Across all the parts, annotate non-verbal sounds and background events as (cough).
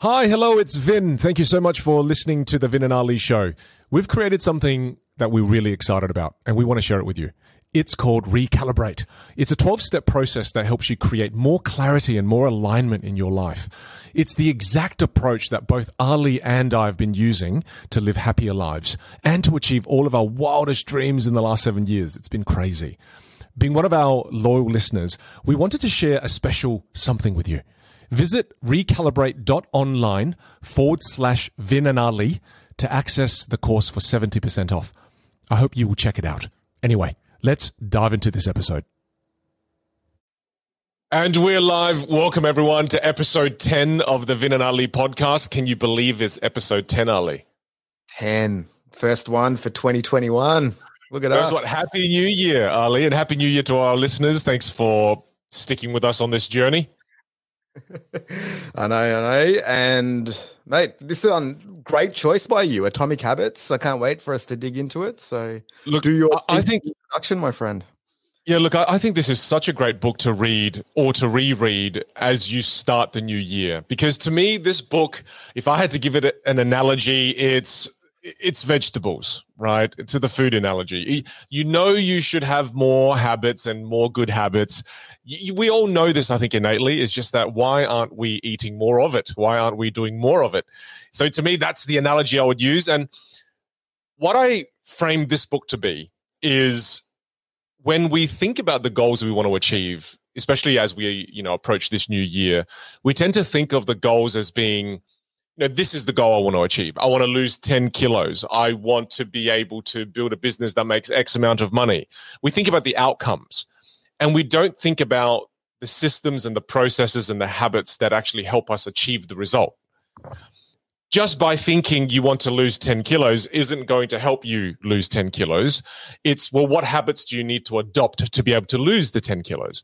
Hi, hello, it's Vin. Thank you so much for listening to the Vin and Ali show. We've created something that we're really excited about, and we want to share it with you. It's called Recalibrate. It's a 12 step process that helps you create more clarity and more alignment in your life. It's the exact approach that both Ali and I have been using to live happier lives and to achieve all of our wildest dreams in the last seven years. It's been crazy. Being one of our loyal listeners, we wanted to share a special something with you. Visit recalibrate.online forward slash Vin and Ali to access the course for 70% off. I hope you will check it out. Anyway, let's dive into this episode. And we're live. Welcome, everyone, to episode 10 of the Vin and Ali podcast. Can you believe it's episode 10, Ali? 10. First one for 2021. Look at First us. What, happy New Year, Ali, and Happy New Year to our listeners. Thanks for sticking with us on this journey. (laughs) I know, I know. And mate, this is a great choice by you, Atomic Habits. I can't wait for us to dig into it. So look, do your I think introduction, my friend. Yeah, look, I, I think this is such a great book to read or to reread as you start the new year. Because to me, this book, if I had to give it an analogy, it's it's vegetables, right? To the food analogy. You know, you should have more habits and more good habits. We all know this, I think, innately. It's just that why aren't we eating more of it? Why aren't we doing more of it? So to me, that's the analogy I would use. And what I framed this book to be is when we think about the goals we want to achieve, especially as we, you know, approach this new year, we tend to think of the goals as being – know, this is the goal I want to achieve. I want to lose 10 kilos. I want to be able to build a business that makes X amount of money. We think about the outcomes and we don't think about the systems and the processes and the habits that actually help us achieve the result. Just by thinking you want to lose 10 kilos isn't going to help you lose 10 kilos. It's, well, what habits do you need to adopt to be able to lose the 10 kilos?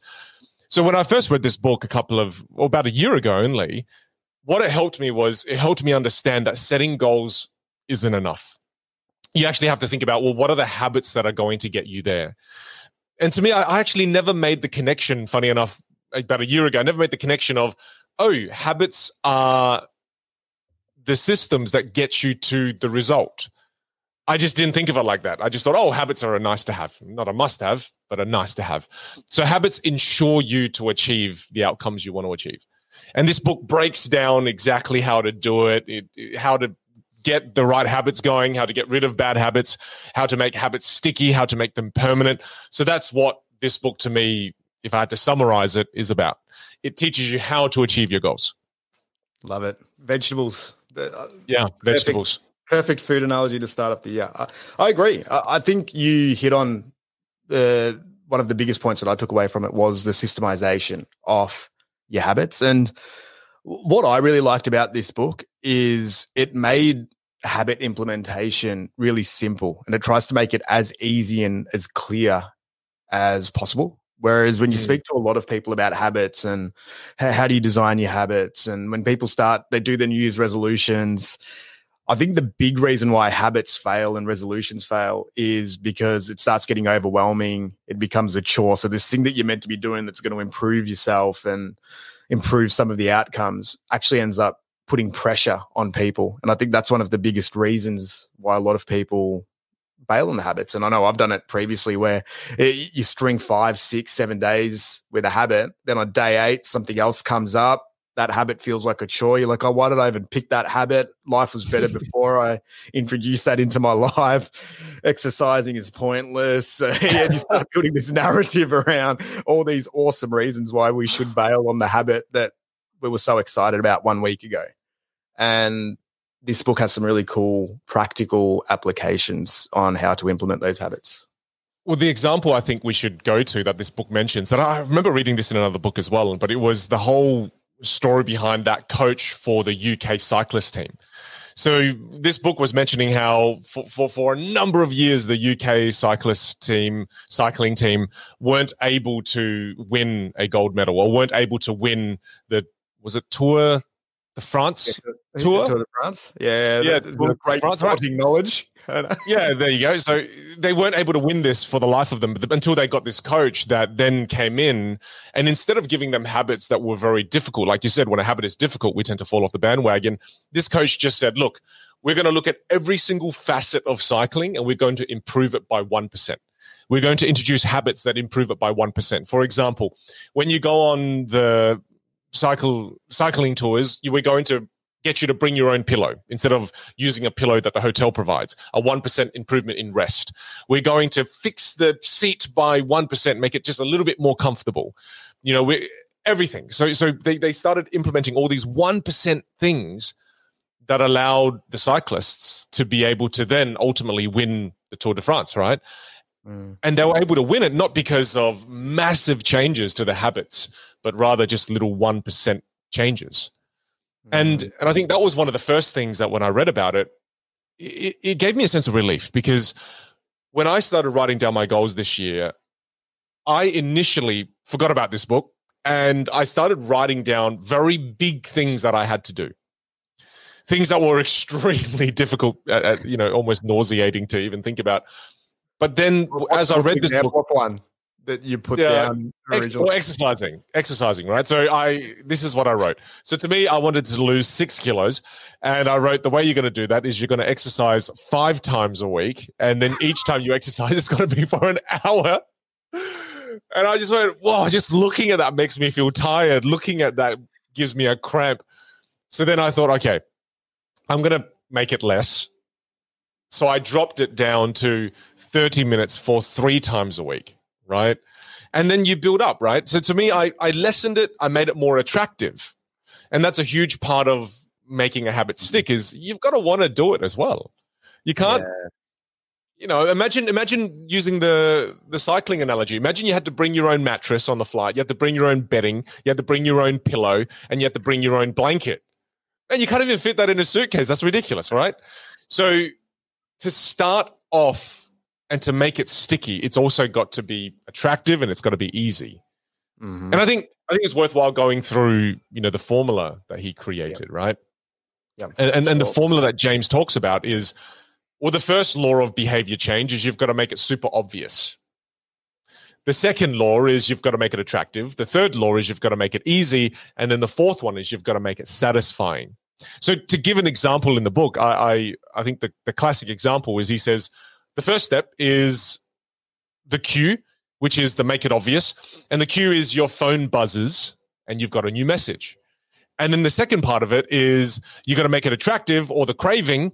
So when I first read this book a couple of, well, about a year ago only, what it helped me was it helped me understand that setting goals isn't enough. You actually have to think about, well, what are the habits that are going to get you there? And to me, I, actually never made the connection, funny enough, about a year ago, I never made the connection of, oh, habits are the systems that get you to the result. I just didn't think of it like that. I just thought, oh, habits are a nice to have, not a must have, but a nice to have. So habits ensure you to achieve the outcomes you want to achieve. And this book breaks down exactly how to do it, it, how to get the right habits going, how to get rid of bad habits, how to make habits sticky, how to make them permanent. So that's what this book to me, if I had to summarize it, is about. It teaches you how to achieve your goals. Love it. Vegetables. Uh, yeah, vegetables. Perfect, perfect, food analogy to start off the year. I, I agree. I, I, think you hit on the one of the biggest points that I took away from it was the systemization of your habits. And what I really liked about this book is it made habit implementation really simple and it tries to make it as easy and as clear as possible. Whereas when you mm. speak to a lot of people about habits and how, how, do you design your habits, and when people start, they do their New Year's resolutions. I think the big reason why habits fail and resolutions fail is because it starts getting overwhelming. It becomes a chore. So this thing that you're meant to be doing that's going to improve yourself and improve some of the outcomes actually ends up putting pressure on people. And I think that's one of the biggest reasons why a lot of people bail on the habits. And I know I've done it previously where it, you string five, six, seven days with a habit. Then on day eight, something else comes up that habit feels like a chore. You're like, oh, why did I even pick that habit? Life was better (laughs) before I introduced that into my life. Exercising is pointless. (laughs) and you (laughs) start building this narrative around all these awesome reasons why we should bail on the habit that we were so excited about one week ago. And this book has some really cool practical applications on how to implement those habits. Well, the example I think we should go to that this book mentions, that I remember reading this in another book as well, but it was the whole story behind that coach for the UK cyclist team. So this book was mentioning how for, for, for, a number of years the UK cyclist team, cycling team, weren't able to win a gold medal or weren't able to win the was it Tour de France? tour. Tour de France. Yeah, Yeah, Tour de great France, right. sporting knowledge. Yeah, there you go. So they weren't able to win this for the life of them until they got this coach that then came in. And instead of giving them habits that were very difficult, like you said, when a habit is difficult, we tend to fall off the bandwagon. This coach just said, look, we're going to look at every single facet of cycling and we're going to improve it by 1%. We're going to introduce habits that improve it by 1%. For example, when you go on the cycle cycling tours, you, we're going to get you to bring your own pillow instead of using a pillow that the hotel provides. A 1% improvement in rest. We're going to fix the seat by 1%, make it just a little bit more comfortable. You know, we everything. So so they, they started implementing all these 1% things that allowed the cyclists to be able to then ultimately win the Tour de France, right? Mm. And they were able to win it not because of massive changes to the habits, but rather just little 1% changes. And Mm. and I think that was one of the first things that when I read about it, it, it gave me a sense of relief because when I started writing down my goals this year, I initially forgot about this book and I started writing down very big things that I had to do. Things that were (laughs) extremely difficult, uh, uh, you know, almost nauseating to even think about. But then, What- as I read this book, one that you put Yeah, down Ex- or exercising, exercising, right? So I, this is what I wrote. So to me, I wanted to lose six kilos, and I wrote the way you're going to do that is you're going to exercise five times a week, and then each time you exercise, (laughs) it's going to be for an hour. And I just went, whoa! Just looking at that makes me feel tired. Looking at that gives me a cramp. So then I thought, okay, I'm going to make it less. So I dropped it down to 30 minutes for three times a week, right? And then you build up, right? So to me, I, I lessened it, I made it more attractive. And that's a huge part of making a habit stick is you've got to want to do it as well. You can't, you know, imagine imagine using the the cycling analogy. Imagine you had to bring your own mattress on the flight, you had to bring your own bedding, you had to bring your own pillow, and you had to bring your own blanket. And you can't even fit that in a suitcase. That's ridiculous, right? So to start off and to make it sticky, it's also got to be attractive and it's got to be easy. Mhm. And I think I think it's worthwhile going through, you know, the formula that he created, right? Yeah, And and, and the formula that James talks about is well, the first law of behavior change is you've got to make it super obvious. The second law is you've got to make it attractive. The third law is you've got to make it easy. And then the fourth one is you've got to make it satisfying. So to give an example in the book, I I, I think the, the classic example is he says the first step is the cue, which is the make it obvious. And the cue is your phone buzzes and you've got a new message. And then the second part of it is you got to make it attractive or the craving.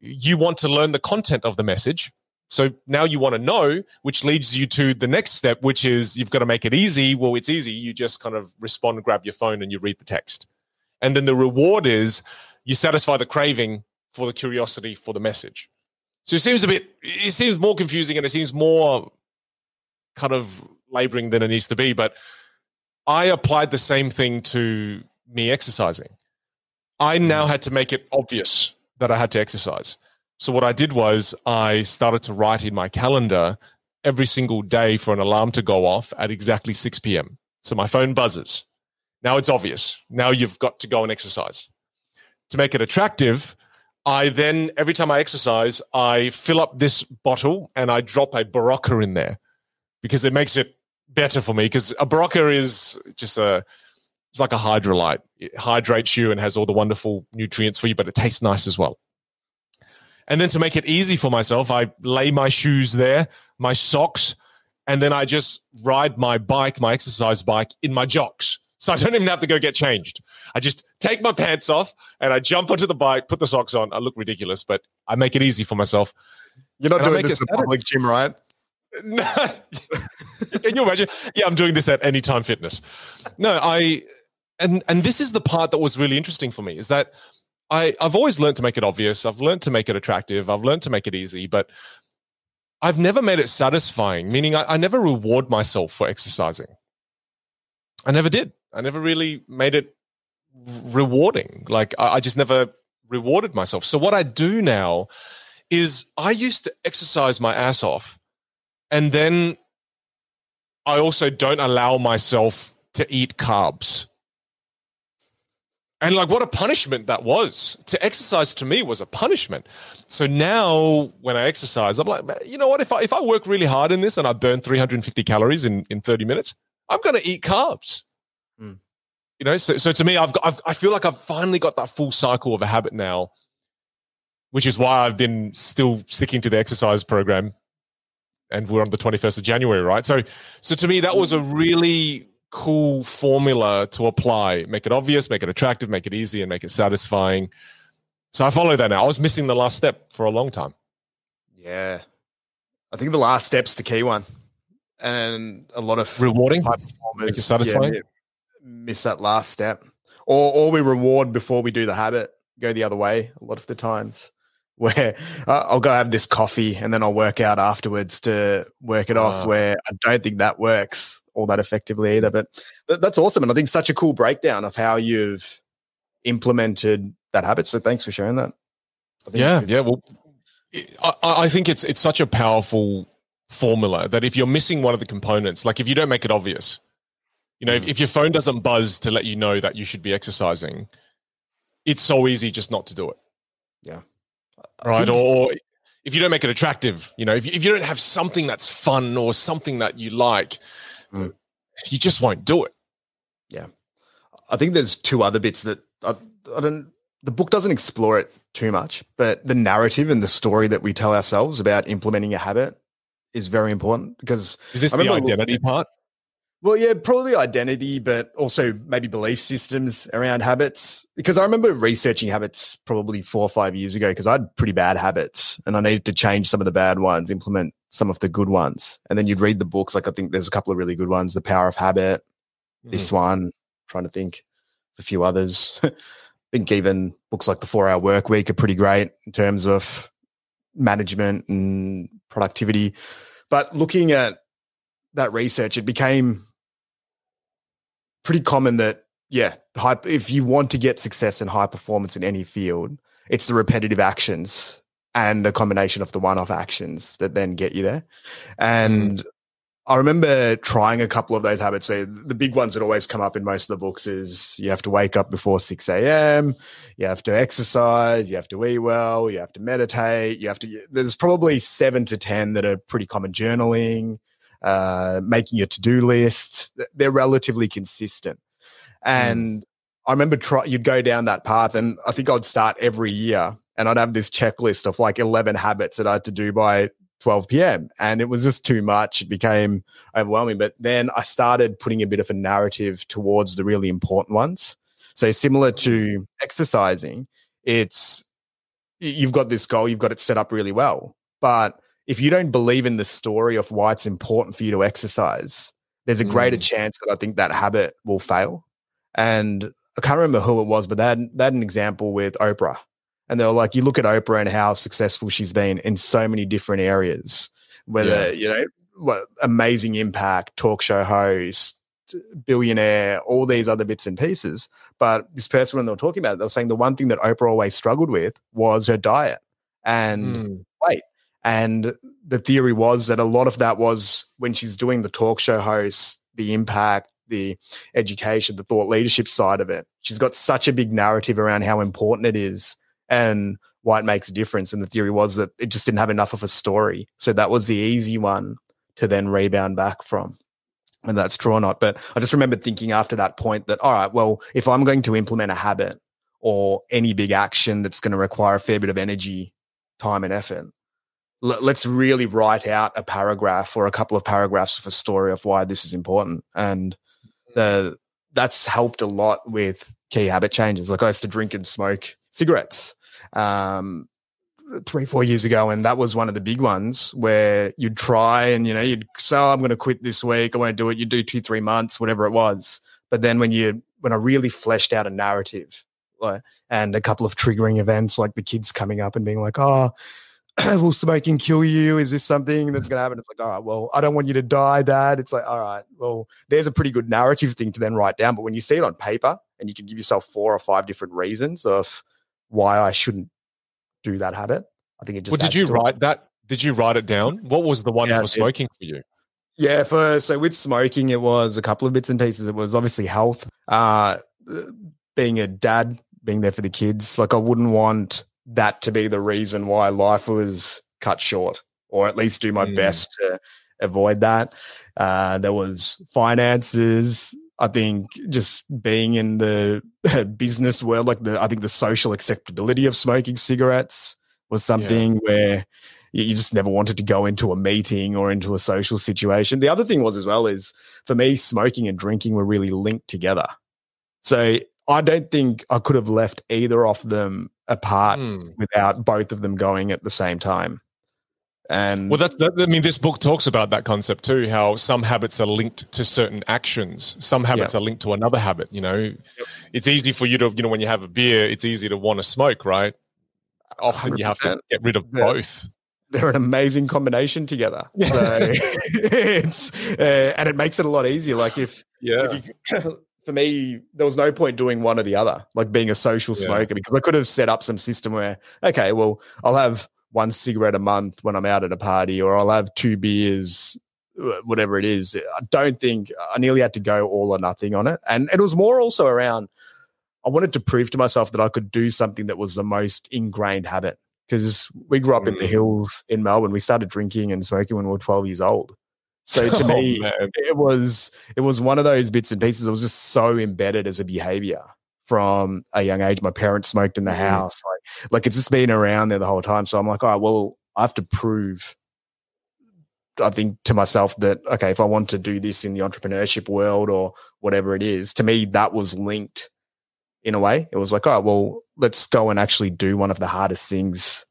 You want to learn the content of the message. So now you want to know, which leads you to the next step, which is you've got to make it easy. Well, it's easy. You just kind of respond, grab your phone, and you read the text. And then the reward is you satisfy the craving for the curiosity for the message. So it seems a bit, it seems more confusing and it seems more kind of laboring than it needs to be. But I applied the same thing to me exercising. I hmm. now had to make it obvious that I had to exercise. So what I did was I started to write in my calendar every single day for an alarm to go off at exactly 6 p.m. So my phone buzzes. Now it's obvious. Now you've got to go and exercise. To make it attractive, I then, every time I exercise, I fill up this bottle and I drop a Berocca in there because it makes it better for me. Because a Berocca is just a, it's like a Hydralyte. It hydrates you and has all the wonderful nutrients for you, but it tastes nice as well. And then to make it easy for myself, I lay my shoes there, my socks, and then I just ride my bike, my exercise bike, in my jocks. So I don't even have to go get changed. I just take my pants off and I jump onto the bike, put the socks on. I look ridiculous, but I make it easy for myself. You're not And doing this in a public gym, right? (laughs) No. Can you imagine? Yeah, I'm doing this at Anytime Fitness. No, I and and this is the part that was really interesting for me is that I I've always learned to make it obvious. I've learned to make it attractive. I've learned to make it easy, but I've never made it satisfying. Meaning, I, I never reward myself for exercising. I never did. I never really made it rewarding. Like I, I just never rewarded myself. So what I do now is I used to exercise my ass off, and then I also don't allow myself to eat carbs. and like what a punishment that was to exercise to me was a punishment so now when i exercise i'm like you know what if i if i work really hard in this and i burn 350 calories in in 30 minutes i'm going to eat carbs mm. you know so, so to me I've, got, I've i feel like i've finally got that full cycle of a habit now which is why i've been still sticking to the exercise program and we're on the 21st of january right so so to me that was a really cool formula to apply. Make it obvious, make it attractive, make it easy, and make it satisfying. So I follow that now. I was missing the last step for a long time. Yeah. I think the last step's the key one. And a lot of rewarding high performers satisfying. Yeah, miss that last step. Or or we reward before we do the habit. Go the other way a lot of the times (laughs) where uh, I'll go have this coffee and then I'll work out afterwards to work it off. Where I don't think that works all that effectively either. But th- that's awesome, and I think such a cool breakdown of how you've implemented that habit. So thanks for sharing that. yeah, yeah. Well, I, I think it's it's such a powerful formula that if you're missing one of the components, like if you don't make it obvious, you know, mm. if, if your phone doesn't buzz to let you know that you should be exercising, it's so easy just not to do it. Yeah right? Or, if you don't make it attractive, you know, if you, if you don't have something that's fun or something that you like, mm. you just won't do it. Yeah, I think there's two other bits that I, I don't. The book doesn't explore it too much, but the narrative and the story that we tell ourselves about implementing a habit is very important because is this the identity part? Well, yeah, probably identity, but also maybe belief systems around habits. Because I remember researching habits probably four or five years ago because I had pretty bad habits and I needed to change some of the bad ones, implement some of the good ones. And then you'd read the books. Like I think there's a couple of really good ones The Power of Habit, mm. this one, trying to think a few others. I (laughs) think even books like The Four Hour Work Week are pretty great in terms of management and productivity. But looking at that research, it became pretty common that yeah, high, if you want to get success and high performance in any field, it's the repetitive actions and the combination of the one-off actions that then get you there. And mm. I remember trying a couple of those habits. So the big ones that always come up in most of the books is you have to wake up before 6 a.m. You have to exercise. You have to eat well. You have to meditate. You have to, there's probably seven to 10 that are pretty common journaling, uh, making your to-do list. They're relatively consistent. Hmm. And mm. I remember try, you'd go down that path, and I think I'd start every year, and I'd have this checklist of like 11 habits that I had to do by 12 p.m. And it was just too much. It became overwhelming. But then I started putting a bit of a narrative towards the really important ones. So similar to hmm. exercising, it's you've got this goal, you've got it set up really well. But if you don't believe in the story of why it's important for you to exercise, there's a greater mm. chance that I think that habit will fail. And I can't remember who it was, but they had, they had an example with Oprah. And they were like, you look at Oprah and how successful she's been in so many different areas, whether, yeah. you know, what amazing impact, talk show host, billionaire, all these other bits and pieces. But this person, when they were talking about it, they were saying the one thing that Oprah always struggled with was her diet and mm. weight. And the theory was that a lot of that was when she's doing the talk show host, the impact, the education, the thought leadership side of it. She's got such a big narrative around how important it is and why it makes a difference. And the theory was that it just didn't have enough of a story. So that was the easy one to then rebound back from. And that's true or not. But I just remember thinking after that point that, all right, well, if I'm going to implement a habit or any big action that's going to require a fair bit of energy, time, and effort, let's really write out a paragraph or a couple of paragraphs of a story of why this is important. And the, that's helped a lot with key habit changes. Like I used to drink and smoke cigarettes um, three, four years ago. And that was one of the big ones where you'd try and, you know, you'd say, oh, I'm going to quit this week. I won't do it. You do two, three months, whatever it was. But then when you, when I really fleshed out a narrative like, and a couple of triggering events like the kids coming up and being like, oh, (clears throat) will smoking kill you? Is this something that's going to happen? It's like, all right, well, I don't want you to die, dad. It's like, all right, well, there's a pretty good narrative thing to then write down. But when you see it on paper and you can give yourself four or five different reasons of why I shouldn't do that habit, I think it just. Well, did you write it. that? Did you write it down? What was the one yeah, for smoking for you? Yeah, for so with smoking, it was a couple of bits and pieces. It was obviously health. Uh, being a dad, being there for the kids. Like I wouldn't want that to be the reason why life was cut short, or at least do my mm. best to avoid that. Uh, there was finances. I think just being in the (laughs) business world, like the, I think the social acceptability of smoking cigarettes was something yeah. where you just never wanted to go into a meeting or into a social situation. The other thing was as well is for me, smoking and drinking were really linked together. So I don't think I could have left either of them apart mm. without both of them going at the same time. And well, that's that, I mean, this book talks about that concept too. How some habits are linked to certain actions. Some habits are linked to another habit. You know, yep. it's easy for you to, you know, when you have a beer, it's easy to want to smoke, right? Often 100%. you have to get rid of both they're an amazing combination together. (laughs) So (laughs) it's uh, and it makes it a lot easier. Like if yeah. If you, for me, there was no point doing one or the other, like being a social yeah. smoker, because I could have set up some system where, okay, well, I'll have one cigarette a month when I'm out at a party, or I'll have two beers, whatever it is. I don't think I nearly had to go all or nothing on it. And it was more also around, I wanted to prove to myself that I could do something that was the most ingrained habit because we grew up mm. in the mm. hills in Melbourne. We started drinking and smoking when we were 12 years old. So to (laughs) oh, me, man. it was it was one of those bits and pieces. It was just so embedded as a behavior from a young age. My parents smoked in the mm. house, like like it's just been around there the whole time. So I'm like, all right, well, I have to prove. I think to myself that okay, if I want to do this in the entrepreneurship world or whatever it is, to me that was linked in a way. It was like, all right, well, let's go and actually do one of the hardest things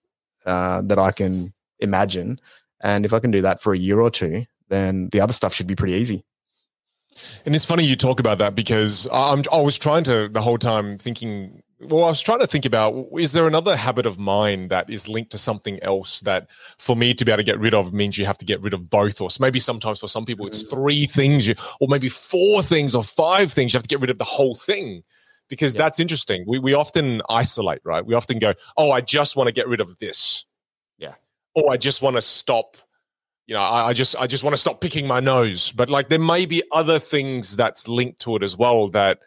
uh, that I can imagine. And if I can do that for a year or two, then the other stuff should be pretty easy. And it's funny you talk about that because I'm, I was trying to the whole time thinking, well, I was trying to think about is there another habit of mine that is linked to something else that for me to be able to get rid of means you have to get rid of both, or maybe sometimes for some people it's mm. three things, you, or maybe four things or five things. You have to get rid of the whole thing because yeah. that's interesting. We we often isolate, right? We often go, "Oh, I just want to get rid of this." Yeah. Or I just want to stop. You know, I, I just I just want to stop picking my nose. But like, there may be other things that's linked to it as well. That,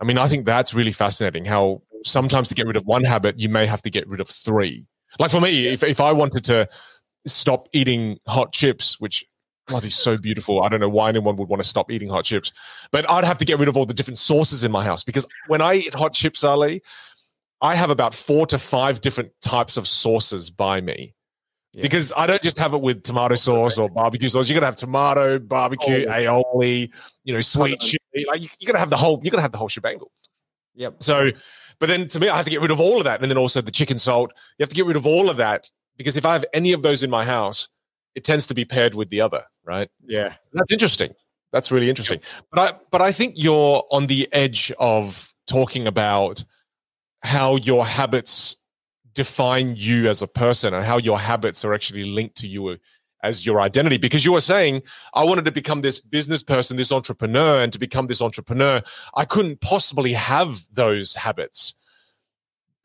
I mean, I think that's really fascinating. How sometimes to get rid of one habit, you may have to get rid of three. Like for me, if if I wanted to stop eating hot chips, which bloody so beautiful. I don't know why anyone would want to stop eating hot chips, but I'd have to get rid of all the different sauces in my house because when I eat hot chips, Ali, I have about four to five different types of sauces by me. Yeah. Because I don't just have it with tomato sauce or barbecue sauce. You're gonna have tomato, barbecue, oh. aioli, you know, sweet chili. Like you're gonna have the whole. You're gonna have the whole shebang. Yep. So, but then to me, I have to get rid of all of that, and then also the chicken salt. You have to get rid of all of that because if I have any of those in my house, it tends to be paired with the other, right? Yeah, that's interesting. That's really interesting. But I but I think you're on the edge of talking about how your habits define you as a person and how your habits are actually linked to you as your identity because you were saying i wanted to become this business person this entrepreneur and to become this entrepreneur i couldn't possibly have those habits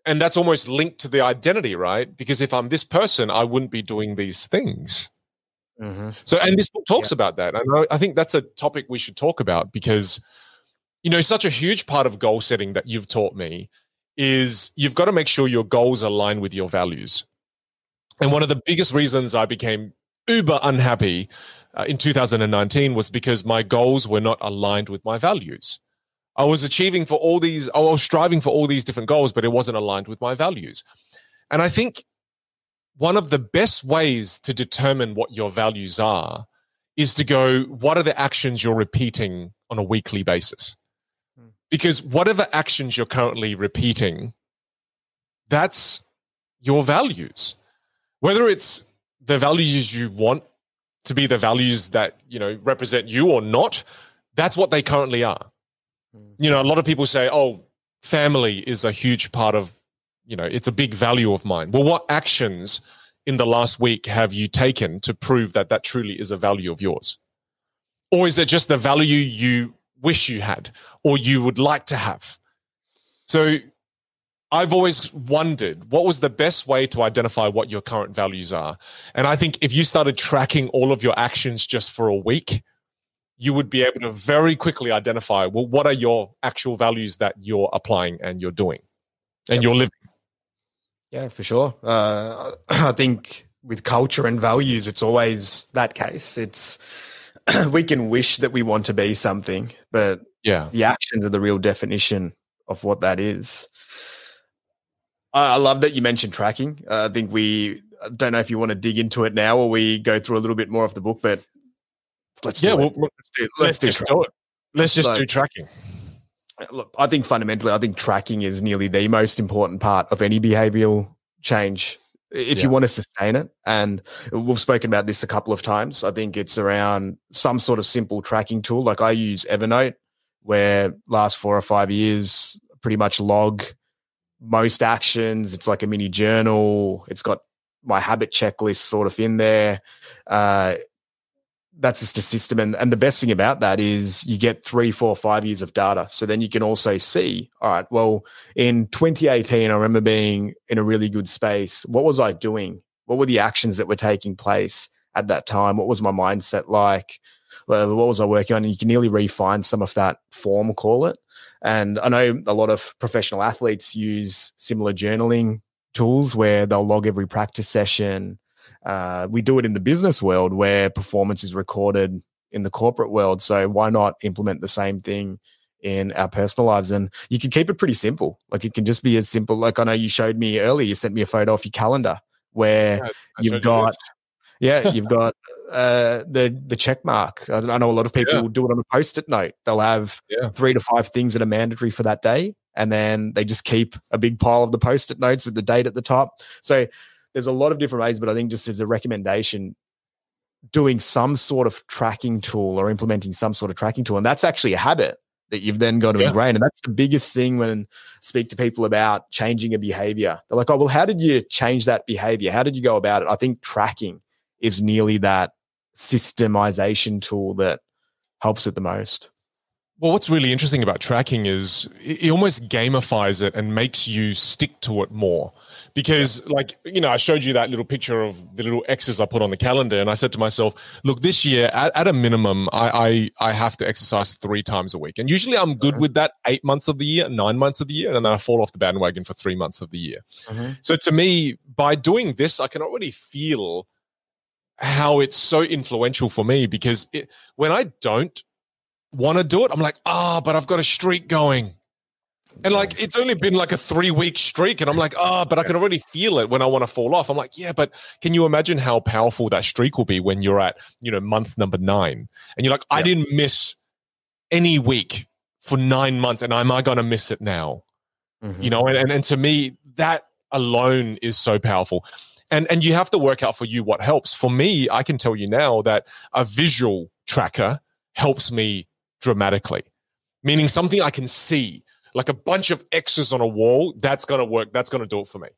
and that's almost linked to the identity right because if i'm this person i wouldn't be doing these things Mm-hmm. So, and this book talks yeah. about that. And I, I think that's a topic we should talk about because, you know, such a huge part of goal setting that you've taught me is you've got to make sure your goals align with your values. And one of the biggest reasons I became uber unhappy uh, in 2019 was because my goals were not aligned with my values. I was achieving for all these, I was striving for all these different goals, but it wasn't aligned with my values. And I think one of the best ways to determine what your values are is to go, what are the actions you're repeating on a weekly basis? Because whatever actions you're currently repeating, that's your values. Whether it's the values you want to be the values that, you know, represent you or not, that's what they currently are. Hmm. You know, a lot of people say, oh, family is a huge part of you know it's a big value of mine well what actions in the last week have you taken to prove that that truly is a value of yours or is it just the value you wish you had or you would like to have so I've always wondered what was the best way to identify what your current values are. And I think if you started tracking all of your actions just for a week, you would be able to very quickly identify well, what are your actual values that you're applying and you're doing and yep. you're living. Yeah, for sure. Uh, (clears throat) I think with culture and values, it's always that case. It's (clears throat) we can wish that we want to be something, but yeah, the actions are the real definition of what that is. I, I love that you mentioned tracking. Uh, I think we I don't know if you want to dig into it now or we go through a little bit more of the book, but let's yeah, well, let's do, let's, let's do, do it. Let's just so, do tracking. Look, I think fundamentally, I think tracking is nearly the most important part of any behavioral change if yeah. you want to sustain it. And we've spoken about this a couple of times. I think it's around some sort of simple tracking tool. Like I use Evernote, where last four or five years, pretty much log most actions. It's like a mini journal. It's got my habit checklist sort of in there. Uh, that's just a system. And, and the best thing about that is you get three, four, five years of data. So then you can also see, all right, well, in 2018, I remember being in a really good space. What was I doing? What were the actions that were taking place at that time? What was my mindset like? What was I working on? And you can nearly refine some of that form, call it. And I know a lot of professional athletes use similar journaling tools where they'll log every practice session, uh, we do it in the business world where performance is recorded in the corporate world. So why not implement the same thing in our personal lives? And you can keep it pretty simple. Like it can just be as simple. Like I know you showed me earlier, you sent me a photo of your calendar where you've got, yeah, (laughs) you've got uh, the the check mark. I, know a lot of people yeah. will do it on a post-it note. They'll have yeah. three to five things that are mandatory for that day, and then they just keep a big pile of the post-it notes with the date at the top. So there's a lot of different ways, but I think just as a recommendation, doing some sort of tracking tool or implementing some sort of tracking tool, and that's actually a habit that you've then got to yeah. ingrain. And that's the biggest thing when I speak to people about changing a behavior. They're like, oh, well, how did you change that behavior? How did you go about it? I think tracking is nearly that systemization tool that helps it the most. Well, what's really interesting about tracking is it almost gamifies it and makes you stick to it more. Because, yeah. like, you know, I showed you that little picture of the little X's I put on the calendar, and I said to myself, look, this year, at, at a minimum, I, I, I have to exercise three times a week. And usually I'm good uh-huh. with that eight months of the year, nine months of the year, and then I fall off the bandwagon for three months of the year. Uh-huh. So to me, by doing this, I can already feel how it's so influential for me because it, when I don't want to do it. I'm like, ah, oh, but I've got a streak going. And like it's only been like a three week streak, and I'm like, oh, but I can already feel it when I want to fall off. I'm like, yeah, but can you imagine how powerful that streak will be when you're at, you know, month number nine, and you're like, I didn't miss any week for nine months, and am I going to miss it now? Mm-hmm. You know, and, and and to me, that alone is so powerful. And and you have to work out for you what helps. For me, I can tell you now that a visual tracker helps me dramatically, meaning something I can see, like a bunch of X's on a wall. That's going to work. That's going to do it for me.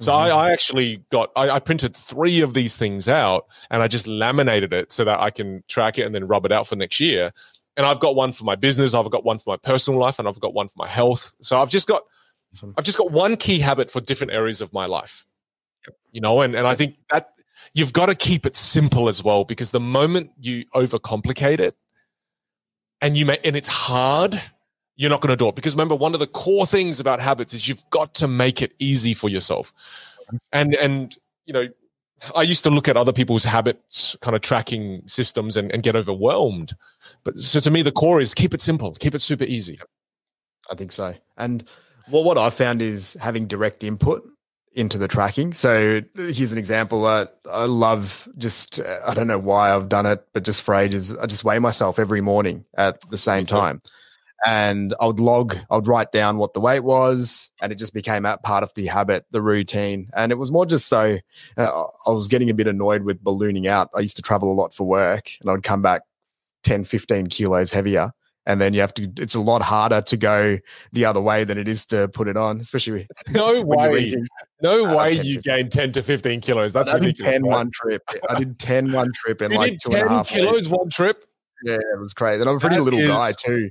So mm-hmm. I, I, actually got I, I, printed three of these things out and I just laminated it so that I can track it and then rub it out for next year. And I've got one for my business, I've got one for my personal life, and I've got one for my health. So I've just got I've just got one key habit for different areas of my life. You know, and, and I think that you've got to keep it simple as well because the moment you overcomplicate it, and you may and it's hard you're not going to do it because remember one of the core things about habits is you've got to make it easy for yourself and and you know i used to look at other people's habits kind of tracking systems and, and get overwhelmed but so to me the core is keep it simple keep it super easy i think so and well what i found is having direct input into the tracking. So here's an example. Uh, I love just, I don't know why I've done it, but just for ages, I just weigh myself every morning at the same time. And I would log, I would write down what the weight was, and it just became a part of the habit, the routine. And it was more just so uh, I was getting a bit annoyed with ballooning out. I used to travel a lot for work, and I would come back 10, 15 kilos heavier. And then you have to it's a lot harder to go the other way than it is to put it on especially no way. No uh, way you gained 10 to 15 kilos. That's I did 10 right? one trip. I did 10 one trip in you like two 10 and a half kilos weeks. one trip? Yeah it was crazy. And i'm a pretty that little is, guy too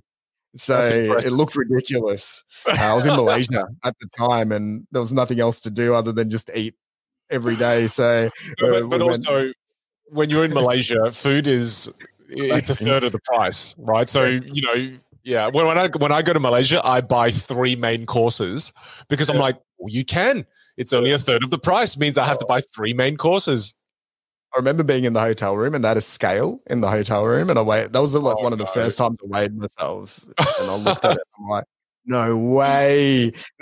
so it looked ridiculous uh, i was in malaysia (laughs) at the time and there was nothing else to do other than just eat every day so but, (laughs) uh, but also when you're in malaysia food is (laughs) it's a third of the price, right? So you know, yeah. When, when I when I go to Malaysia, I buy three main courses because I'm like, well, you can. It's only a third of the price. Means I have to buy three main courses. I remember being in the hotel room and they had a scale in the hotel room, and I weighed. That was like oh, one of the no. first times I weighed myself, (laughs) and I looked at it. And I'm like, no way. (laughs)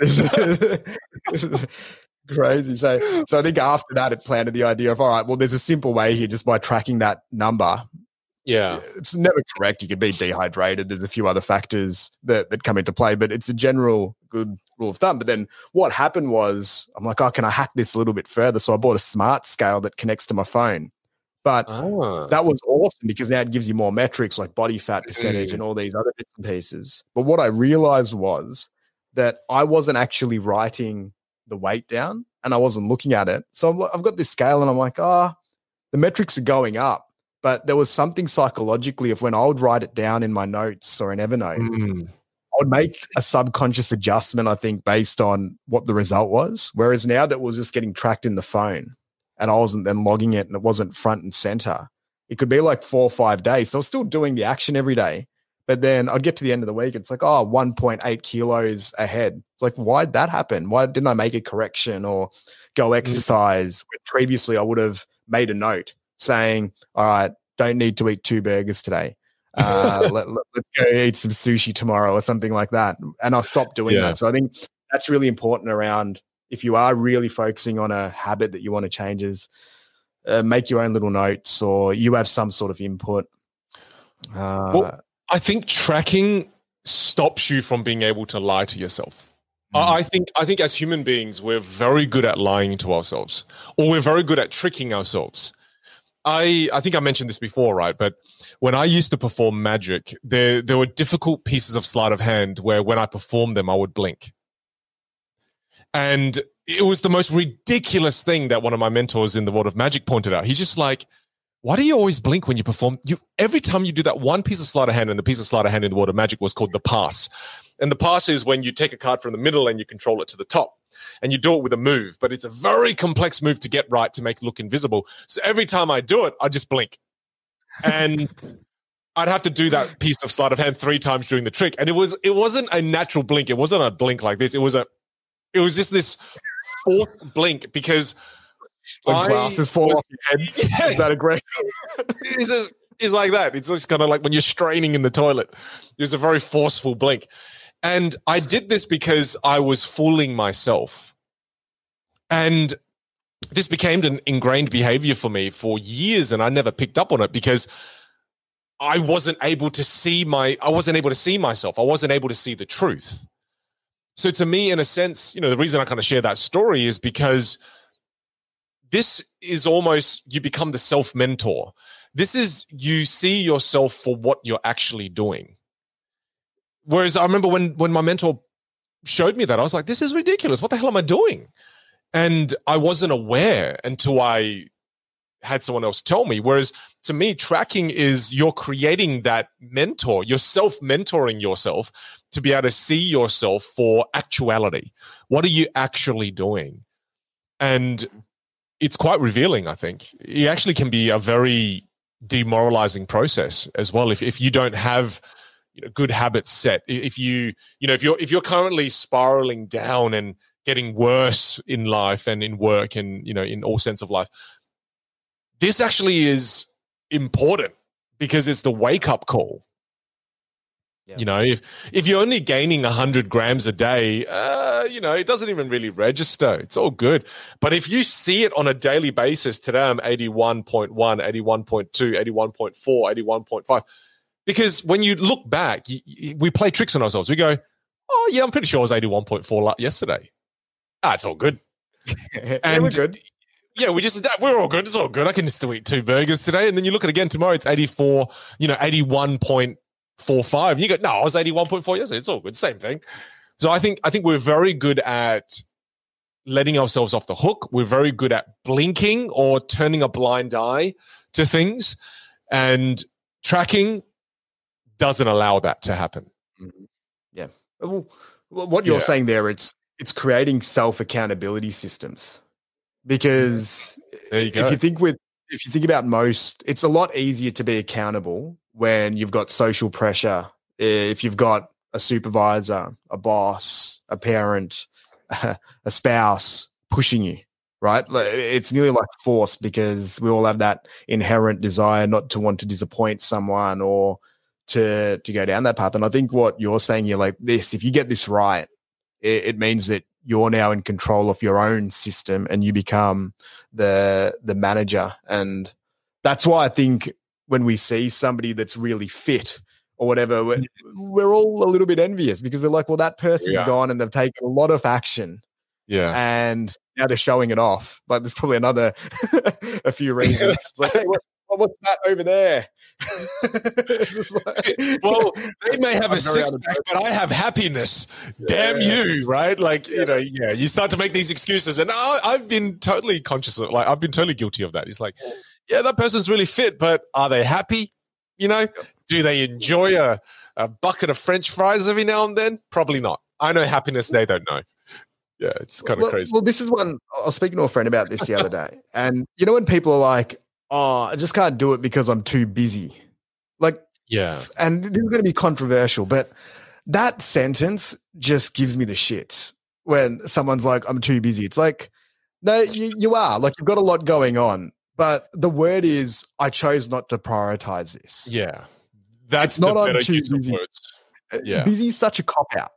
crazy. So, so I think after that, it planted the idea of all right. Well, there's a simple way here, just by tracking that number. Yeah, it's never correct. You could be dehydrated. There's a few other factors that that come into play, but it's a general good rule of thumb. But then what happened was, I'm like, oh, can I hack this a little bit further? So I bought a smart scale that connects to my phone. But oh. that was awesome because now it gives you more metrics like body fat percentage mm. and all these other bits and pieces. But what I realized was that I wasn't actually writing the weight down and I wasn't looking at it. So I've got this scale and I'm like, ah, oh, the metrics are going up. But there was something psychologically of when I would write it down in my notes or in Evernote, mm. I would make a subconscious adjustment, I think, based on what the result was. Whereas now that was just getting tracked in the phone and I wasn't then logging it and it wasn't front and center, it could be like four or five days. So I was still doing the action every day. But then I'd get to the end of the week, it's like, oh, 1.8 kilos ahead. It's like, why'd that happen? Why didn't I make a correction or go mm. exercise? Mm. Previously, I would have made a note saying, all right, don't need to eat two burgers today. Uh, let, us go eat some sushi tomorrow or something like that. And I'll stop doing yeah. that. So I think that's really important around if you are really focusing on a habit that you want to change is uh, make your own little notes or you have some sort of input. Uh, well, I think tracking stops you from being able to lie to yourself. Mm. I think I think as human beings, we're very good at lying to ourselves, or we're very good at tricking ourselves. I I think I mentioned this before, right? But when I used to perform magic, there there were difficult pieces of sleight of hand where when I performed them, I would blink. And it was the most ridiculous thing that one of my mentors in the world of magic pointed out. He's just like, why do you always blink when you perform? You every time you do that one piece of sleight of hand, and the piece of sleight of hand in the world of magic was called the pass. And the pass is when you take a card from the middle and you control it to the top. And you do it with a move, but it's a very complex move to get right to make it look invisible. So every time I do it, I just blink. And (laughs) I'd have to do that piece of sleight of hand three times during the trick. And it was it wasn't a natural blink. It wasn't a blink like this. It was a it was just this fourth blink because when I, glasses fall off your head. (laughs) Yeah. Is that aggressive? (laughs) it's, just, it's like that. It's just kind of like when you're straining in the toilet. There's a very forceful blink. And I did this because I was fooling myself. And this became an ingrained behavior for me for years, and I never picked up on it because I wasn't able to see my I wasn't able to see myself. I wasn't able to see the truth. So to me, in a sense, you know, the reason I kind of share that story is because this is almost you become the self mentor. This is you see yourself for what you're actually doing. Whereas I remember when when my mentor showed me that, I was like, this is ridiculous. What the hell am I doing? And I wasn't aware until I had someone else tell me. Whereas to me, tracking is you're creating that mentor, you're self mentoring yourself to be able to see yourself for actuality. What are you actually doing? And it's quite revealing, I think. It actually can be a very demoralizing process as well if, if you don't have you know, good habits set. If you, you know, if you're if you're currently spiraling down and getting worse in life and in work and you know in all sense of life, this actually is important because it's the wake up call. You know, if if you're only gaining 100 grams a day, uh, you know, it doesn't even really register. It's all good. But if you see it on a daily basis, today I'm 81.1, 81.2, 81.4, 81.5. Because when you look back, you, you, we play tricks on ourselves. We go, oh, yeah, I'm pretty sure I was 81.4 yesterday. Ah, it's all good. and (laughs) yeah, we're good. Yeah, we just we're all good. It's all good. I can still eat two burgers today, and then you look at it again tomorrow. It's eighty four, you know, eighty one point four five. You go, no, I was eighty one point four yesterday. It's all good, same thing. So I think I think we're very good at letting ourselves off the hook. We're very good at blinking or turning a blind eye to things, and tracking doesn't allow that to happen. Mm-hmm. Yeah. Well, what you're yeah. saying there, it's it's creating self accountability systems because you if you think with if you think about most, it's a lot easier to be accountable when you've got social pressure. If you've got a supervisor, a boss, a parent, (laughs) a spouse pushing you, right? It's nearly like forced because we all have that inherent desire not to want to disappoint someone or to to go down that path. And I think what you're saying, you're like this. If you get this right, it, it means that you're now in control of your own system and you become the the manager. And that's why I think when we see somebody that's really fit or whatever, we're, we're all a little bit envious because we're like, well, that person's yeah. gone and they've taken a lot of action. Yeah. And now they're showing it off. But there's probably another (laughs) a few reasons. (laughs) It's like, hey, what, what's that over there? (laughs) like, (laughs) well, they may have a six pack, but I have happiness. Yeah. Damn you, right? Like, yeah. you know, yeah, you start to make these excuses. And I, I've been totally conscious of like, I've been totally guilty of that. It's like, yeah, that person's really fit, but are they happy? You know, do they enjoy a, a bucket of French fries every now and then? Probably not. I know happiness, they don't know yeah, it's kind of well, crazy. Well, this is one I was speaking to a friend about this the other day, and you know when people are like, "Oh, I just can't do it because I'm too busy," like, yeah, and this is going to be controversial, but that sentence just gives me the shits when someone's like, "I'm too busy." It's like, no, you, you are like you've got a lot going on, but the word is, I chose not to prioritize this. Yeah, that's it's not on too busy. Uh, yeah. Busy is such a cop out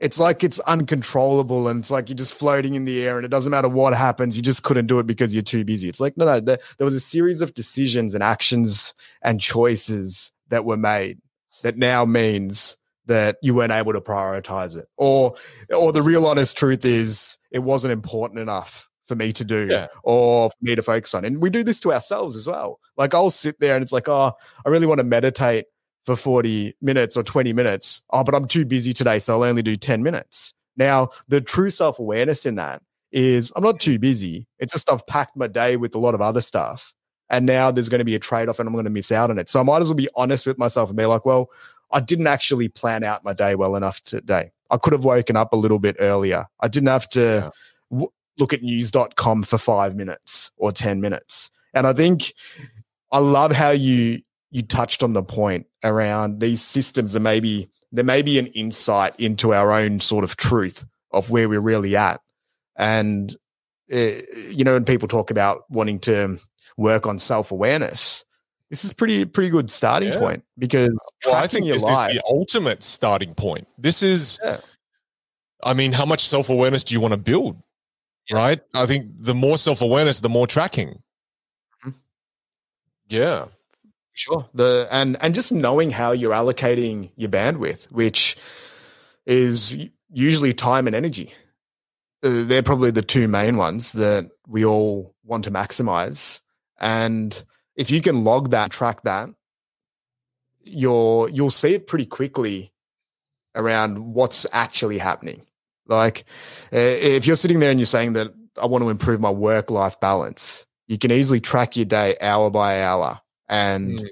it's like it's uncontrollable and it's like you're just floating in the air and it doesn't matter what happens you just couldn't do it because you're too busy. It's like no no there, there was a series of decisions and actions and choices that were made that now means that you weren't able to prioritize it. Or or the real honest truth is it wasn't important enough for me to do yeah. or for me to focus on. And we do this to ourselves as well. Like i'll sit there and it's like oh i really want to meditate for 40 minutes or 20 minutes. Oh, but I'm too busy today, so I'll only do 10 minutes. Now, the true self awareness in that is I'm not too busy. It's just I've packed my day with a lot of other stuff. And now there's going to be a trade off and I'm going to miss out on it. So I might as well be honest with myself and be like, well, I didn't actually plan out my day well enough today. I could have woken up a little bit earlier. I didn't have to yeah. w- look at news.com for five minutes or 10 minutes. And I think I love how you you touched on the point around these systems and maybe there may be an insight into our own sort of truth of where we're really at. And, uh, you know, when people talk about wanting to work on self awareness, this is pretty pretty good starting yeah. point because well, I think this life, is the ultimate starting point. This is, yeah. I mean, how much self awareness do you want to build? Yeah. Right. I think the more self awareness, the more tracking. Mm-hmm. Yeah. Sure. The and and just knowing how you're allocating your bandwidth, which is usually time and energy. Uh, they're probably the two main ones that we all want to maximize. And if you can log that, track that, you're you'll see it pretty quickly around what's actually happening. Like uh, if you're sitting there and you're saying that I want to improve my work life balance, you can easily track your day hour by hour and mm.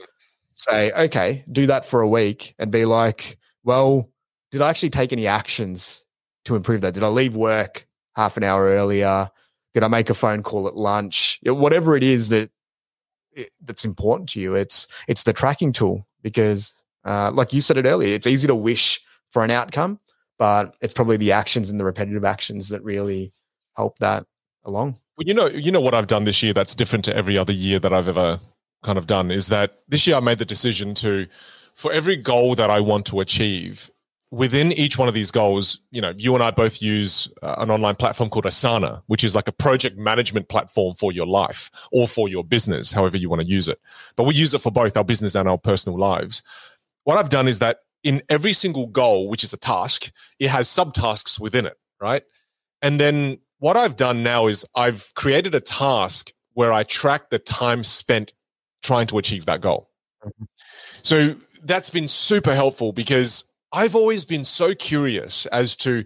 say, okay, do that for a week and be like, well, did I actually take any actions to improve that? Did I leave work half an hour earlier? Did I make a phone call at lunch? Whatever it is that that's important to you, it's it's the tracking tool because, uh, like you said it earlier, it's easy to wish for an outcome, but it's probably the actions and the repetitive actions that really help that along. Well, you know, you know what I've done this year that's different to every other year that I've ever kind of done is that this year I made the decision to, for every goal that I want to achieve, within each one of these goals, you know, you and I both use uh, an online platform called Asana, which is like a project management platform for your life or for your business, however you want to use it. But we use it for both our business and our personal lives. What I've done is that in every single goal, which is a task, it has subtasks within it, right? And then what I've done now is I've created a task where I track the time spent trying to achieve that goal. Mm-hmm. So that's been super helpful because I've always been so curious as to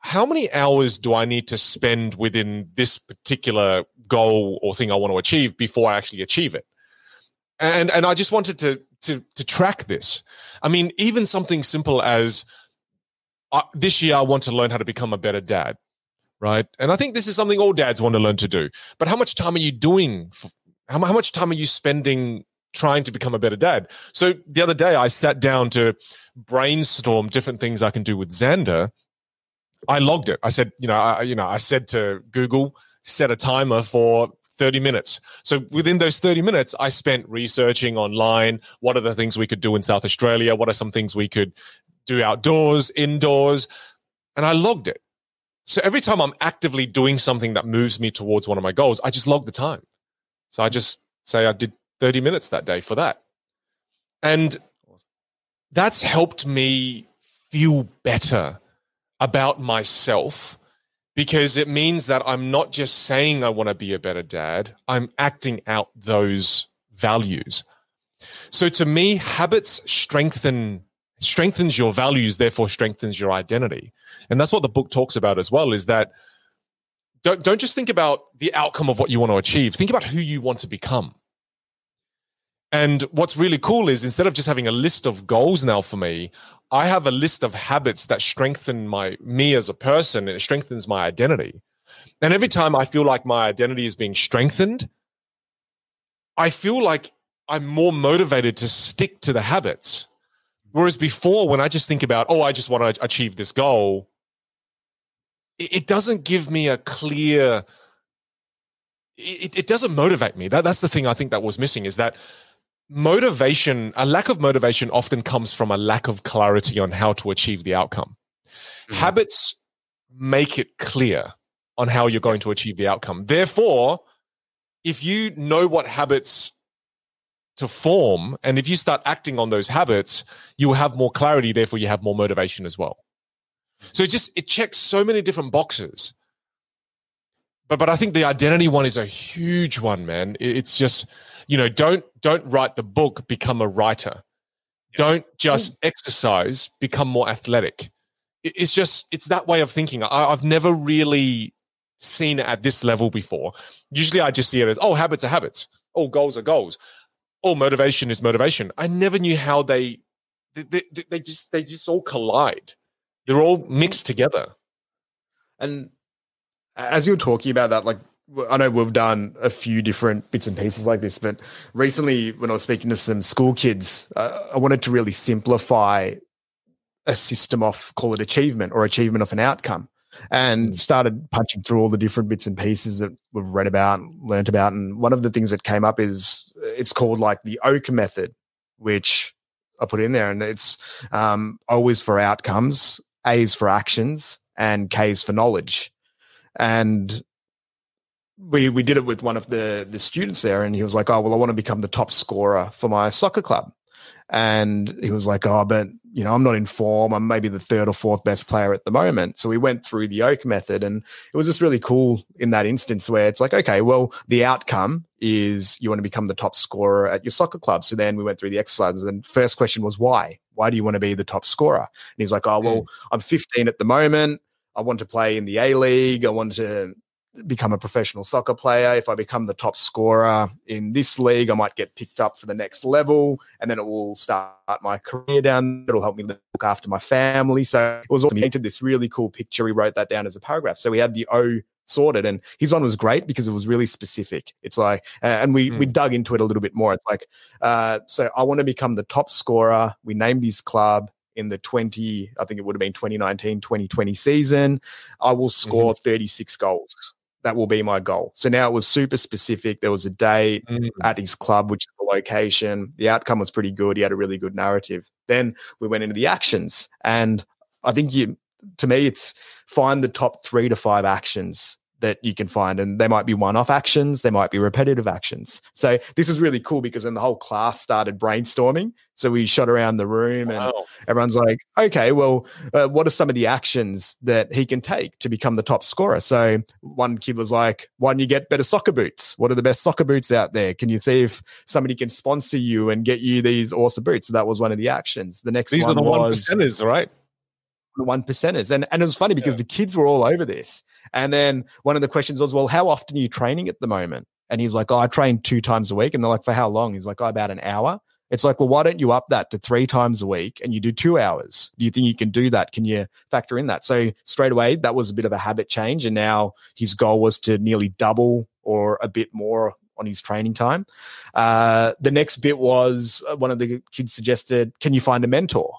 how many hours do I need to spend within this particular goal or thing I want to achieve before I actually achieve it. And and I just wanted to to to track this. I mean, even something simple as uh, this year I want to learn how to become a better dad, right? And I think this is something all dads want to learn to do. But how much time are you doing How, how much time are you spending trying to become a better dad? So the other day, I sat down to brainstorm different things I can do with Xander. I logged it. I said, you know, I, you know, I said to Google, set a timer for 30 minutes. So within those 30 minutes, I spent researching online. What are the things we could do in South Australia? What are some things we could do outdoors, indoors? And I logged it. So every time I'm actively doing something that moves me towards one of my goals, I just log the time. So I just say I did 30 minutes that day for that. And that's helped me feel better about myself because it means that I'm not just saying I want to be a better dad, I'm acting out those values. So to me, habits strengthen strengthens your values, therefore strengthens your identity. And that's what the book talks about as well, is that don't, don't just think about the outcome of what you want to achieve. Think about who you want to become. And what's really cool is instead of just having a list of goals now for me, I have a list of habits that strengthen my me as a person and it strengthens my identity. And every time I feel like my identity is being strengthened, I feel like I'm more motivated to stick to the habits. Whereas before, when I just think about, oh, I just want to achieve this goal, it, doesn't give me a clear, it, it doesn't motivate me. That, that's the thing I think that was missing is that motivation, a lack of motivation often comes from a lack of clarity on how to achieve the outcome. Mm-hmm. Habits make it clear on how you're going to achieve the outcome. Therefore, if you know what habits to form and if you start acting on those habits, you will have more clarity, therefore you have more motivation as well. So it just it checks so many different boxes. But but I think the identity one is a huge one, man. It's just you know don't don't write the book become a writer. Don't just mm. exercise become more athletic. It's just it's that way of thinking. I, i've never really seen it at this level before. Usually i just see it as oh habits are habits. Oh goals are goals. Oh motivation is motivation. I never knew how they they, they, they just they just all collide they're all mixed together and as you're talking about that like I know we've done a few different bits and pieces like this, but recently when I was speaking to some school kids, uh, I wanted to really simplify a system of call it achievement or achievement of an outcome and mm. started punching through all the different bits and pieces that we've read about, learned about. And one of the things that came up is it's called like the Oak method, which I put in there. And it's um, is for outcomes, A is for actions, and K is for knowledge. And we we did it with one of the the students there, and he was like, "Oh, well, I want to become the top scorer for my soccer club." And he was like, "Oh, but you know, I'm not in form. I'm maybe the third or fourth best player at the moment." So we went through the Oak method, and it was just really cool in that instance where it's like, okay, well, the outcome is you want to become the top scorer at your soccer club. So then we went through the exercises, and first question was why? Why do you want to be the top scorer? And he's like, "Oh, well, mm. I'm 15 at the moment." I want to play in the A League. I want to become a professional soccer player. If I become the top scorer in this league, I might get picked up for the next level, and then it will start my career down. It'll help me look after my family. So it was awesome. He painted this really cool picture. He wrote that down as a paragraph. So we had the O sorted and his one was great because it was really specific it's like uh, and we mm. we dug into it a little bit more it's like uh, so i want to become the top scorer we named his club in the 20 i think it would have been 2019 2020 season i will score mm-hmm. 36 goals that will be my goal. So now it was super specific. There was a date mm. at his club, which is the location. The outcome was pretty good. He had a really good narrative. Then we went into the actions. And I think you, to me, it's find the top three to five actions that you can find. And they might be one off actions, they might be repetitive actions. So this was really cool because then the whole class started brainstorming. So we shot around the room and everyone's like, okay, well, uh, what are some of the actions that he can take to become the top scorer? So one kid was like, why don't you get better soccer boots? What are the best soccer boots out there? Can you see if somebody can sponsor you and get you these awesome boots? So that was one of the actions. The next these one are the was, one percenters, right? The one percenters. And and it was funny because yeah. the kids were all over this. And then one of the questions was, Well, how often are you training at the moment? And he's like, Oh, I train two times a week. And they're like, For how long? He's like, Oh, about an hour. It's like, well, why don't you up that to three times a week and you do two hours? Do you think you can do that? Can you factor in that? So straight away, that was a bit of a habit change. And now his goal was to nearly double or a bit more on his training time. Uh, the next bit was uh, one of the kids suggested, "Can you find a mentor?"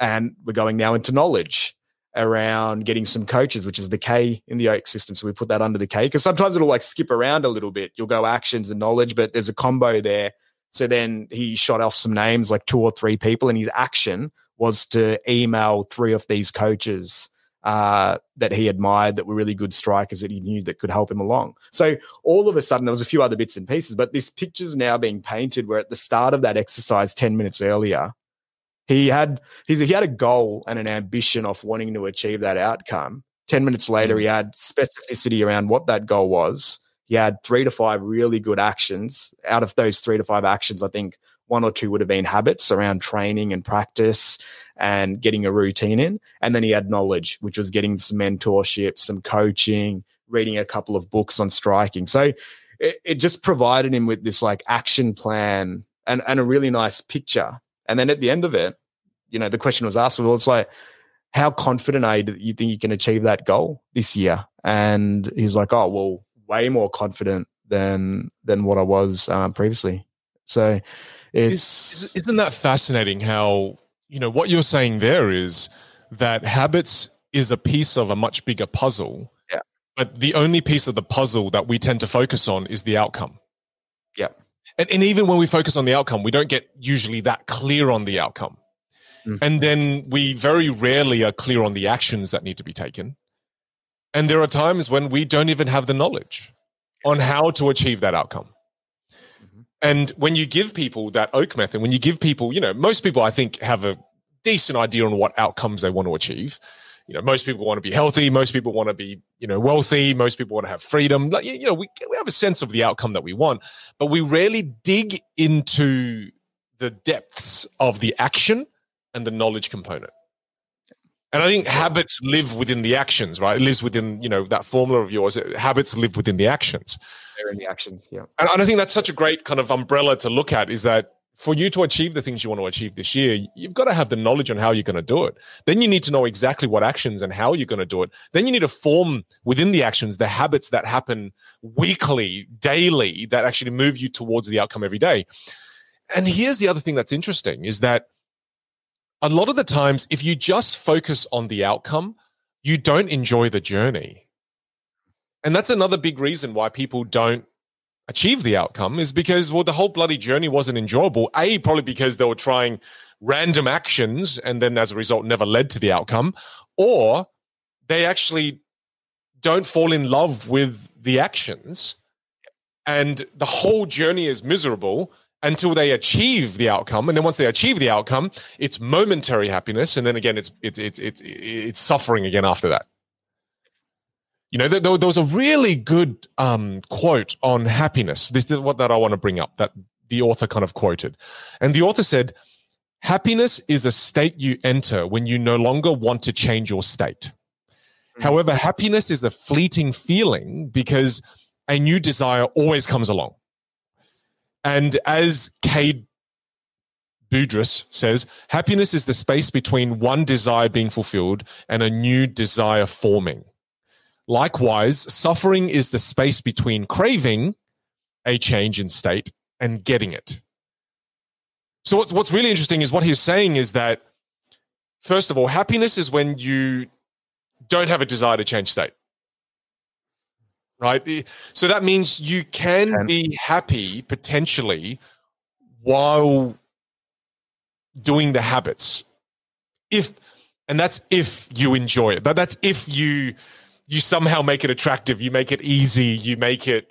And we're going now into knowledge around getting some coaches, which is the K in the Oak system. So we put that under the K because sometimes it'll like skip around a little bit. You'll go actions and knowledge, but there's a combo there. So then he shot off some names, like two or three people, and his action was to email three of these coaches uh, that he admired that were really good strikers that he knew that could help him along. So all of a sudden, there was a few other bits and pieces, but this picture's now being painted where at the start of that exercise 10 minutes earlier, he had he had a goal and an ambition of wanting to achieve that outcome. 10 minutes later, he mm. had specificity around what that goal was. He had three to five really good actions. Out of those three to five actions, I think one or two would have been habits around training and practice and getting a routine in. And then he had knowledge, which was getting some mentorship, some coaching, reading a couple of books on striking. So it, it just provided him with this like action plan and, and a really nice picture. And then at the end of it, you know, the question was asked, well, it's like, how confident are you that you think you can achieve that goal this year? And he's like, oh, well, way more confident than than what I was um, previously. So it's isn't that fascinating how you know what you're saying there is that habits is a piece of a much bigger puzzle. Yeah. But the only piece of the puzzle that we tend to focus on is the outcome. Yeah. And, and even when we focus on the outcome, we don't get usually that clear on the outcome. Mm-hmm. And then we very rarely are clear on the actions that need to be taken. And there are times when we don't even have the knowledge on how to achieve that outcome. And when you give people that oak method, when you give people, you know, most people I think have a decent idea on what outcomes they want to achieve. You know, most people want to be healthy. Most people want to be, you know, wealthy. Most people want to have freedom. Like, you know, we, we have a sense of the outcome that we want, but we rarely dig into the depths of the action and the knowledge component. And I think habits live within the actions, right? It lives within, you know, that formula of yours. Habits live within the actions. They're in the actions, yeah. And, and I think that's such a great kind of umbrella to look at is that for you to achieve the things you want to achieve this year, you've got to have the knowledge on how you're going to do it. Then you need to know exactly what actions and how you're going to do it. Then you need to form within the actions the habits that happen weekly, daily, that actually move you towards the outcome every day. And here's the other thing that's interesting is that a lot of the times, if you just focus on the outcome, you don't enjoy the journey. And that's another big reason why people don't achieve the outcome is because, well, the whole bloody journey wasn't enjoyable. A, probably because they were trying random actions and then as a result never led to the outcome, or they actually don't fall in love with the actions and the whole journey is miserable until they achieve the outcome and then once they achieve the outcome it's momentary happiness and then again it's it's it's it's, it's suffering again after that. You know there, there was a really good um, quote on happiness. This is what that i want to bring up that the author kind of quoted. And the author said happiness is a state you enter when you no longer want to change your state. Mm-hmm. however happiness is a fleeting feeling because a new desire always comes along and as Caed Budris says, happiness is the space between one desire being fulfilled and a new desire forming. Likewise, suffering is the space between craving a change in state and getting it. So, what's, what's really interesting is what he's saying is that, first of all, happiness is when you don't have a desire to change state right? So that means you can be happy potentially while doing the habits. If and that's if you enjoy it. But that's if you you somehow make it attractive, you make it easy, you make it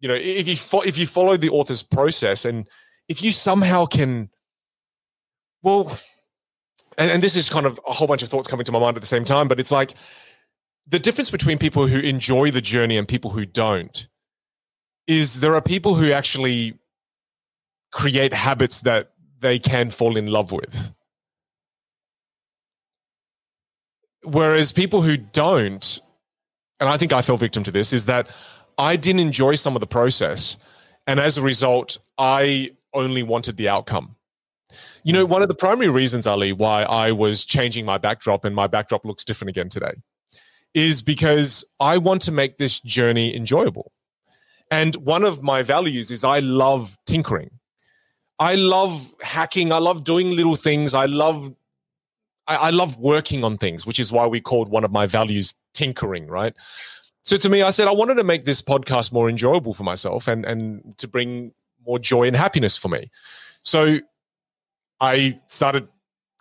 you know, if you fo- if you follow the author's process and if you somehow can well and, and this is kind of a whole bunch of thoughts coming to my mind at the same time, but it's like the difference between people who enjoy the journey and people who don't is there are people who actually create habits that they can fall in love with. Whereas people who don't, and I think I fell victim to this, is that I didn't enjoy some of the process. And as a result, I only wanted the outcome. You know, one of the primary reasons, Ali, why I was changing my backdrop and my backdrop looks different again today is because I want to make this journey enjoyable. And one of my values is I love tinkering. I love hacking. I love doing little things. I love I, I love working on things, which is why we called one of my values tinkering, right? So to me, I said I wanted to make this podcast more enjoyable for myself and and to bring more joy and happiness for me. So I started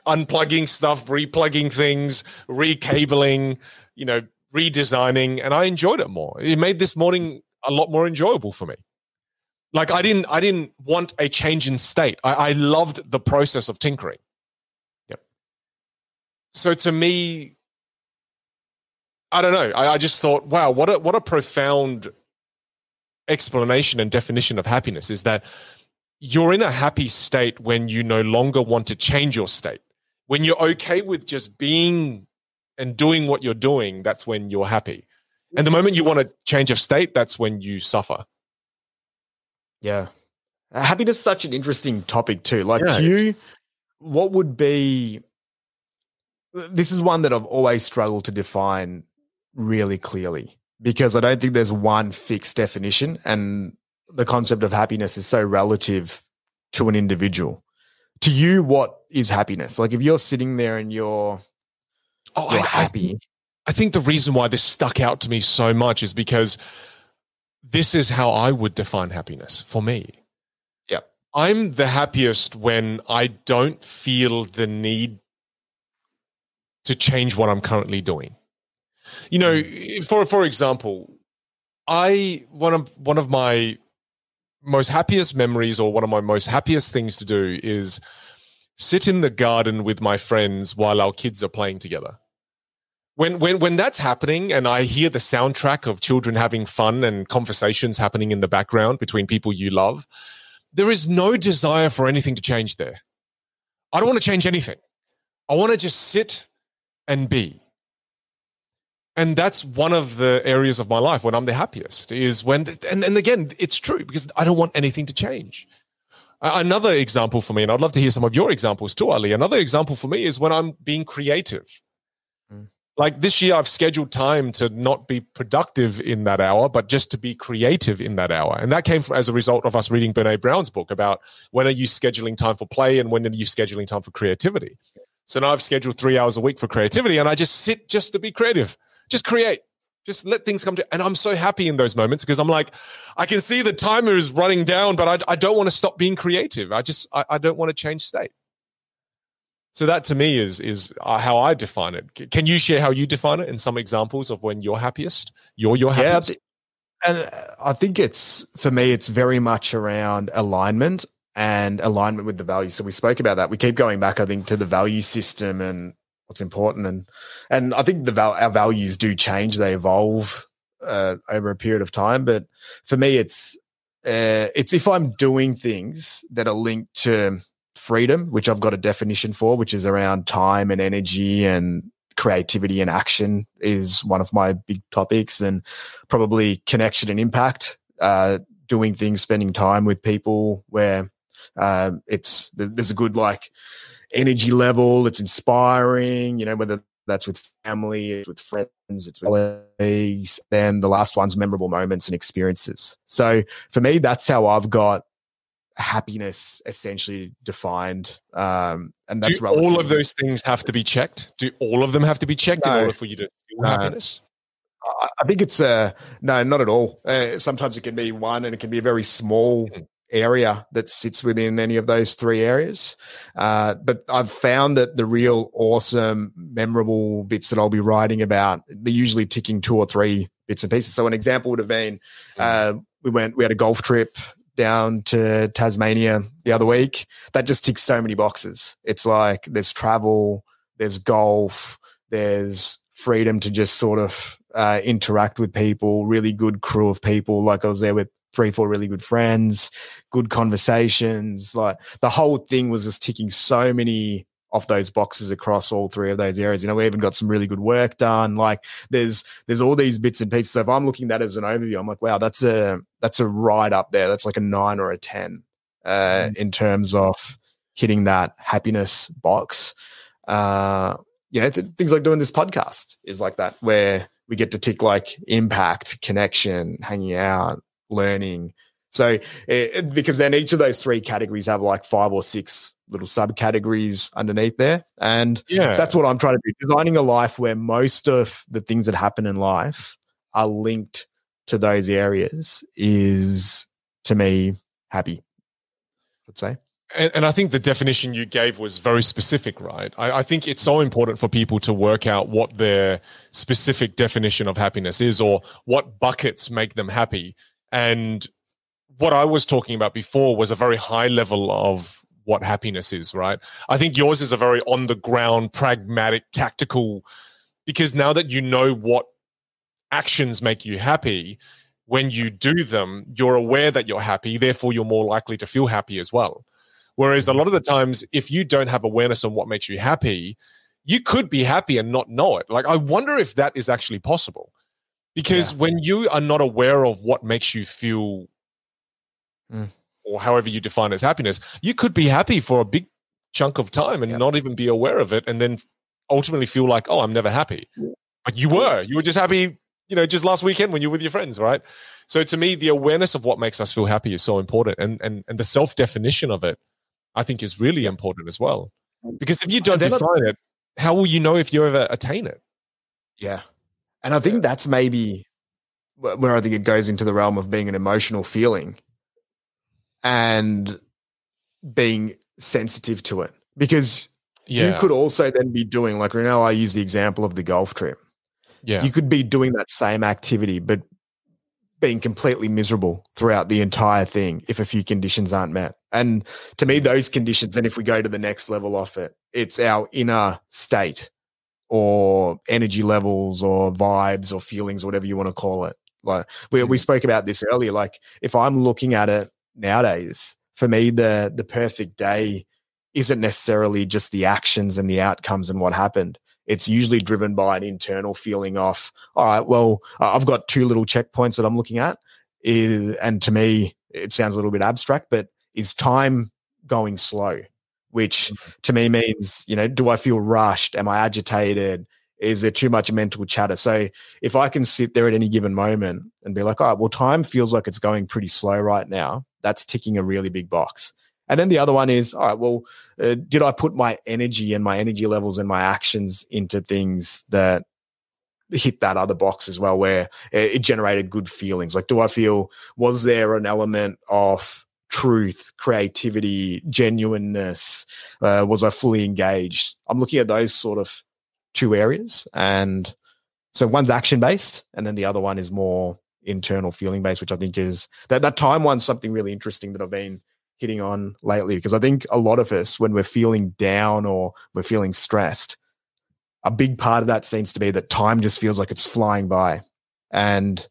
unplugging stuff, replugging things, recabling, you know, redesigning, and I enjoyed it more. It made this morning a lot more enjoyable for me. Like I didn't, I didn't want a change in state. I, I loved the process of tinkering. Yep. So to me, I don't know. I, I just thought, wow, what a what a profound explanation and definition of happiness is that you're in a happy state when you no longer want to change your state. When you're okay with just being and doing what you're doing, that's when you're happy. And the mm-hmm. moment you want a change of state, that's when you suffer. Yeah. Uh, happiness is such an interesting topic too. Like yeah, you, what would be this is one that I've always struggled to define really clearly because I don't think there's one fixed definition and the concept of happiness is so relative to an individual. To you, what is happiness? Like if you're sitting there and you're, oh, I, happy. I think the reason why this stuck out to me so much is because this is how I would define happiness for me. Yeah. I'm the happiest when I don't feel the need to change what I'm currently doing. You know, mm. for for example, I one of one of my most happiest memories or one of my most happiest things to do is sit in the garden with my friends while our kids are playing together when when when that's happening and i hear the soundtrack of children having fun and conversations happening in the background between people you love there is no desire for anything to change there. I don't want to change anything. I want to just sit and be. And that's one of the areas of my life when i'm the happiest is when and, and again it's true because i don't want anything to change. Another example for me and i'd love to hear some of your examples too ali. Another example for me is when i'm being creative like this year i've scheduled time to not be productive in that hour but just to be creative in that hour. And that came from, as a result of us reading brene brown's book about when are you scheduling time for play and when are you scheduling time for creativity. So now i've scheduled three hours a week for creativity and i just sit just to be creative. Just create. Just let things come to and i'm so happy in those moments because i'm like i can see the timer is running down but i, I don't want to stop being creative. I just I, I don't want to change state so that to me is is uh, how I define it. Can you share how you define it in some examples of when you're happiest? You're your happiest. Yeah, and uh, I think it's for me, it's very much around alignment and alignment with the values. So we spoke about that. We keep going back, I think, to the value system and what's important, and and I think the val- our values do change; they evolve uh, over a period of time. But for me, it's uh, it's if I'm doing things that are linked to freedom, which I've got a definition for, which is around time and energy and creativity and action is one of my big topics and probably connection and impact, uh, doing things, spending time with people where, uh, it's, there's a good like energy level. It's inspiring, you know, whether that's with family, it's with friends, it's with colleagues. Then the last one's memorable moments and experiences. So for me, that's how I've got happiness essentially defined um and that's do all of those things have to be checked do all of them have to be checked no, in order for you to feel no. happiness I think it's uh no, not at all. Uh, sometimes it can be one, and it can be a very small mm-hmm. area that sits within any of those three areas. Uh, but I've found that the real awesome, memorable bits that I'll be writing about, they're usually ticking two or three bits and pieces. So an example would have been, mm. uh, we went, we had a golf trip down to Tasmania the other week. That just ticks so many boxes. It's like there's travel, there's golf, there's freedom to just sort of uh, interact with people, really good crew of people. Like I was there with three, four really good friends, good conversations. Like the whole thing was just ticking so many off those boxes across all three of those areas. You know, we even got some really good work done. Like there's there's all these bits and pieces. So if I'm looking at that as an overview, I'm like, wow, that's a that's a right up there. That's like a nine or a ten uh, mm. in terms of hitting that happiness box. Uh, you know, th- things like doing this podcast is like that, where we get to tick like impact, connection, hanging out, learning. So, it, because then each of those three categories have like five or six little subcategories underneath there. And yeah, that's what I'm trying to do designing a life where most of the things that happen in life are linked to those areas is to me happy, I'd say. And, and, I think the definition you gave was very specific, right? I, I, think it's so important for people to work out what their specific definition of happiness is or what buckets make them happy. And what I was talking about before was a very high level of what happiness is, right? I think yours is a very on the ground, pragmatic, tactical, because now that you know what actions make you happy, when you do them, you're aware that you're happy, therefore, you're more likely to feel happy as well. Whereas a lot of the times, if you don't have awareness on what makes you happy, you could be happy and not know it. Like, I wonder if that is actually possible. Because yeah. when you are not aware of what makes you feel, mm. or however you define as happiness, you could be happy for a big chunk of time and yep. not even be aware of it. And then ultimately feel like, oh, I'm never happy. But you were. You were just happy you know, just last weekend when you're with your friends, right? So to me, the awareness of what makes us feel happy is so important, and and and the self definition of it, I think, is really important as well. Because if you don't define it, how will you know if you ever attain it? Yeah, and I think yeah. that's maybe where I think it goes into the realm of being an emotional feeling and being sensitive to it, because yeah. you could also then be doing like right now. I use the example of the golf trip yeah. You could be doing that same activity, but being completely miserable throughout the entire thing if a few conditions aren't met. And to me, those conditions, and if we go to the next level off it, it's our inner state or energy levels or vibes or feelings, whatever you want to call it. Like we, we mm-hmm. spoke about this earlier. Like if I'm looking at it nowadays, for me, the the perfect day isn't necessarily just the actions and the outcomes and what happened it's usually driven by an internal feeling of, all right, well, I've got two little checkpoints that I'm looking at. And to me, it sounds a little bit abstract, but is time going slow? Which mm-hmm. to me means, you know, do I feel rushed? Am I agitated? Is there too much mental chatter? So if I can sit there at any given moment and be like, all right, well, time feels like it's going pretty slow right now, that's ticking a really big box. And then the other one is, all right, well, uh, did I put my energy and my energy levels and my actions into things that hit that other box as well, where it generated good feelings? Like, do I feel, was there an element of truth, creativity, genuineness? Uh, was I fully engaged? I'm looking at those sort of two areas. And so one's action based, and then the other one is more internal feeling based, which I think is that, that time one's something really interesting that I've been hitting on lately because I think a lot of us, when we're feeling down or we're feeling stressed, a big part of that seems to be that time just feels like it's flying by. And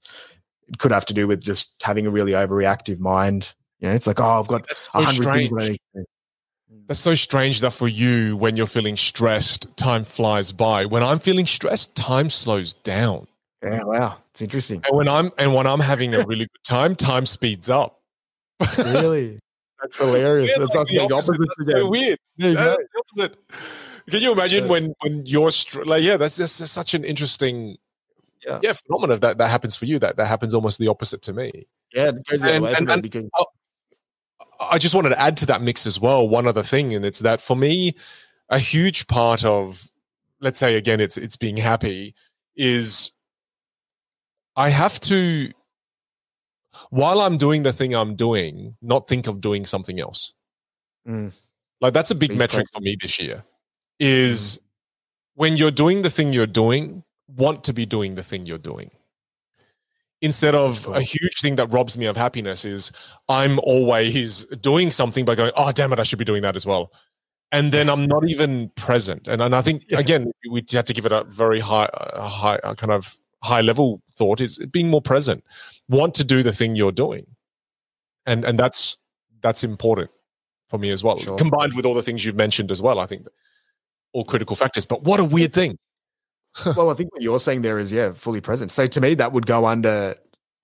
it could have to do with just having a really overreactive mind. You know, it's like, oh, I've got a hundred things that I need to That's so strange that for you, when you're feeling stressed, time flies by. When I'm feeling stressed, time slows down. Yeah, wow, it's interesting. And when I'm and when I'm having a really good time, time speeds up. (laughs) really? That's hilarious. That's like the opposite. opposite so weird. Yeah, opposite. Can you imagine yeah. when when you're str- like, yeah, that's just such an interesting, yeah, yeah phenomenon that that happens for you. That that happens almost the opposite to me. Yeah, and, and, and because- I just wanted to add to that mix as well. One other thing, and it's that for me, a huge part of, let's say again, it's it's being happy is I have to while I'm doing the thing I'm doing, not think of doing something else. Mm. Like that's a big, big metric for me this year. Is mm. when you're doing the thing you're doing, want to be doing the thing you're doing. Instead of cool. a huge thing that robs me of happiness is I'm always doing something by going, oh damn it, I should be doing that as well. And then I'm not even present. And and I think yeah. again, we had to give it a very high, high kind of high level thought is being more present. Want to do the thing you're doing. And and that's that's important for me as well. Sure. combined with all the things you've mentioned as well i think all critical factors but what a weird thing. (laughs) Well i think what you're saying there is yeah fully present. So to me that would go under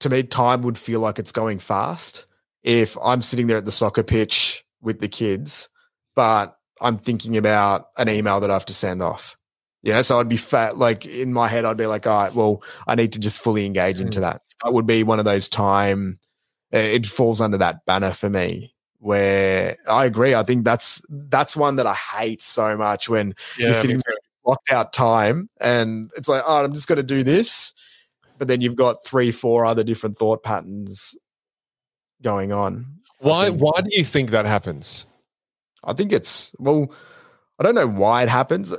to me time would feel like it's going fast if i'm sitting there at the soccer pitch with the kids but i'm thinking about an email that i have to send off you know, so I'd be fat. Like in my head, I'd be like, all right, well, I need to just fully engage into mm. that. That would be one of those time it falls under that banner for me. Where I agree, I think that's that's one that I hate so much when yeah, you're sitting there locked out time and it's like, oh, I'm just going to do this, but then you've got three, four other different thought patterns going on. Why? Why do you think that happens? I think it's well, I don't know why it happens.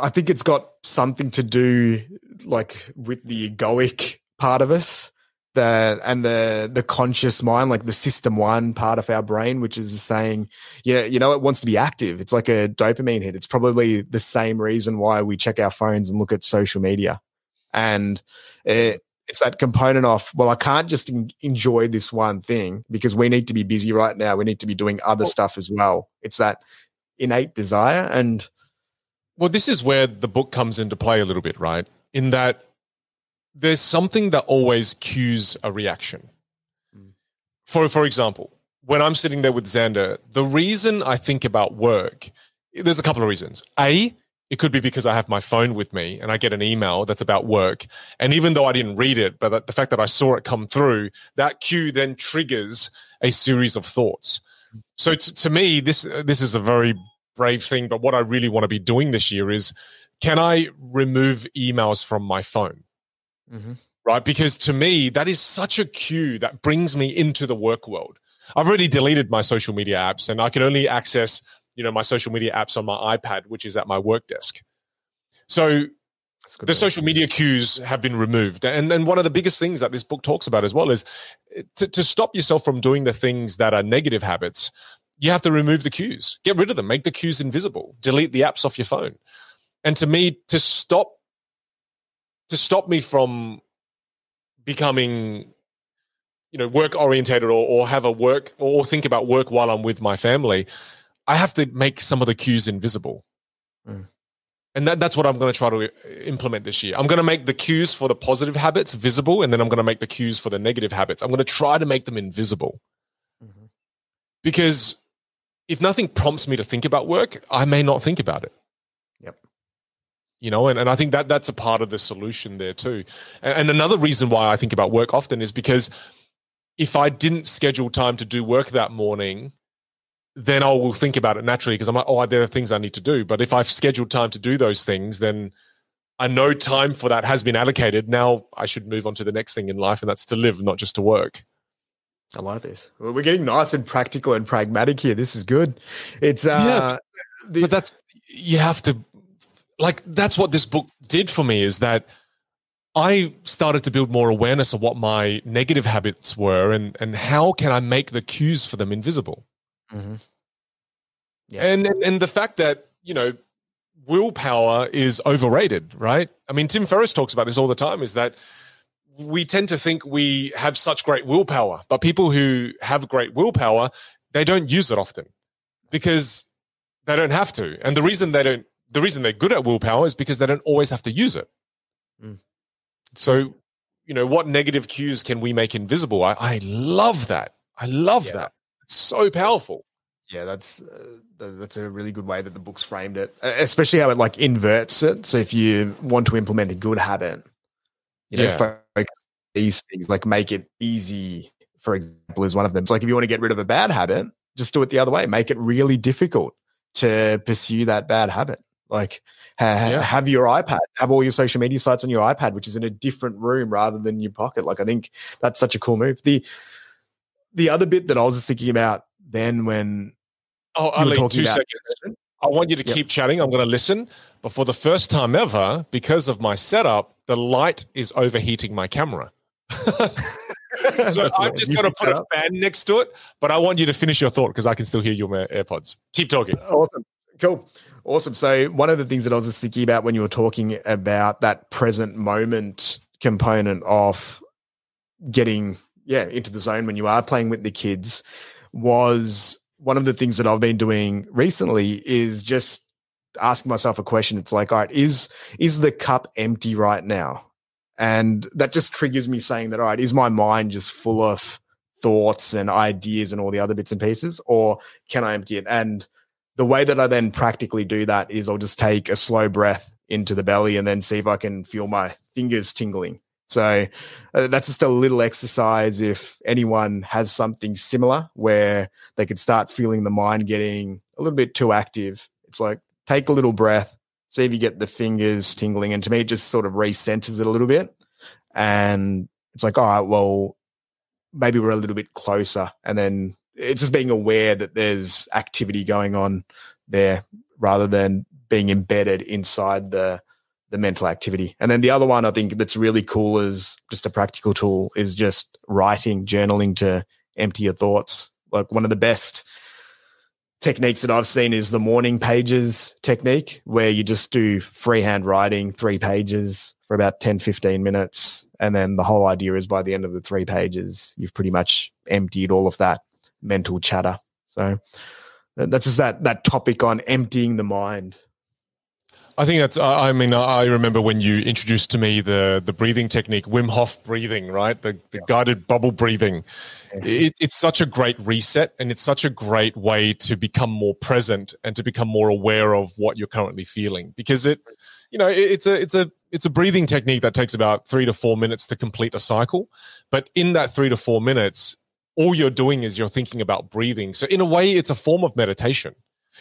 I think it's got something to do like with the egoic part of us that and the the conscious mind like the system one part of our brain which is saying yeah you know it wants to be active. It's like a dopamine hit. It's probably the same reason why we check our phones and look at social media. And it, it's that component of well i can't just en- enjoy this one thing because we need to be busy right now. We need to be doing other stuff as well. It's that innate desire and well this is where the book comes into play a little bit right in that there's something that always cues a reaction mm. for for example when i'm sitting there with xander the reason i think about work there's a couple of reasons a it could be because I have my phone with me and I get an email that's about work. And even though I didn't read it, but the fact that I saw it come through, that cue then triggers a series of thoughts. So t- to me, this this is a very brave thing. But what I really want to be doing this year is, can I remove emails from my phone? Mm-hmm. Right, because to me that is such a cue that brings me into the work world. I've already deleted my social media apps, and I can only access you know my social media apps on my iPad, which is at my work desk. So the social media cues have been removed, and and one of the biggest things that this book talks about as well is eh, to, to stop yourself from doing the things that are negative habits. You have to remove the cues, get rid of them, make the cues invisible, delete the apps off your phone. And to me, to stop to stop me from becoming you know work orientated or, or have a work or think about work while i'm with my family I have to make some of the cues invisible. Mm. And that, that's what I'm going to try to uh, implement this year. I'm going to make the cues for the positive habits visible, and then I'm going to make the cues for the negative habits. I'm going to try to make them invisible. Mm-hmm. Because if nothing prompts me to think about work, I may not think about it. Yep. You know, and, and I think that that's a part of the solution there too. And, and another reason why I think about work often is because if I didn't schedule time to do work that morning, then I will think about it naturally because I'm like, oh, there are things I need to do. But if I've scheduled time to do those things, then I know time for that has been allocated. Now I should move on to the next thing in life, and that's to live, not just to work. I like this. We're getting nice and practical and pragmatic here. This is good. It's uh, yeah, the- but that's you have to like that's what this book did for me is that I started to build more awareness of what my negative habits were and and how can I make the cues for them invisible. Mm-hmm. Yeah. And, and and the fact that you know willpower is overrated, right? I mean, Tim Ferriss talks about this all the time. Is that we tend to think we have such great willpower, but people who have great willpower they don't use it often because they don't have to. And the reason they don't, the reason they're good at willpower is because they don't always have to use it. Mm. So, you know, what negative cues can we make invisible? I, I love that. I love yeah. that. It's so powerful. Yeah, that's uh, that's a really good way that the book's framed it, especially how it like inverts it. So if you want to implement a good habit, you know, yeah. focus these things like make it easy. For example, is one of them. It's like if you want to get rid of a bad habit, just do it the other way. Make it really difficult to pursue that bad habit. Like ha- yeah. have your iPad, have all your social media sites on your iPad, which is in a different room rather than your pocket. Like I think that's such a cool move. The the other bit that I was just thinking about then when oh, Ali, two seconds. I want you to yep. keep chatting. I'm going to listen. But for the first time ever, because of my setup, the light is overheating my camera. (laughs) so I'm just going to put a fan next to it. But I want you to finish your thought because I can still hear your uh, AirPods. Keep talking. (laughs) Awesome. Cool. Awesome. So one of the things that I was just thinking about when you were talking about that present moment component of getting yeah into the zone when you are playing with the kids was one of the things that I've been doing recently is just asking myself a question. It's like, all right, is is the cup empty right now? And that just triggers me saying that, all right, is my mind just full of thoughts and ideas and all the other bits and pieces, or can I empty it? And the way that I then practically do that is I'll just take a slow breath into the belly and then see if I can feel my fingers tingling So uh, that's just a little exercise if anyone has something similar where they could start feeling the mind getting a little bit too active. It's like take a little breath, see if you get the fingers tingling. And to me, it just sort of recenters it a little bit. And it's like, all right, well, maybe we're a little bit closer. And then it's just being aware that there's activity going on there rather than being embedded inside the the mental activity. And then the other one I think that's really cool is just a practical tool is just writing, journaling to empty your thoughts. Like one of the best techniques that I've seen is the morning pages technique, where you just do freehand writing, three pages for about 10, 15 minutes. And then the whole idea is by the end of the three pages, you've pretty much emptied all of that mental chatter. So uh, that's just that that topic on emptying the mind. I think that's. I mean, I remember when you introduced to me the the breathing technique, Wim Hof breathing, right? The the yeah. guided bubble breathing. It, it's such a great reset, and it's such a great way to become more present and to become more aware of what you're currently feeling. Because it, you know, it, it's a it's a it's a breathing technique that takes about three to four minutes to complete a cycle. But in that three to four minutes, all you're doing is you're thinking about breathing. So in a way, it's a form of meditation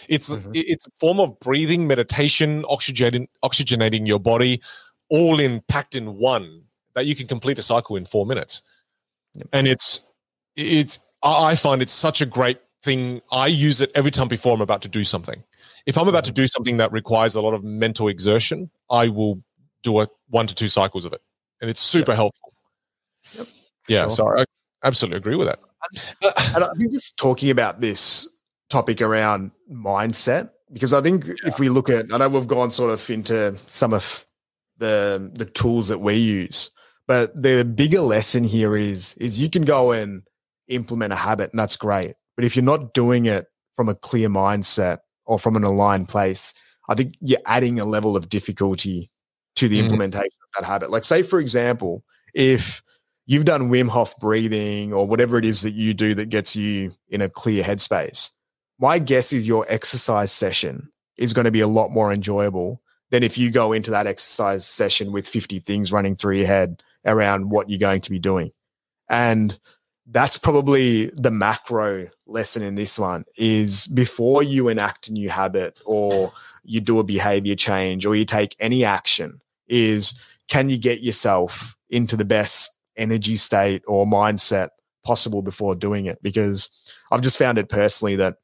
it's mm-hmm. it's a form of breathing, meditation, oxygenating oxygenating your body, all in packed in one that you can complete a cycle in four minutes. Yep. And it's it's I find it's such a great thing. I use it every time before I'm about to do something. If I'm about to mm-hmm. do something that requires a lot of mental exertion, I will do a one to two cycles of it, and it's super yep. helpful. Yep. Yeah, sure. so I absolutely agree with that. And I think just talking about this topic around mindset because I think yeah. if we look at, I know we've gone sort of into some of the the tools that we use, but the bigger lesson here is is you can go and implement a habit, and that's great. But if you're not doing it from a clear mindset or from an aligned place, I think you're adding a level of difficulty to the mm-hmm. implementation of that habit. Like, say, for example, if you've done Wim Hof breathing or whatever it is that you do that gets you in a clear headspace, my guess is your exercise session is going to be a lot more enjoyable than if you go into that exercise session with 50 things running through your head around what you're going to be doing. And that's probably the macro lesson in this one is before you enact a new habit or you do a behavior change or you take any action is can you get yourself into the best energy state or mindset possible before doing it because I've just found it personally that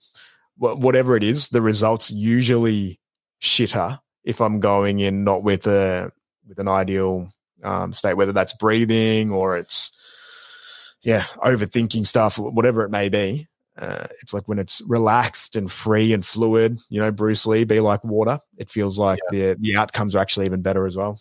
whatever it is, the results usually shitter if I'm going in not with a with an ideal um, state, whether that's breathing or it's yeah overthinking stuff, whatever it may be. Uh, it's like when it's relaxed and free and fluid. You know, Bruce Lee, be like water. It feels like yeah. the the outcomes are actually even better as well.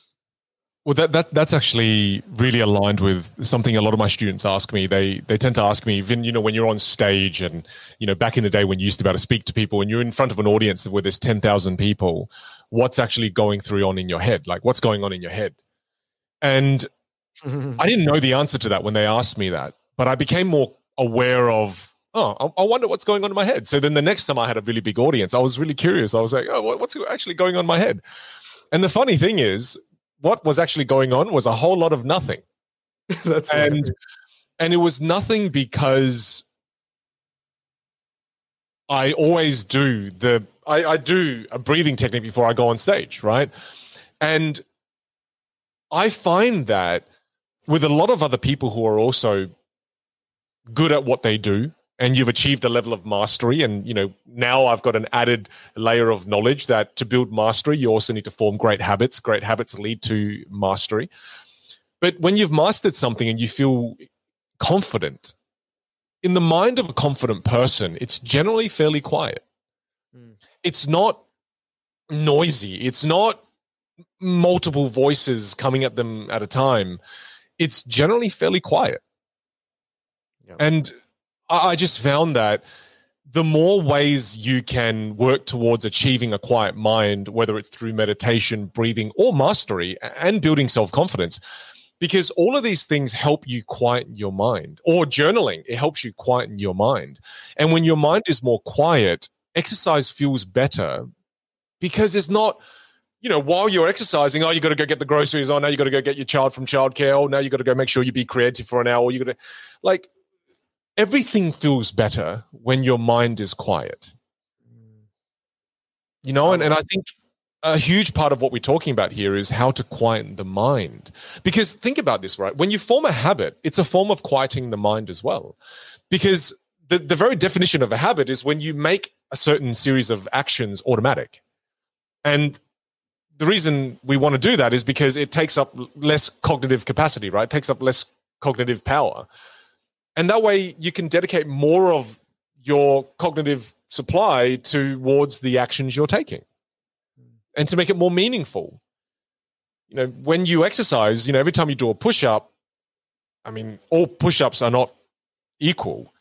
Well, that, that that's actually really aligned with something a lot of my students ask me. They they tend to ask me, even you know, when you're on stage and you know, back in the day when you used to be able to speak to people and you're in front of an audience where there's ten thousand people, what's actually going through on in your head? Like, what's going on in your head? And (laughs) I didn't know the answer to that when they asked me that, but I became more aware of. Oh, I wonder what's going on in my head. So then the next time I had a really big audience, I was really curious. I was like, oh, what's actually going on in my head? And the funny thing is, what was actually going on was a whole lot of nothing. (laughs) That's and and it was nothing because I always do the I, I do a breathing technique before I go on stage, right? And I find that with a lot of other people who are also good at what they do, and you've achieved a level of mastery and you know now i've got an added layer of knowledge that to build mastery you also need to form great habits. Great habits lead to mastery. But when you've mastered something and you feel confident in the mind of a confident person it's generally fairly quiet. Mm. it's not noisy. It's not multiple voices coming at them at a time. It's generally fairly quiet. And I just found that the more ways you can work towards achieving a quiet mind, whether it's through meditation, breathing, or mastery and building self confidence, because all of these things help you quieten your mind, or journaling, it helps you quieten your mind. And when your mind is more quiet, exercise feels better because it's not you know, while you're exercising, oh, you got to go get the groceries. Oh, now you got to go get your child from childcare. Oh, now you got to go make sure you be creative for an hour. You got to, like, everything feels better when your mind is quiet. Mm. You know, and, and I think a huge part of what we're talking about here is how to quieten the mind. Because think about this, right? When you form a habit, it's a form of quieting the mind as well. Because the, the very definition of a habit is when you make a certain series of actions automatic. And the reason we want to do that is because it takes up less cognitive capacity, right? It takes up less cognitive power. And that way you can dedicate more of your cognitive supply towards the actions you're taking and to make it more meaningful. You know, when you exercise, you know, every time you do a push up, I mean, all push ups are not equal.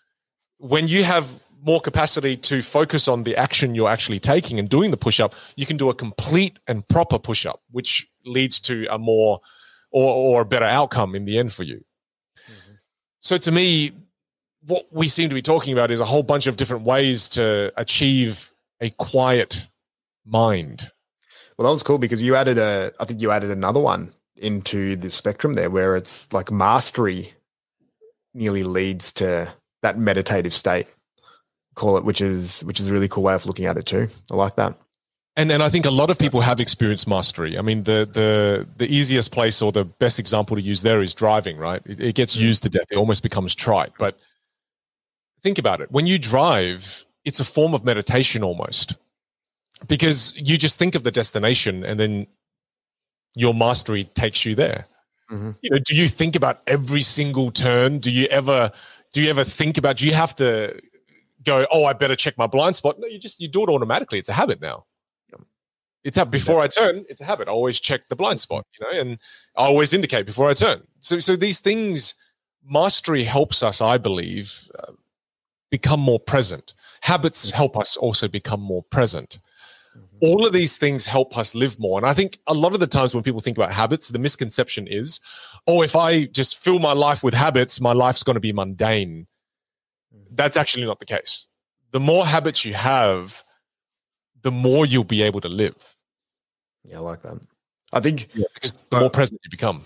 When you have more capacity to focus on the action you're actually taking and doing the push up, you can do a complete and proper push up, which leads to a more or, or a better outcome in the end for you. Mm-hmm. So to me, what we seem to be talking about is a whole bunch of different ways to achieve a quiet mind. Well, that was cool because you added a, I think you added another one into the spectrum there where it's like mastery nearly leads to that meditative state call it, which is which is a really cool way of looking at it too. I like that. And and I think a lot of people have experienced mastery. I mean, the the the easiest place or the best example to use there is driving. Right, it, it gets mm. used to death. It almost becomes trite. But think about it. When you drive, it's a form of meditation almost, because you just think of the destination and then your mastery takes you there. Mm-hmm. You know, do you think about every single turn? Do you ever do you ever think about? Do you have to go, oh, I better check my blind spot. No, you just you do it automatically. It's a habit now. It's a, before I turn. It's a habit. I always check the blind spot, you know, and I always indicate before I turn. So, so these things, mastery helps us, I believe, uh, become more present. Habits help us also become more present. Mm-hmm. All of these things help us live more. And I think a lot of the times when people think about habits, the misconception is, oh, if I just fill my life with habits, my life's going to be mundane that's actually not the case. The more habits you have, the more you'll be able to live. Yeah, I like that. I think yeah, because the more present you become.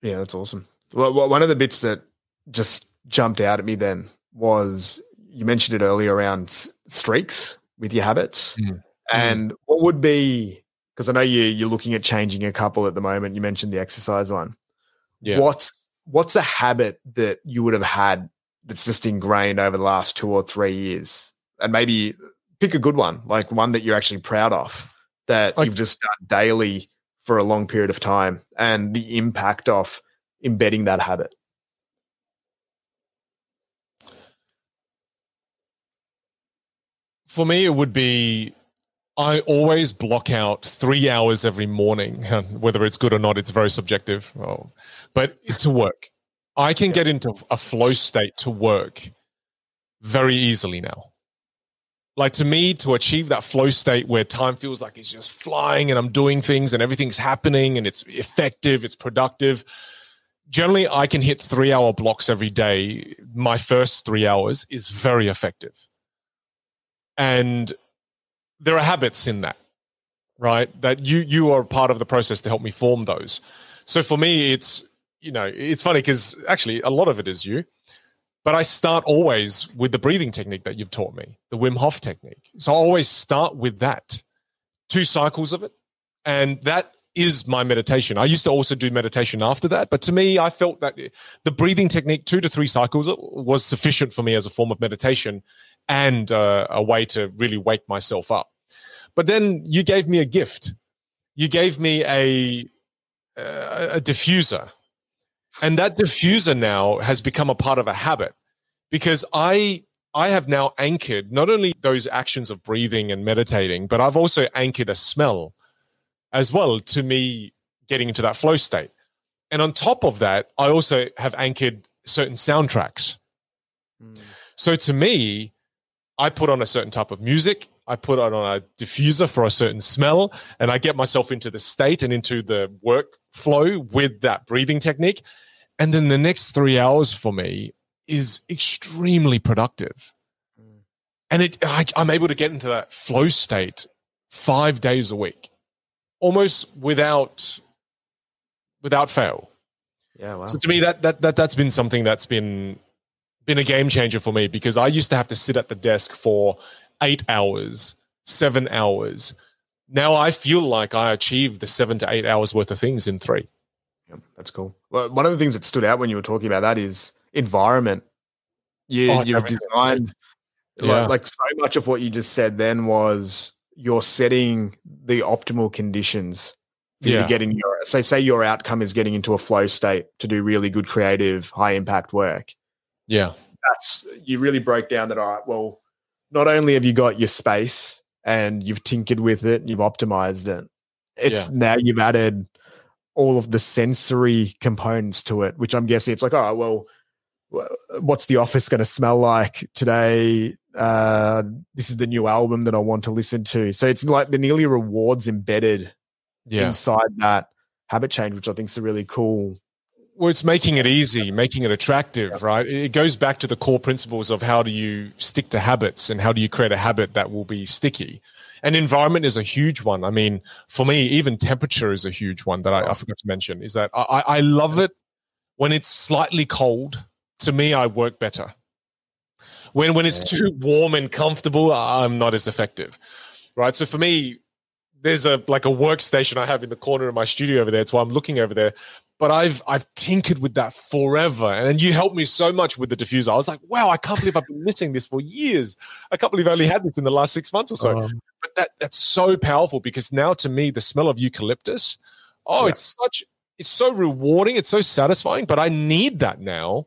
Yeah, that's awesome. Well, one of the bits that just jumped out at me then was you mentioned it earlier around streaks with your habits, mm. and mm. what would be because I know you you're looking at changing a couple at the moment. You mentioned the exercise one. Yeah. What's what's a habit that you would have had that's just ingrained over the last two or three years? And maybe pick a good one, like one that you're actually proud of that you've just done daily for a long period of time and the impact of embedding that habit. For me, it would be I always block out three hours every morning. (laughs) Whether it's good or not, it's very subjective. Well, but to work, I can get into a flow state to work very easily now. Like to me, to achieve that flow state where time feels like it's just flying and I'm doing things and everything's happening and it's effective, it's productive. Generally, I can hit three hour blocks every day. My first three hours is very effective. And there are habits in that, right? That you you are part of the process to help me form those. So for me, it's you know it's funny because actually a lot of it is you, but I start always with the breathing technique that you've taught me, the Wim Hof technique. So I always start with that, two cycles of it, and that is my meditation. I used to also do meditation after that, but to me, I felt that the breathing technique, two to three cycles, was sufficient for me as a form of meditation and uh, a way to really wake myself up. But then you gave me a gift. You gave me a a diffuser, and that diffuser now has become a part of a habit because I I have now anchored not only those actions of breathing and meditating, but I've also anchored a smell as well to me getting into that flow state. And on top of that, I also have anchored certain soundtracks. Mm. So to me, I put on a certain type of music. I put it on a diffuser for a certain smell, and I get myself into the state and into the workflow with that breathing technique. And then the next three hours for me is extremely productive. Mm. And it, I, I'm able to get into that flow state five days a week, almost without without fail. Yeah, wow. So to me, that that that that's been something that's been been a game changer for me because I used to have to sit at the desk for eight hours, seven hours. Now I feel like I achieved the seven to eight hours worth of things in three. Yeah, that's cool. Well, one of the things that stood out when you were talking about that is environment. You, Oh, you've designed Yeah. like, like so much of what you just said then was you're setting the optimal conditions for you Yeah. to get in your say say your outcome is getting into a flow state to do really good creative high impact work Yeah. that's you really broke down that all right well not only have you got your space and you've tinkered with it and you've optimized it it's now you've added all of the sensory components to it which i'm guessing it's like all right well what's the office going to smell like today? Uh this is the new album that i want to listen to. So it's like the nearly rewards embedded Yeah. inside that habit change which i think is a really cool Well, it's making it easy, making it attractive, right? It goes back to the core principles of how do you stick to habits and how do you create a habit that will be sticky. And environment is a huge one. I mean, for me, even temperature is a huge one that I, I forgot to mention. Is that I, I I love it when it's slightly cold. To me, I work better. When when it's too warm and comfortable, I'm not as effective, right? So for me, there's a like a workstation I have in the corner of my studio over there. It's why I'm looking over there but I've I've tinkered with that forever. And you helped me so much with the diffuser. I was like, wow, I can't believe I've been missing this for years. I can't believe I only had this in the last six months or so. Um, but that that's so powerful because now to me, the smell of eucalyptus, oh, Yeah. it's such it's so rewarding, it's so satisfying. But I need that now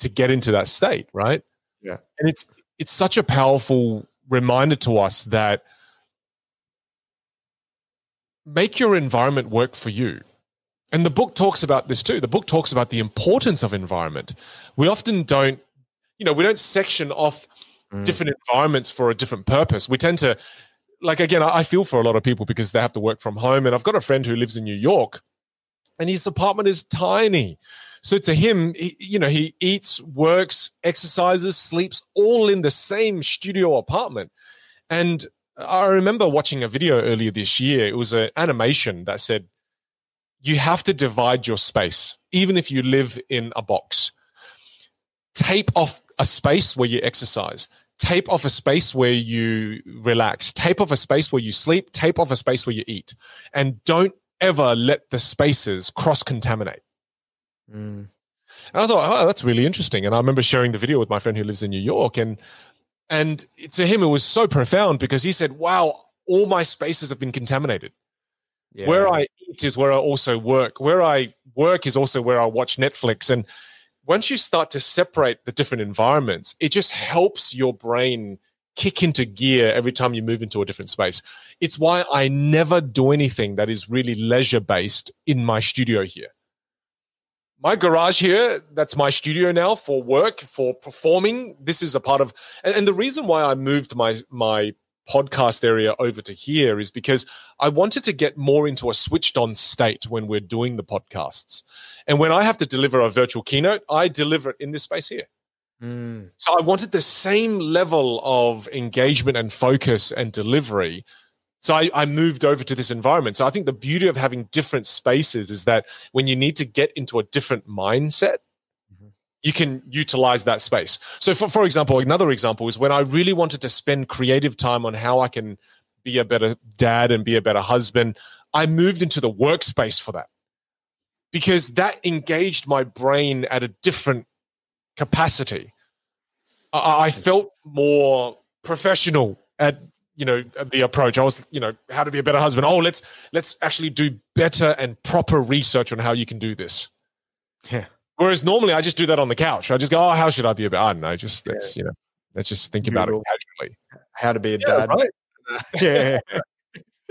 to get into that state, right? Yeah. And it's it's such a powerful reminder to us that make your environment work for you. And the book talks about this too. The book talks about the importance of environment. We often don't, you know, we don't section off Mm. different environments for a different purpose. We tend to, like, again, I I feel for a lot of people because they have to work from home. And I've got a friend who lives in New York and his apartment is tiny. So to him, he, you know, he eats, works, exercises, sleeps all in the same studio apartment. And I remember watching a video earlier this year. It was an animation that said, you have to divide your space, even if you live in a box. Tape off a space where you exercise, tape off a space where you relax, tape off a space where you sleep, tape off a space where you eat. And don't ever let the spaces cross contaminate. mm, And I thought, oh, that's really interesting. And I remember sharing the video with my friend who lives in New York, and and to him it was so profound because he said, "Wow, all my spaces have been contaminated. Yeah. Where I eat is where I also work. Where I work is also where I watch Netflix." And once you start to separate the different environments, it just helps your brain kick into gear every time you move into a different space. It's why I never do anything that is really leisure based in my studio here my garage here that's my studio now for work for performing this is a part of and, and the reason why i moved my my podcast area over to here is because i wanted to get more into a switched on state when we're doing the podcasts and when i have to deliver a virtual keynote i deliver it in this space here Mm, so I wanted the same level of engagement and focus and delivery. So I, I moved over to this environment. So I think the beauty of having different spaces is that when you need to get into a different mindset. You can utilize that space. So for, for example, another example is when I really wanted to spend creative time on how I can be a better dad and be a better husband, I moved into the workspace for that because that engaged my brain at a different capacity. I, I felt more professional at you know the approach. I was you know how to be a better husband. Oh, let's let's actually do better and proper research on how you can do this. yeah. Whereas normally I just do that on the couch. I just go, oh, how should I be a better? I don't know. Just let's you know let's just think about it Google. casually. How to be a Yeah, dad. right. (laughs) yeah.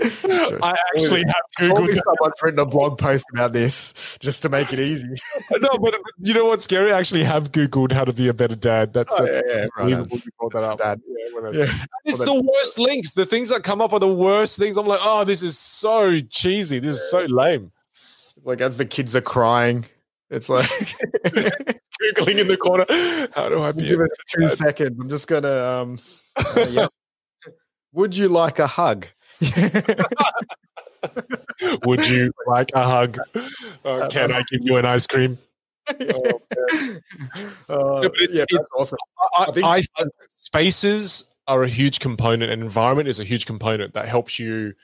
(laughs) I actually have Probably Googled. someone's written a blog post about this just to make it easy. (laughs) no, but you know what's scary? I actually have Googled how to be a better dad. That's, Oh, that's yeah, yeah, right. you brought that up. dad. Yeah. Yeah. It's Well, the worst links. The things that come up are the worst things. I'm like, oh, this is so cheesy. This is so lame. It's like as the kids are crying, it's like (laughs) Googling in the corner. How do I be? give us two seconds. I'm just gonna um (laughs) uh, yep. Would you like a hug? (laughs) Would you like a hug? Uh, can I give you an ice cream? Oh, uh, it, yeah, that's awesome. I, I, think, I think spaces are a huge component, and environment is a huge component that helps you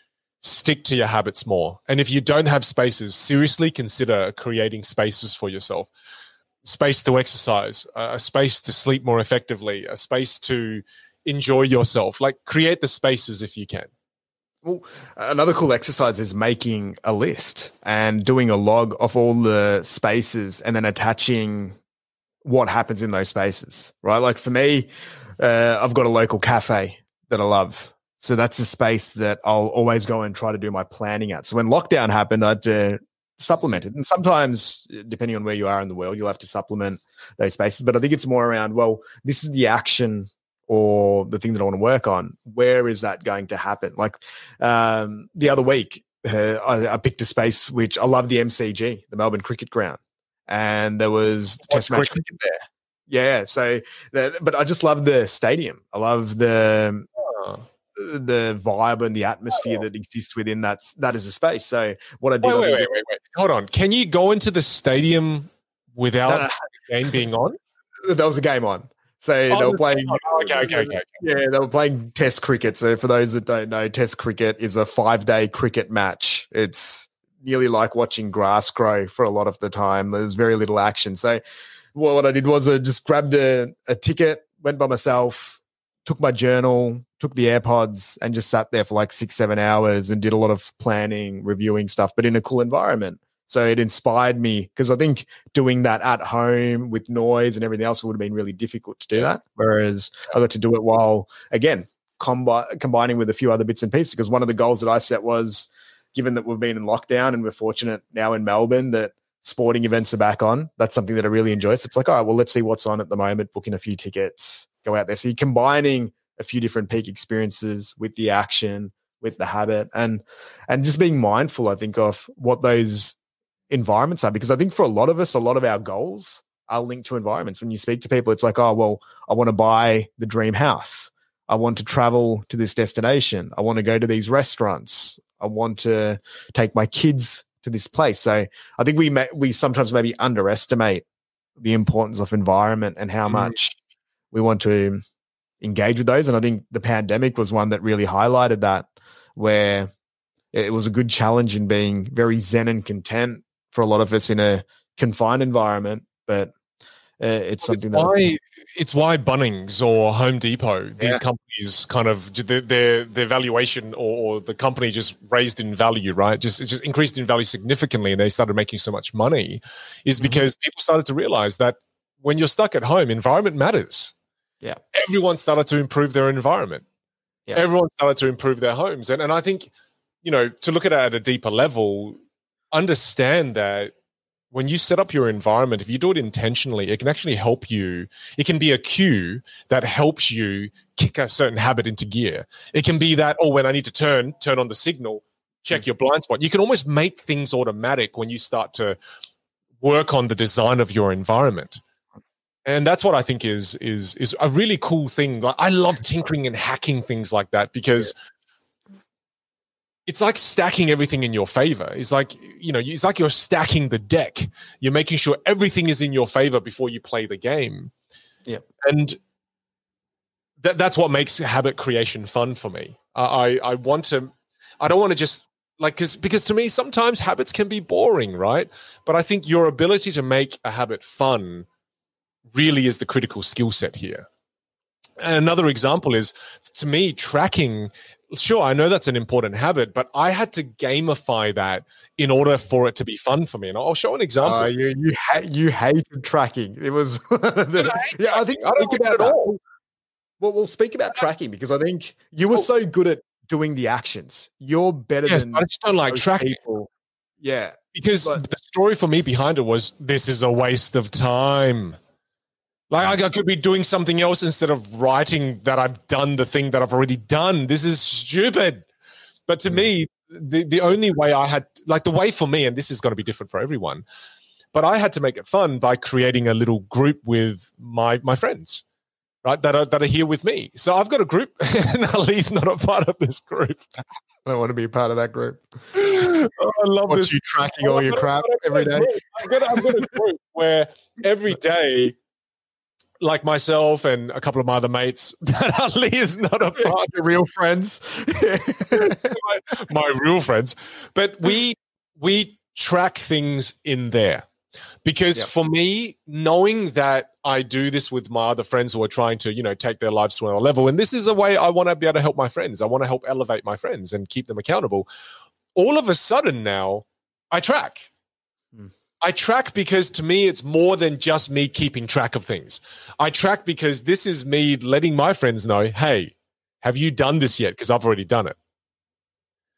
stick to your habits more. And if you don't have spaces, seriously consider creating spaces for yourself. Space to exercise, a space to sleep more effectively, a space to enjoy yourself. Like create the spaces if you can. Well, another cool exercise is making a list and doing a log of all the spaces and then attaching what happens in those spaces, right? Like for me, uh, I've got a local cafe that I love. So that's the space that I'll always go and try to do my planning at. So when lockdown happened, I'd uh, supplement it. And sometimes, depending on where you are in the world, you'll have to supplement those spaces. But I think it's more around, well, this is the action or the thing that I want to work on, where is that going to happen? Like um, the other week, uh, I, I, picked a space which I love the MCG, the Melbourne Cricket Ground, and there was the Test match cricket there. Yeah, so the, but I just love the stadium. I love the oh. The vibe and the atmosphere oh. that exists within that that is a space. So what I did, wait, wait, wait, wait, wait, hold on. Can you go into the stadium without no, no. the game being on? There was a game on. So oh, they were playing. Oh, okay, okay, okay, okay. Yeah, they were playing Test cricket. So for those that don't know, Test cricket is a five-day cricket match. It's nearly like watching grass grow for a lot of the time. There's very little action. So well, what I did was I just grabbed a, a ticket, went by myself, took my journal, took the AirPods, and just sat there for like six, seven hours and did a lot of planning, reviewing stuff, but in a cool environment. So it inspired me because I think doing that at home with noise and everything else would have been really difficult to do that. Whereas I got to do it while, again, combi- combining with a few other bits and pieces. Because one of the goals that I set was given that we've been in lockdown and we're fortunate now in Melbourne that sporting events are back on, that's something that I really enjoy. So it's like, all right, well, let's see what's on at the moment, booking a few tickets, go out there. So you're combining a few different peak experiences with the action, with the habit, and and just being mindful, I think, of what those environments are because I think for a lot of us, a lot of our goals are linked to environments. When you speak to people, it's like, oh, well, I want to buy the dream house. I want to travel to this destination. I want to go to these restaurants. I want to take my kids to this place. So I think we may, we sometimes maybe underestimate the importance of environment and how mm. much we want to engage with those. And I think the pandemic was one that really highlighted that, where it was a good challenge in being very zen and content for a lot of us in a confined environment, but uh, it's something it's that why, it's why Bunnings or Home Depot, these yeah. companies kind of their their valuation or, or, the company just raised in value, right? Just it just increased in value significantly, and they started making so much money, is mm-hmm. because people started to realize that when you're stuck at home, environment matters. Yeah, everyone started to improve their environment. Yeah. Everyone started to improve their homes, and and I think you know to look at it at a deeper level, understand that when you set up your environment, if you do it intentionally, it can actually help you. It can be a cue that helps you kick a certain habit into gear. It can be that, oh, when I need to turn, turn on the signal, check mm. your blind spot. You can almost make things automatic when you start to work on the design of your environment. And that's what I think is is is a really cool thing. Like I love tinkering and hacking things like that because yeah it's like stacking everything in your favor. It's like, you know, it's like you're stacking the deck. You're making sure everything is in your favor before you play the game. Yeah. And that, that's what makes habit creation fun for me. I, I want to, I don't want to just like, cause, because to me, sometimes habits can be boring, right? But I think your ability to make a habit fun really is the critical skill set here. Another example is to me, tracking sure i know that's an important habit but i had to gamify that in order for it to be fun for me. And i'll show an example. Uh, you you, ha- you hated tracking. It was (laughs) the, yeah i think i don't about it all. Well we'll speak about tracking because i think you were so good at doing the actions. You're better yes, than i just don't like tracking. people. yeah because but, the story for me behind it was this is a waste of time like I could be doing something else instead of writing that I've done the thing that I've already done. This is stupid. But to mm. me, the, the only way I had, like the way for me, and this is going to be different for everyone, but I had to make it fun by creating a little group with my my friends. right? That are that are here with me. So I've got a group, (laughs) and Ali's not a part of this group. (laughs) I don't want to be a part of that group. Oh, I love Watch this. you tracking all your crap (laughs) every day. I've got, I've got a group where every day, like myself and a couple of my other mates, (laughs) that (laughs) Ali is not a part of real friends. my, (laughs) my real friends, but we we track things in there because Yep. for me, knowing that I do this with my other friends who are trying to you know take their lives to another level, and this is a way I want to be able to help my friends. I want to help elevate my friends and keep them accountable. All of a sudden now, I track. I track because to me, it's more than just me keeping track of things. I track because this is me letting my friends know, hey, have you done this yet? Because I've already done it.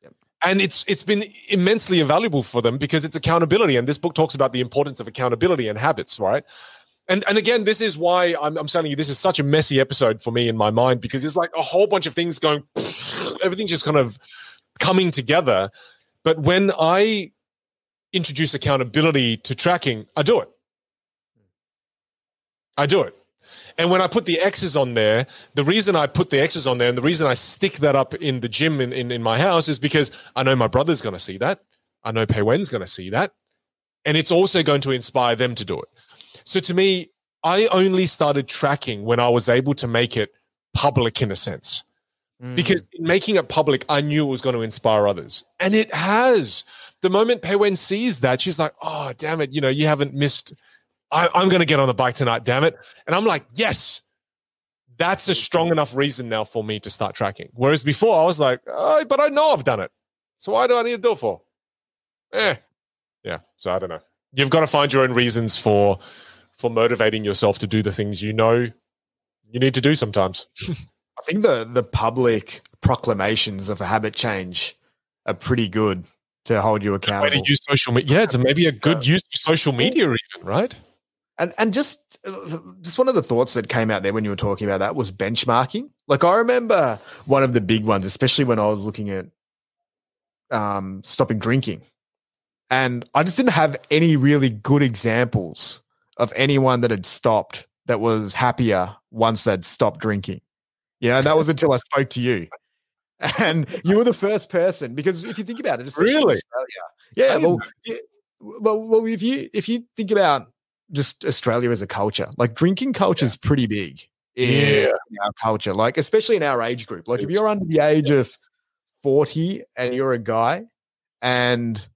Yep. And it's it's been immensely invaluable for them because it's accountability. And this book talks about the importance of accountability and habits, right? And and again, this is why I'm, I'm telling you this is such a messy episode for me in my mind because it's like a whole bunch of things going, (sniffs) everything just kind of coming together. But when I introduce accountability to tracking, I do it. I do it. And when I put the X's on there, the reason I put the X's on there and the reason I stick that up in the gym in, in, in my house is because I know my brother's going to see that. I know Pei Wen's going to see that. And it's also going to inspire them to do it. So to me, I only started tracking when I was able to make it public in a sense because in making it public, I knew it was going to inspire others. And it has. The moment Pei Wen sees that, she's like, oh, damn it, you know, you haven't missed. I, I'm going to get on the bike tonight, damn it. And I'm like, yes, that's a strong enough reason now for me to start tracking. Whereas before, I was like, oh, but I know I've done it. So why do I need to do it for? Eh. Yeah. So I don't know. You've got to find your own reasons for for motivating yourself to do the things you know you need to do sometimes. (laughs) I think the the public proclamations of a habit change are pretty good to hold you way accountable. to use social media. Yeah, it's maybe a good use of social media, even right? And and just just one of the thoughts that came out there when you were talking about that was benchmarking. Like I remember one of the big ones, especially when I was looking at um, stopping drinking, and I just didn't have any really good examples of anyone that had stopped that was happier once they'd stopped drinking. Yeah, and that was until I spoke to you. (laughs) And you were the first person because if you think about it, Really? Australia, yeah. Well, yeah, well, well, if you if you think about just Australia as a culture, like drinking culture is pretty big in, Yeah. in our culture, like especially in our age group. Like if you're under the age of forty and you're a guy, and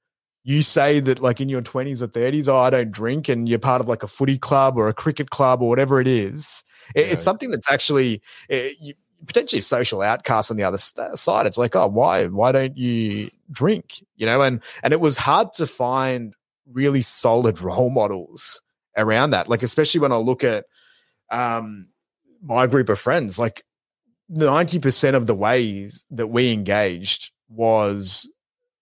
you say that like in your 20s or 30s oh i don't drink and you're part of like a footy club or a cricket club or whatever it is it- Yeah. it's something that's actually uh, you, potentially social outcast on the other uh, side. It's like oh why why don't you drink? You know and and it was hard to find really solid (laughs) role models around that. Like especially when i look at um my group of friends like 90% of the ways that we engaged was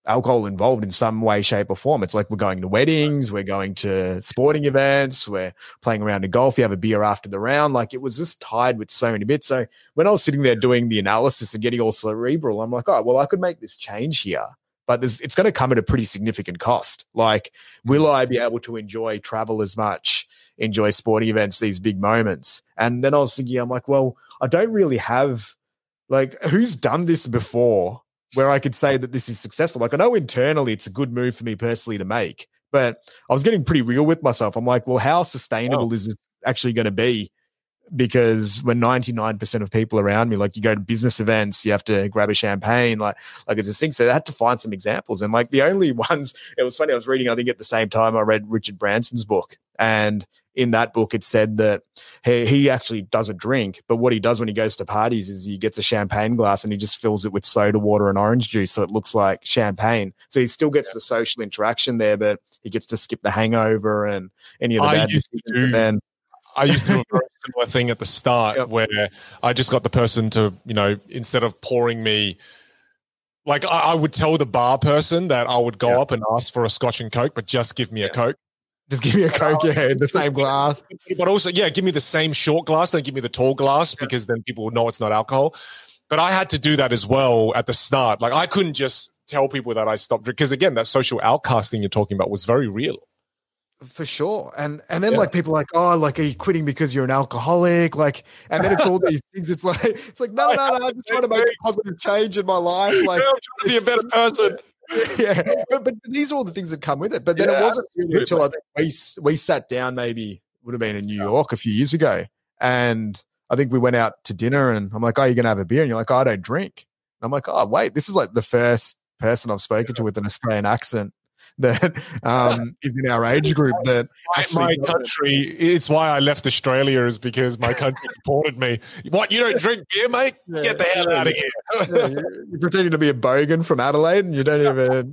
alcohol involved in some way, shape, or form. It's like we're going to weddings, we're going to sporting events, we're playing around in golf, you have a beer after the round. Like it was just tied with so many bits. So when I was sitting there doing the analysis and getting all cerebral, I'm like, oh, well, I could make this change here. But there's, it's going to come at a pretty significant cost. Like, will mm. I be able to enjoy travel as much, enjoy sporting events, these big moments? And then I was thinking, I'm like, well, I don't really have, like, who's done this before where I could say that this is successful. Like I know internally it's a good move for me personally to make, but I was getting pretty real with myself. I'm like, well, how sustainable is it actually going to be? Because when 99% of people around me, like you go to business events, you have to grab a champagne, like like it's a thing. So I had to find some examples. And like the only (laughs) ones, it was funny, I was reading, I think at the same time I read Richard Branson's book. And in that book, it said that he, he actually doesn't drink, but what he does when he goes to parties is he gets a champagne glass and he just fills it with soda water and orange juice, so it looks like champagne. So he still gets the social interaction there, but he gets to skip the hangover and any of the I bad used to do- then I used to do a (laughs) very similar thing at the start Yep. where I just got the person to, you know, instead of pouring me, like I, I would tell the bar person that I would go Yeah. up and ask for a scotch and coke, but just give me a coke. Just give me a coke, yeah, in the same glass. But also, yeah, give me the same short glass, don't give me the tall glass Yeah. because then people would know it's not alcohol. But I had to do that as well at the start. Like I couldn't just tell people that I stopped because again, that social outcasting you're talking about was very real. For sure. And and then yeah. like people like, oh, like are you quitting because you're an alcoholic? Like, and then it's all (laughs) these things. It's like it's like, no, no, no, I'm just trying to make a positive change in my life. Like (laughs) I'm trying to be a better person. (laughs) (laughs) Yeah. But but these are all the things that come with it. But then yeah, it wasn't really until I think we we sat down maybe would have been in New York a few years ago. And I think we went out to dinner and I'm like, Oh, you're gonna have a beer? And you're like, oh, I don't drink. And I'm like, Oh, wait, this is like the first person I've spoken to with an Australian accent (laughs) that um, is in our age group that my, country it's why i left australia is because my country (laughs) deported me. What you don't drink beer mate? Yeah, get the hell yeah, out of here. Yeah, you're, you're pretending to be a bogan from adelaide and you don't even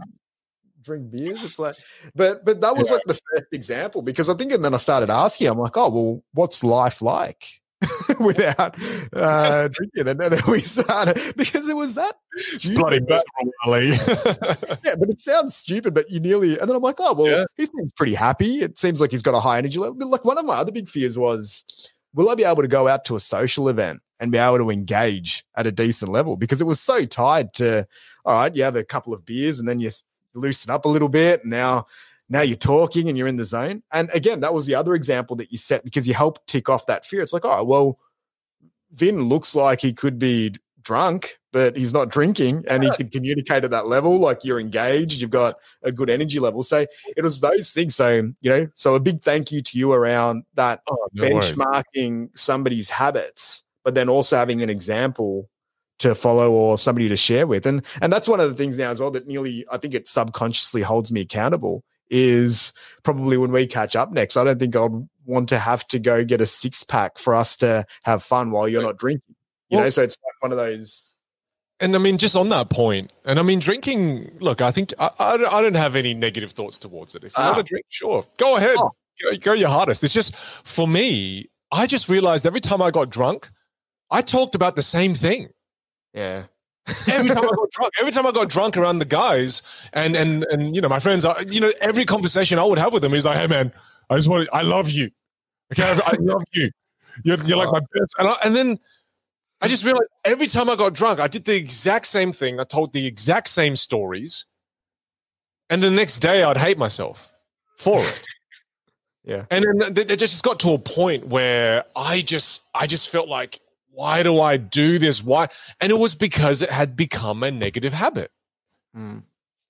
drink beers it's like but but that was like the first example because i think and then i started asking i'm like oh well what's life like (laughs) without uh, drinking. We started (laughs) because it was that stupid. bloody miserable, (laughs) yeah, but it sounds stupid, but you nearly. And then I'm like, oh well, yeah. he seems pretty happy. It seems like he's got a high energy level. But like one of my other big fears was, will I be able to go out to a social event and be able to engage at a decent level? Because it was so tied to, all right, you have a couple of beers and then you loosen up a little bit. And now now you're talking and you're in the zone. And again, that was the other example that you set because you help tick off that fear. It's like, oh, well, Vinh looks like he could be drunk, but he's not drinking and he can communicate at that level. Like you're engaged, you've got a good energy level. So it was those things. So, you know, so a big thank you to you around that oh, no benchmarking worries. somebody's habits, but then also having an example to follow or somebody to share with. And and that's one of the things now as well that nearly I think it subconsciously holds me accountable is probably when we catch up next. I don't think I'd want to have to go get a six pack for us to have fun while you're not drinking. You well, know, so it's like one of those. And I mean, just on that point, and I mean, drinking. Look, I think I, I, I don't have any negative thoughts towards it. If you ah. want to drink, sure, go ahead, oh. go, go your hardest. It's just for me. I just realized every time I got drunk, I talked about the same thing. Yeah every time I got drunk, every time I got drunk around the guys and and and you know my friends, are, you know every conversation I would have with them is like, hey man, I just want, to, I love you, okay, I love you, you're, you're like my best, and I, and then I just realized every time I got drunk, I did the exact same thing. I told the exact same stories, and the next day I'd hate myself for it. (laughs) yeah, and then it just got to a point where I just I just felt like why do I do this? Why? And it was because it had become a negative habit. Mm.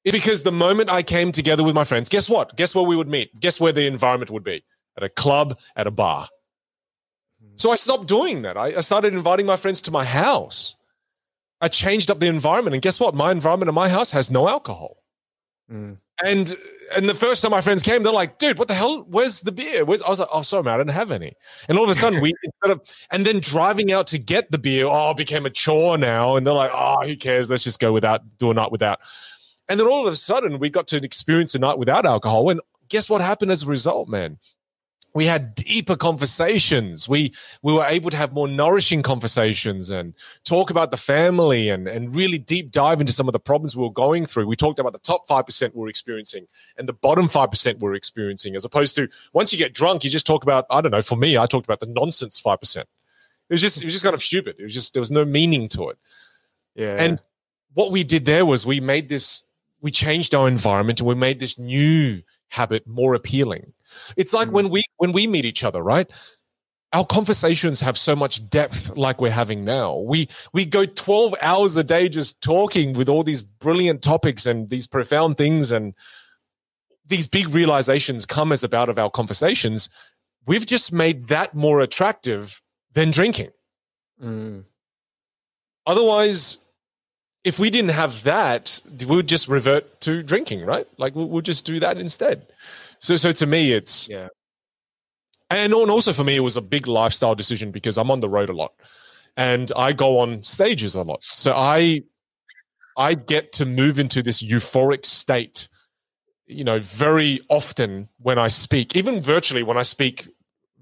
Because the moment I came together with my friends, guess what? Guess where we would meet? Guess where the environment would be? At a club, at a bar. Mm. So I stopped doing that. I, I started inviting my friends to my house. I changed up the environment. And guess what? My environment in my house has no alcohol. Mm. And and the first time my friends came, they're like, dude, what the hell? Where's the beer? Where's I was like, oh, sorry, man, I didn't have any. And all of a sudden, we (laughs) instead of and then driving out to get the beer, oh, became a chore now. And they're like, oh, who cares? Let's just go without, do a night without. And then all of a sudden, we got to experience a night without alcohol. And guess what happened as a result, man? We had deeper conversations. We we were able to have more nourishing conversations and talk about the family and and really deep dive into some of the problems we were going through. We talked about the top 5% we we're experiencing and the bottom 5% we we're experiencing as opposed to once you get drunk you just talk about i don't know for me i talked about the nonsense 5% it was just it was just kind of stupid. It was just there was no meaning to it. Yeah. And what we did there was we made this we changed our environment and we made this new habit more appealing it's like mm. when we when we meet each other, right? Our conversations have so much depth like we're having now. We we go 12 hours a day just talking with all these brilliant topics and these profound things and these big realizations come as about of our conversations. We've just made that more attractive than drinking. Mm. Otherwise, if we didn't have that, we would just revert to drinking, right? Like we'll, just do that instead. So, so to me, it's yeah. And also for me, it was a big lifestyle decision because I'm on the road a lot, and I go on stages a lot. So I, I get to move into this euphoric state, you know, very often when I speak, even virtually when I speak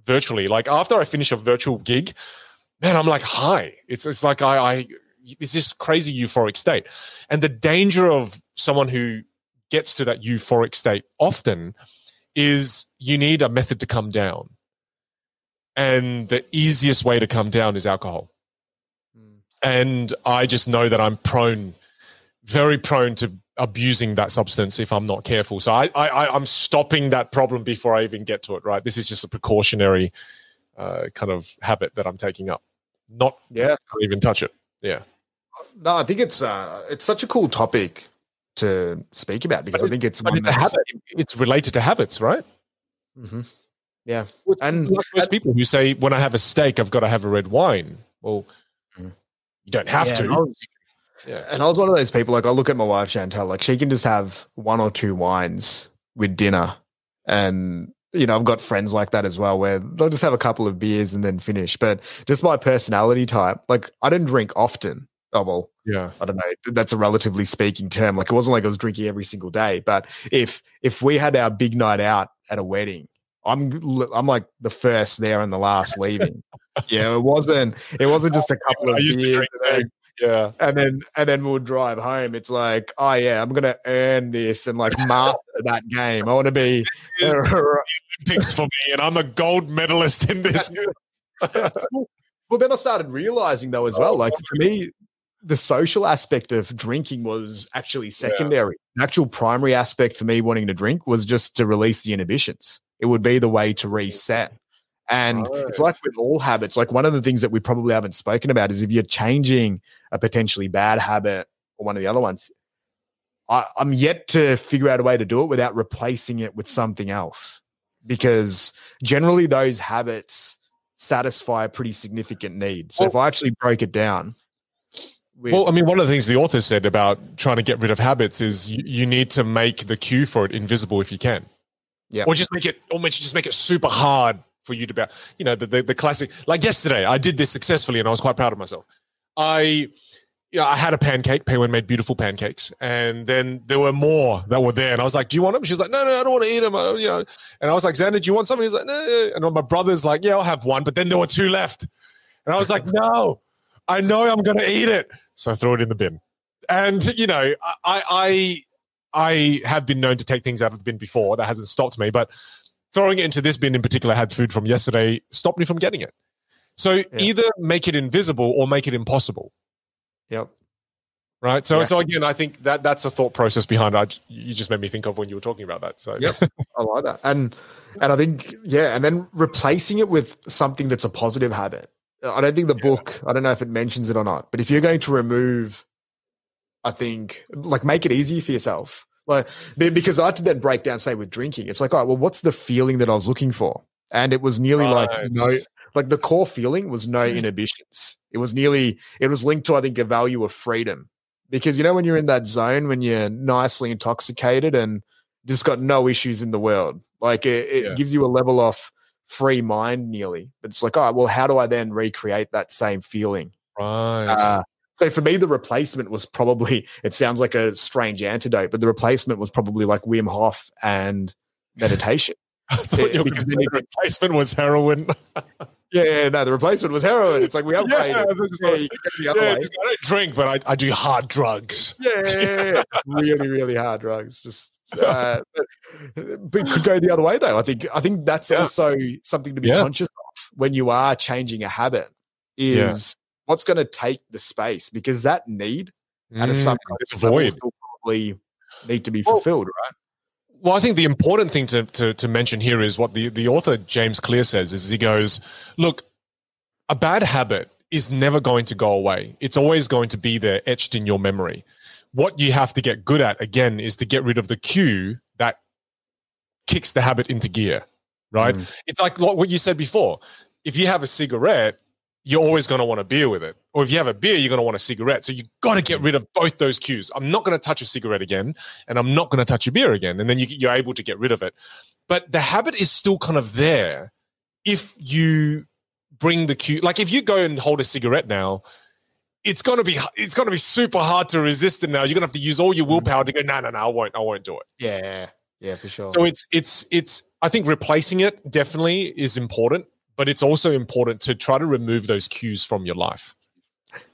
virtually. Like after I finish a virtual gig, man, I'm like high. It's it's like I, I it's this crazy euphoric state, and the danger of someone who gets to that euphoric state often is you need a method to come down. And the easiest way to come down is alcohol. Mm. And I just know that I'm prone, very prone to abusing that substance if I'm not careful. So I, I I'm stopping that problem before I even get to it. Right. This is just a precautionary uh, kind of habit that I'm taking up. Not yeah, not even touch it. Yeah. No, I think it's uh, it's such a cool topic to speak about because I think it's it's habit. It's related to habits, right? Mm-hmm. Yeah, and like most people who say when I have a steak, I've got to have a red wine. Well, mm. you don't have yeah, to. Yeah. And I was one of those people, like, I look at my wife, Chantel, like, she can just have one or two wines with dinner. And, you know, I've got friends like that as well, where they'll just have a couple of beers and then finish. But just my personality type, like, I didn't drink often. Oh, well, yeah. I don't know. That's a relatively speaking term. Like, it wasn't like I was drinking every single day. But if, if we had our big night out at a wedding, I'm I'm like the first there and the last leaving. yeah, it wasn't it wasn't just a couple of beers. Yeah. And then and then we'll drive home. It's like, oh yeah, I'm gonna earn this and like master that game. I want to be (laughs) Olympics for me, and I'm a gold medalist in this. (laughs) well, then I started realizing though as well, like for me, the social aspect of drinking was actually secondary. Yeah. The actual primary aspect for me wanting to drink was just to release the inhibitions. It would be the way to mm. reset. And right. it's like with all habits, like one of the things that we probably haven't spoken about is if you're changing a potentially bad habit or one of the other ones, I, I'm yet to figure out a way to do it without replacing it with something else. Because generally those habits satisfy a pretty significant need. So if I actually broke it down, with- well, I mean, one of the things the author said about trying to get rid of habits is you, you, need to make the cue for it invisible if you can. Yeah. Or just make it, or just make it super hard for you to be, you know, the, the, the classic. Like yesterday, I did this successfully, and I was quite proud of myself. I, you know, I had a pancake. Pei made beautiful pancakes, and then there were more that were there, and I was like, "Do you want them?" She was like, "No, no, I don't want to eat them." I, uh, you know, and I was like, "Xander, do you want something?" He's like, "No," and my brother's like, "Yeah, I'll have one," but then there were two left, and I was like, "No, I know I'm going to eat it," so I throw it in the bin. And you know, I, I, I have been known to take things out of the bin before. That hasn't stopped me, but throwing it into this bin in particular I had food from yesterday stopped me from getting it. So yeah. either make it invisible or make it impossible. Yep. Right. So yeah. so again, I think that that's a thought process behind it. You just made me think of when you were talking about that. So yep, I like that. And and I think yeah, and then replacing it with something that's a positive habit. I don't think the yeah. book. I don't know if it mentions it or not. But if you're going to remove, I think like make it easy for yourself. Like because I had to then break down, say with drinking, it's like, all right, well, what's the feeling that I was looking for? And it was nearly right. like no, like the core feeling was no mm. inhibitions. It was nearly, it was linked to I think a value of freedom, because you know when you're in that zone when you're nicely intoxicated and just got no issues in the world, like it, it yeah. gives you a level of free mind nearly. But it's like, all right, well, how do I then recreate that same feeling? Right. Uh, so for me, the replacement was probably, (laughs) it sounds like a strange antidote, but the replacement was probably like Wim Hof and meditation. I thought your replacement was heroin. (laughs) yeah, no, the replacement was heroin. It's like we upgraded. Yeah, yeah, the other yeah, way. I don't drink, but I, I do hard drugs. (laughs) Yeah, yeah really, really hard drugs. Just, (laughs) uh, but, but could go the other way though. I think, I think that's yeah. also something to be conscious of when you are changing a habit. Is what's going to take the space because that need mm, at a subconscious void will probably need to be fulfilled, well, right? Well, I think the important thing to, to, to mention here is what the, the author James Clear says is he goes, look, a bad habit is never going to go away. It's always going to be there etched in your memory. What you have to get good at again is to get rid of the cue that kicks the habit into gear, right? Mm. It's like what you said before. If you have a cigarette, you're always going to want a beer with it. Or if you have a beer, you're going to want a cigarette. So you've got to get rid of both those cues. I'm not going to touch a cigarette again, and I'm not going to touch a beer again. And then you, you're able to get rid of it. But the habit is still kind of there if you bring the cue. Like if you go and hold a cigarette now, it's gonna be it's gonna be super hard to resist it now. You're gonna have to use all your willpower to go. No, no, no, I won't. I won't do it. Yeah, yeah, for sure. So it's it's it's. I think replacing it definitely is important but it's also important to try to remove those cues from your life.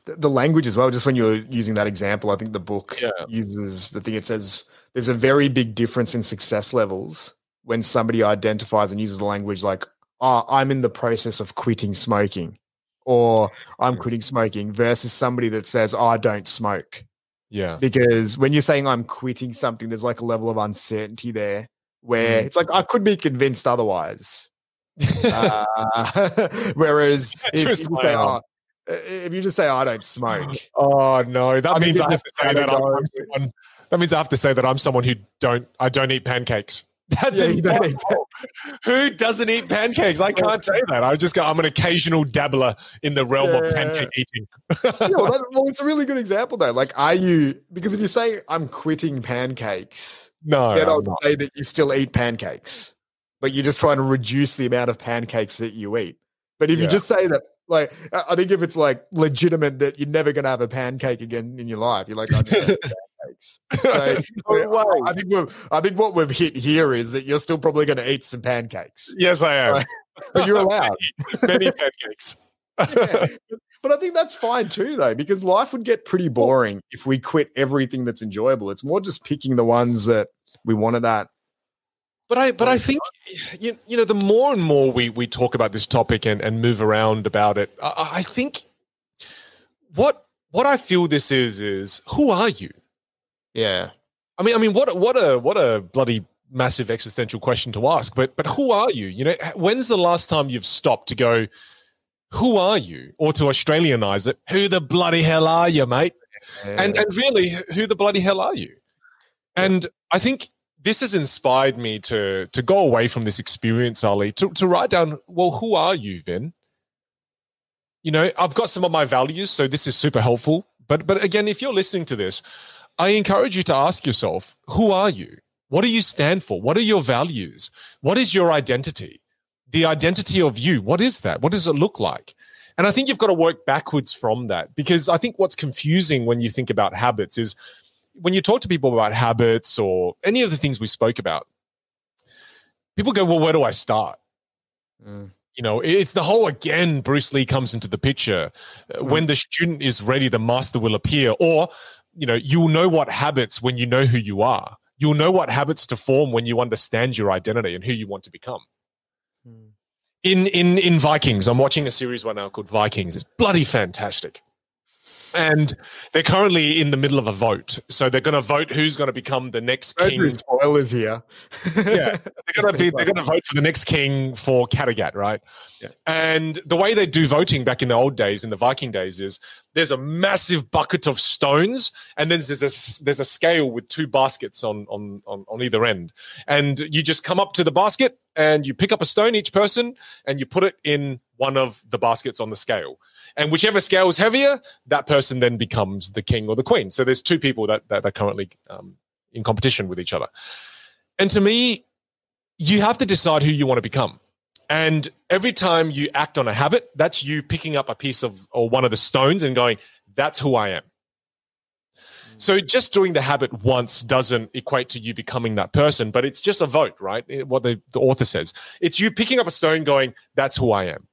The, the language as well, just when you're using that example, I think the book yeah. uses the thing it says there's a very big difference in success levels when somebody identifies and uses the language like, oh, I'm in the process of quitting smoking or I'm quitting smoking versus somebody that says, oh, I don't smoke. Yeah. Because when you're saying I'm quitting something, there's like a level of uncertainty there where Mm. it's like I could be convinced otherwise. Uh, (laughs) whereas (laughs) if you, just say, oh, if you just say I don't smoke, (gasps) oh no, that I means I have to say that I'm, someone. That means I have to say that I'm someone who don't. I don't eat pancakes. (laughs) That's Yeah, you don't eat impossible. Who doesn't eat pancakes? I can't say that. I just go. I'm an occasional dabbler in the realm of Yeah. pancake eating. yeah, well, that, well, it's a really good example though. Like, are you because if you say I'm quitting pancakes, no, then I'll say that you still eat pancakes, but you're just trying to reduce the amount of pancakes that you eat. But if you just say that, like, I I think if it's like legitimate that you're never going to have a pancake again in your life, you're like, I just (laughs) pancakes. So, (laughs) No way. I think I think what we've hit here is that you're still probably going to eat some pancakes, yes, I am. Right. but you're allowed. (laughs) Many pancakes. Yeah. But I think that's fine too, though, because life would get pretty boring if we quit everything that's enjoyable. It's more just picking the ones that we wanted that. But I, but I think you, you know, the more and more we we talk about this topic and and move around about it, I, I think what what I feel this is is who are you? Yeah. I mean, I mean, what a- what a what a bloody massive existential question to ask. But but who are you? You know, when's the last time you've stopped to go, who are you, or to Australianize it, who the bloody hell are you, mate? and and really who the bloody hell are you and i think this has inspired me to to go away from this experience ali to, to write down well who are you Vinh? You know i've got some of my values so this is super helpful. But but again if you're listening to this i encourage you to ask yourself who are you? What do you stand for? What are your values? What is your identity? The identity of you what is that? What does it look like? And I think you've got to work backwards from that because I think what's confusing when you think about habits is when you talk to people about habits or any of the things we spoke about, people go, Well, where do I start? Mm. You know, it's the whole again, Bruce Lee comes into the picture. Uh, When the student is ready, the master will appear. Or, you know, you'll know what habits when you know who you are. You'll know what habits to form when you understand your identity and who you want to become in in in Vikings. I'm watching a series right now called Vikings. It's bloody fantastic. And they're currently in the middle of a vote. So they're going to vote who's going to become the next king. spoilers here. (laughs) Yeah. They're going to be they're going to vote for the next king for Kattegat, right? Yeah. And the way they do voting back in the old days, in the Viking days, is there's a massive bucket of stones, and then there's a there's a scale with two baskets on on on, on either end, and you just come up to the basket and you pick up a stone each person, and you put it in one of the baskets on the scale. And whichever scale is heavier, that person then becomes the king or the queen. So there's two people that that are currently um, in competition with each other. And to me, you have to decide who you want to become. And every time you act on a habit, that's you picking up a piece of or one of the stones and going, that's who I am. So just doing the habit once doesn't equate to you becoming that person, but it's just a vote, right? What the, the author says. It's you picking up a stone going, that's who I am.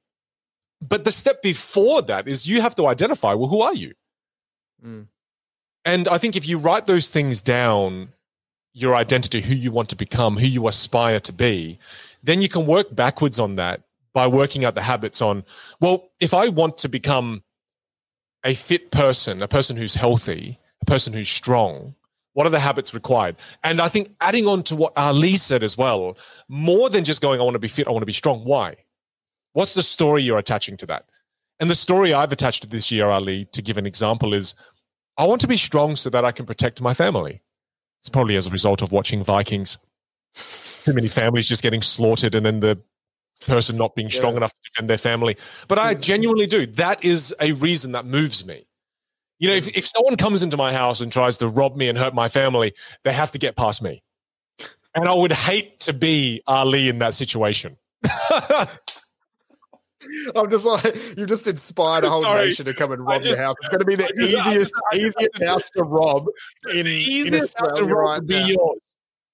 But the step before that is you have to identify, well, who are you? Mm. And I think if you write those things down, your identity, who you want to become, who you aspire to be, then you can work backwards on that by working out the habits on, well, if I want to become a fit person, a person who's healthy, person who's strong, what are the habits required? And I think adding on to what Ali said as well, more than just going, I want to be fit, I want to be strong. Why? What's the story you're attaching to that? And the story I've attached to this year, Ali, to give an example, is I want to be strong so that I can protect my family. It's probably as a result of watching Vikings. Too many families just getting slaughtered and then the person not being strong Yeah. enough to defend their family. But I genuinely do. That is a reason that moves me. You know, if, if someone comes into my house and tries to rob me and hurt my family, they have to get past me. And I would hate to be Ali in that situation. (laughs) I'm just like you just inspired a whole Sorry. nation to come and rob your house. It's going to be the just- easiest, I just- easiest house to rob in, the in easiest house to rob right would be now. yours.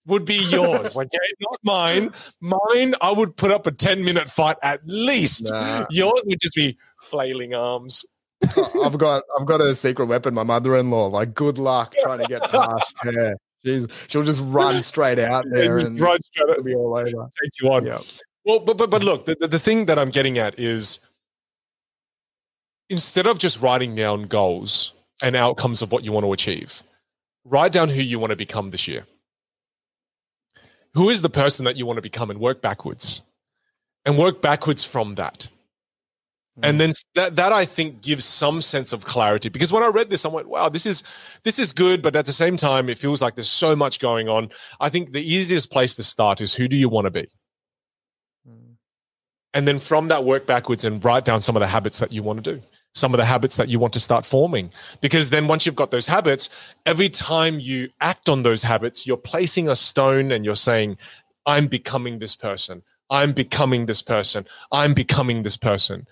Would be yours. (laughs) okay, not mine. Mine, I would put up a 10 minute fight at least. Nah. Yours would just be flailing arms. (laughs) I've got I've got a secret weapon. My mother-in-law. Like, good luck trying to get past (laughs) her. She's she'll just run straight out (laughs) there and and run straight it'll be all over. take you on. Yeah. Well, but but but look, the, the thing that I'm getting at is instead of just writing down goals and outcomes of what you want to achieve, write down who you want to become this year. Who is the person that you want to become and work backwards and work backwards from that. And mm. then that that I think gives some sense of clarity because when I read this, I went, "Wow, this is this is good," but at the same time, it feels like there's so much going on. I think the easiest place to start is who do you want to be, mm. and then from that work backwards and write down some of the habits that you want to do, some of the habits that you want to start forming. Because then once you've got those habits, every time you act on those habits, you're placing a stone and you're saying, "I'm becoming this person." I'm becoming this person. I'm becoming this person.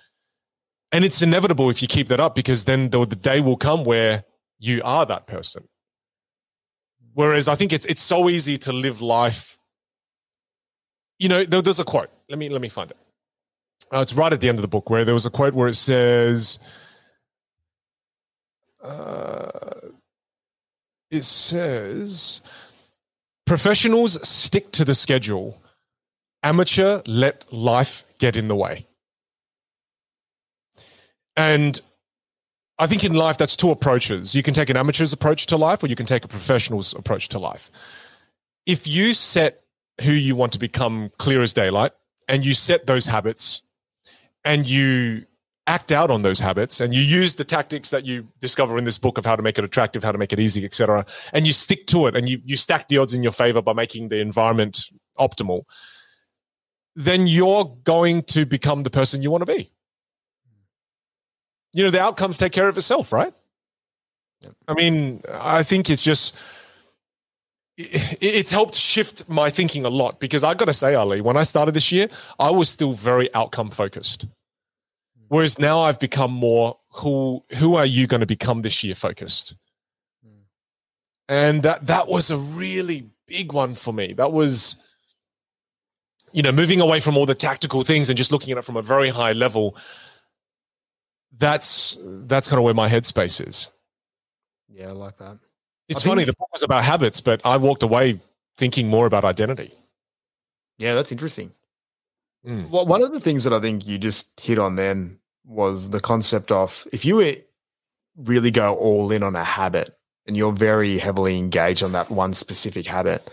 And it's inevitable if you keep that up because then the, the day will come where you are that person. Whereas I think it's it's so easy to live life. You know, there, there's a quote. Let me let me find it. Uh, it's right at the end of the book where there was a quote where it says, uh, "It says professionals stick to the schedule, amateur let life get in the way." And I think in life, that's two approaches. You can take an amateur's approach to life, or you can take a professional's approach to life. If you set who you want to become clear as daylight, and you set those habits, and you act out on those habits, and you use the tactics that you discover in this book of how to make it attractive, how to make it easy, etc., and you stick to it, and you you stack the odds in your favor by making the environment optimal, then you're going to become the person you want to be you know the outcomes take care of itself right? I mean i think it's just it's helped shift my thinking a lot because i got to say ali when i started this year i was still very outcome focused. Hmm. Whereas now i've become more who who are you going to become this year focused? Hmm. And that that was a really big one for me. That was you know moving away from all the tactical things and just looking at it from a very high level that's that's kind of where my headspace is. Yeah, I like that. It's funny. The book was about habits, but I walked away thinking more about identity. Yeah, that's interesting. Mm. Well, one of the things that I think you just hit on then was the concept of if you really go all in on a habit and you're very heavily engaged on that one specific habit,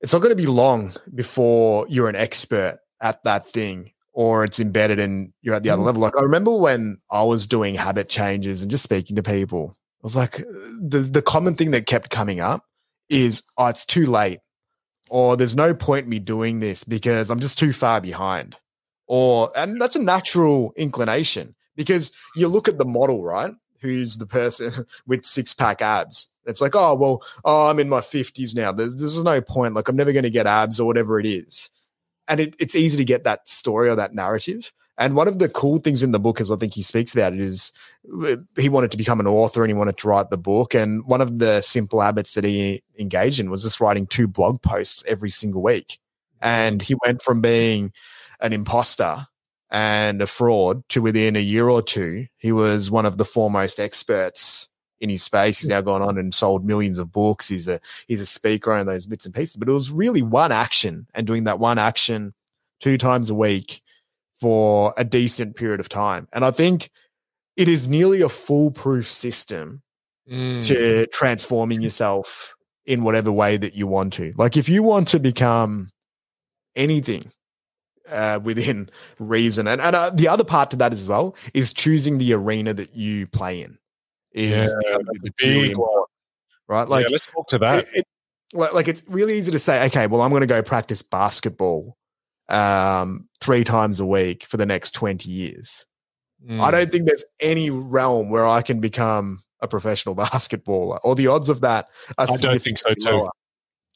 it's not going to be long before you're an expert at that thing or it's embedded and you're at the other mm. level. Like I remember when I was doing habit changes and just speaking to people, I was like, the, the common thing that kept coming up is, oh, it's too late. Or there's no point me doing this because I'm just too far behind. Or, and that's a natural inclination because you look at the model, right? Who's the person (laughs) with six pack abs? It's like, oh, well, oh, I'm in my 50s now. There's, there's no point. Like, I'm never going to get abs or whatever it is and it, it's easy to get that story or that narrative. And one of the cool things in the book, as I think he speaks about it, is uh, he wanted to become an author and he wanted to write the book. And one of the simple habits that he engaged in was just writing two blog posts every single week. And he went from being an imposter and a fraud to within a year or two, he was one of the foremost experts in his space. He's now gone on and sold millions of books. He's a he's a speaker on those bits and pieces. But it was really one action and doing that one action two times a week for a decent period of time. And I think it is nearly a foolproof system mm. to transforming yourself in whatever way that you want to. Like if you want to become anything uh, within reason, and, and uh, the other part to that as well is choosing the arena that you play in is yeah, the big one, right? Like, yeah, let's talk to that. It, it, like, it's really easy to say, okay, well, I'm going to go practice basketball um, three times a week for the next 20 years. Mm. I don't think there's any realm where I can become a professional (laughs) basketballer, or the odds of that are I don't think so too. Lower.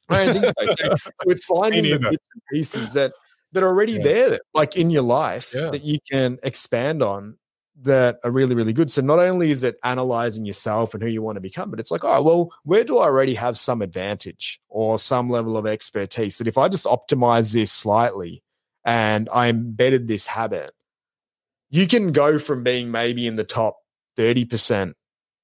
I don't think so. Too. (laughs) so it's finding the bits and pieces that that are already yeah. there, like in your life, yeah. that you can expand on that are really, really good. So not only is it analyzing yourself and who you want to become, but it's like, oh, well, where do I already have some advantage or some level of expertise that if I just optimize this slightly and I embedded this habit, you can go from being maybe in the top 30%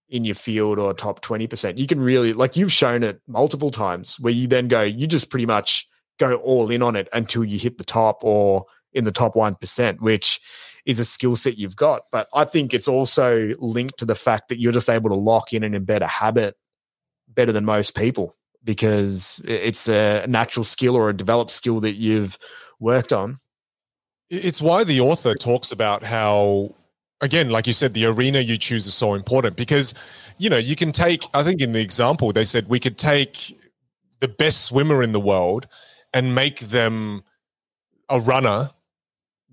in your field or top 20%. You can really, like you've shown it multiple times where you then go, you just pretty much go all in on it until you hit the top or in the top 1%, which is a skill set you've got. But I think it's also linked to the fact that you're just able to lock in and embed a habit better than most people because it's a natural skill or a developed skill that you've worked on. It's why the author talks about how, again, like you said, the arena you choose is so important because, you know, you can take, I think in the example, they said we could take the best swimmer in the world and make them a runner.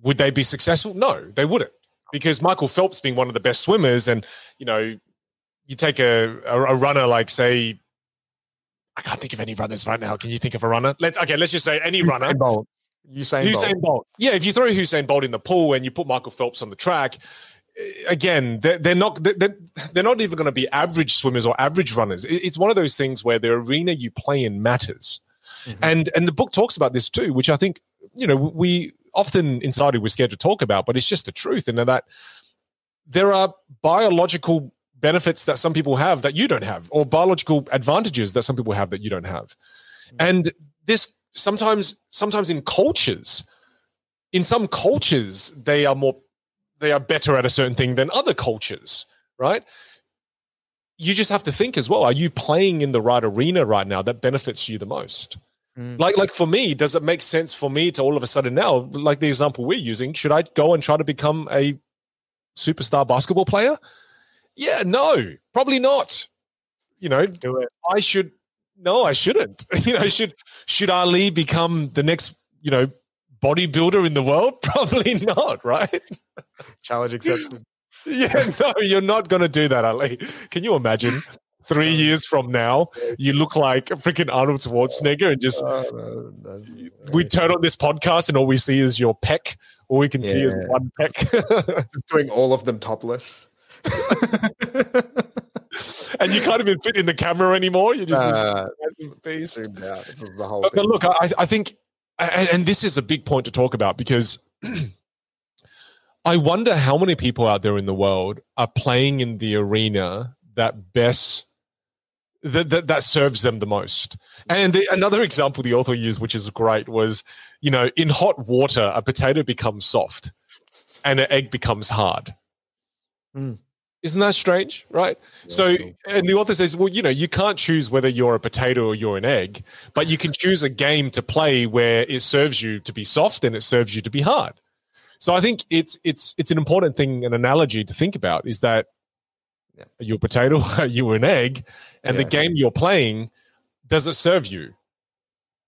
Would they be successful? No, they wouldn't because Michael Phelps being one of the best swimmers and, you know, you take a, a, a runner like say I can't think of any runners right now. Can you think of a runner? Let's okay. Let's just say any Usain runner. Bolt. Usain, Usain Bolt. Bolt. Yeah, if you throw Usain Bolt in the pool and you put Michael Phelps on the track, eh, again, they're, they're not they're, they're not even going to be average swimmers or average runners. It's one of those things where the arena you play in matters, Mhm. and and the book talks about this too, which I think you know we often inside we're scared to talk about, but it's just the truth, and that there are biological benefits that some people have that you don't have, or biological advantages that some people have that you don't have. Mm. And this sometimes, sometimes in cultures, in some cultures, they are more, they are better at a certain thing than other cultures, right? You just have to think as well. Are you playing in the right arena right now that benefits you the most? Mm. Like, like for me, does it make sense for me to all of a sudden now, like the example we're using, should I go and try to become a superstar basketball player? Yeah, no, probably not. You know, Do it. I should no, I shouldn't. (laughs) You know, should should Ali become the next, you know, bodybuilder in the world? (laughs) Probably not, right? Challenge accepted. (laughs) Yeah, no, you're not gonna do that, Ali. Can you imagine? Three years from now, you look like a freaking Arnold Schwarzenegger, and just Oh, no, we turn on this podcast, and all we see is your pec. All we can see is one pec. (laughs) Just doing all of them topless. (laughs) and you can't even fit in the camera anymore. You're just Uh, massive beast. zoomed. This is the whole But, but look, I, I think, and, and this is a big point to talk about because (clears throat) I wonder how many people out there in the world are playing in the arena that best. That, that, that serves them the most. And the, another example the author used, which is great, was you know, in hot water, a potato becomes soft and an egg becomes hard. Mm. Isn't that strange? Right. So, Yeah, and the author says, well, you know, you can't choose whether you're a potato or you're an egg, but you can (laughs) choose a game to play where it serves you to be soft and it serves you to be hard. So I think it's it's it's an important thing, an analogy to think about is that Yeah. are you a potato, are (laughs) you an egg, and the game you're playing does it serve you?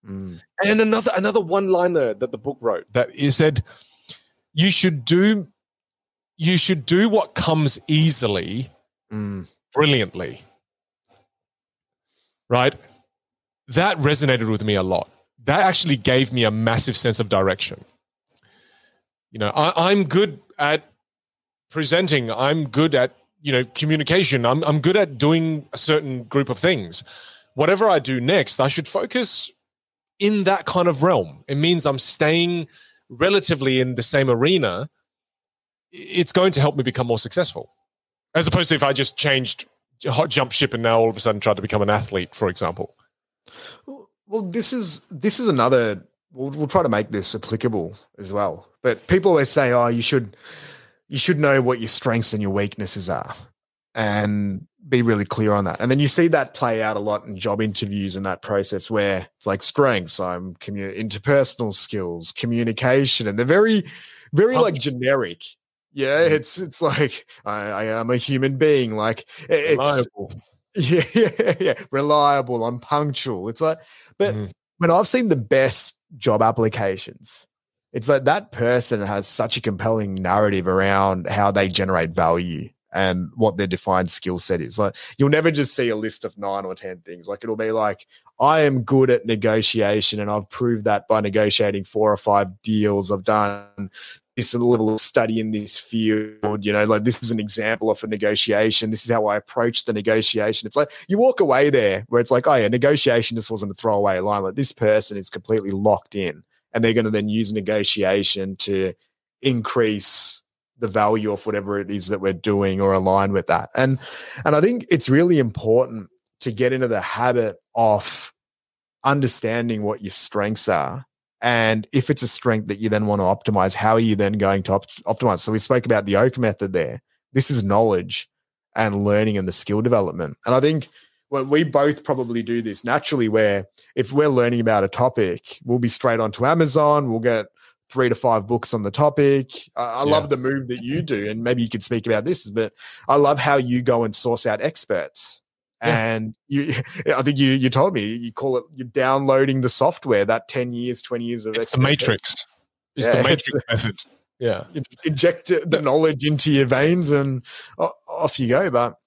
Mm. And another another one liner that the book wrote that he said, you should do you should do what comes easily Mm. brilliantly. Right? That resonated with me a lot. That actually gave me a massive sense of direction. You know, I, I'm good at presenting. I'm good at, you know, communication. I'm, I'm good at doing a certain group of things. Whatever I do next, I should focus in that kind of realm. It means I'm staying relatively in the same arena. It's going to help me become more successful as opposed to if I just changed hot jump ship and now all of a sudden tried to become an athlete, for example. Well, this is this is another. We'll, we'll try to make this applicable as well. But people always say, "Oh, you should you should know what your strengths and your weaknesses are, and be really clear on that." And then you see that play out a lot in job interviews and that process where it's like strengths, I'm commu- interpersonal skills, communication, and they're very, very like generic. Yeah, it's it's like I, I am a human being. Like it's Reliable. yeah, (laughs) yeah, yeah. Reliable. I'm punctual. It's like, but Mhm. when I've seen the best job applications, it's like that person has such a compelling narrative around how they generate value and what their defined skill set is. Like, you'll never just see a list of nine or 10 things. Like, it'll be like, I am good at negotiation and I've proved that by negotiating four or five deals. I've done this level of study in this field. You know, like this is an example of a negotiation. This is how I approach the negotiation. It's like you walk away there where it's like, oh yeah, negotiation just wasn't a throwaway line. Like this person is completely locked in, and they're going to then use negotiation to increase the value of whatever it is that we're doing or align with that. And and I think it's really important to get into the habit of understanding what your strengths are and if it's a strength that you then want to optimize, how are you then going to opt- optimize? So we spoke about the Oak method there. This is knowledge and learning and the skill development. And I think well, we both probably do this naturally where if we're learning about a topic, we'll be straight onto Amazon, we'll get three to five books on the topic. I, I yeah. love the move that you do, and maybe you could speak about this, but I love how you go and source out experts. Yeah. And you, (laughs) I think you you told me you call it you're downloading the software that ten years, twenty years of it's the matrix. It's yeah, (laughs) the matrix it's, method. Yeah, (laughs) inject the knowledge into your veins, and off you go. But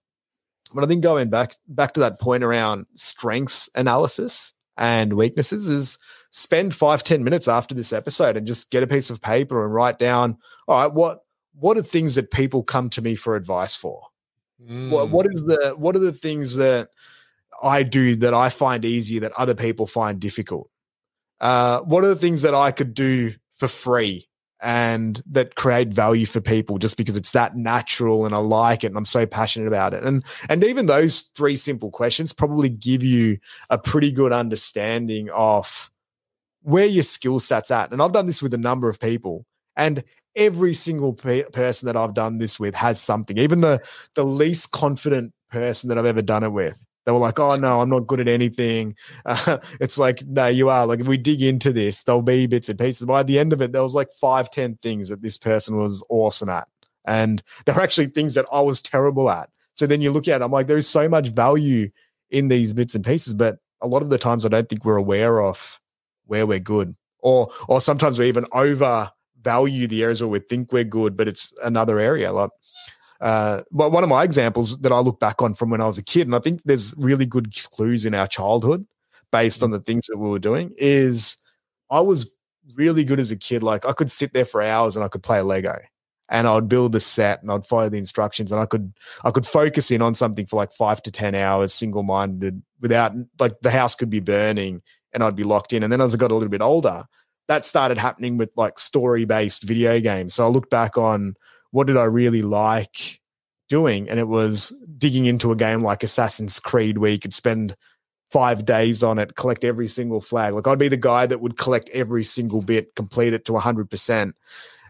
but I think going back back to that point around strengths analysis and weaknesses is spend five ten minutes after this episode and just get a piece of paper and write down all right what what are things that people come to me for advice for mm. what, what is the what are the things that i do that i find easy that other people find difficult uh, what are the things that i could do for free and that create value for people just because it's that natural and I like it and I'm so passionate about it. And and even those three simple questions probably give you a pretty good understanding of where your skill sets at. And I've done this with a number of people and every single pe- person that I've done this with has something. Even the the least confident person that I've ever done it with they were like, "Oh no, I'm not good at anything." (laughs) Uh, it's like, no, you are. Like, if we dig into this, there'll be bits and pieces. By the end of it, there was like five, ten things that this person was awesome at, and there are actually things that I was terrible at. So then you look at, it, I'm like, there is so much value in these bits and pieces, but a lot of the times I don't think we're aware of where we're good, or or sometimes we even overvalue the areas where we think we're good, but it's another area. Like uh, but one of my examples that I look back on from when I was a kid, and I think there's really good clues in our childhood based on the things that we were doing, is I was really good as a kid. Like I could sit there for hours and I could play a Lego and I'd build a set and I'd follow the instructions and I could I could focus in on something for like five to ten hours single minded without like the house could be burning and I'd be locked in. And then as I got a little bit older, that started happening with like story based video games. So I look back on what did I really like doing? And it was digging into a game like Assassin's Creed where you could spend five days on it, collect every single flag. Like I'd be the guy that would collect every single bit, complete it to 100%.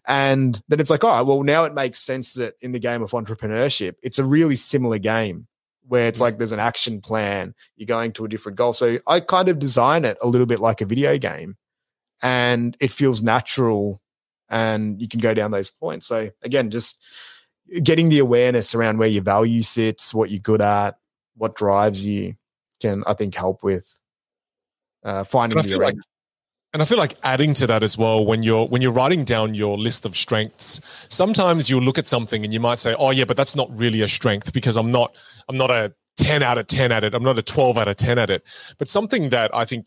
And then it's like, all right, well, now it makes sense that in the game of entrepreneurship, it's a really similar game where it's like there's an action plan, you're going to a different goal. So I kind of design it a little bit like a video game and it feels natural and you can go down those points. So again, just getting the awareness around where your value sits, what you're good at, what drives you, can I think help with uh, finding the like, and I feel like adding to that as well when you're when you're writing down your list of strengths, sometimes you'll look at something and you might say, "Oh yeah, but that's not really a strength because I'm not I'm not a 10 out of 10 at it. I'm not a 12 out of 10 at it." But something that I think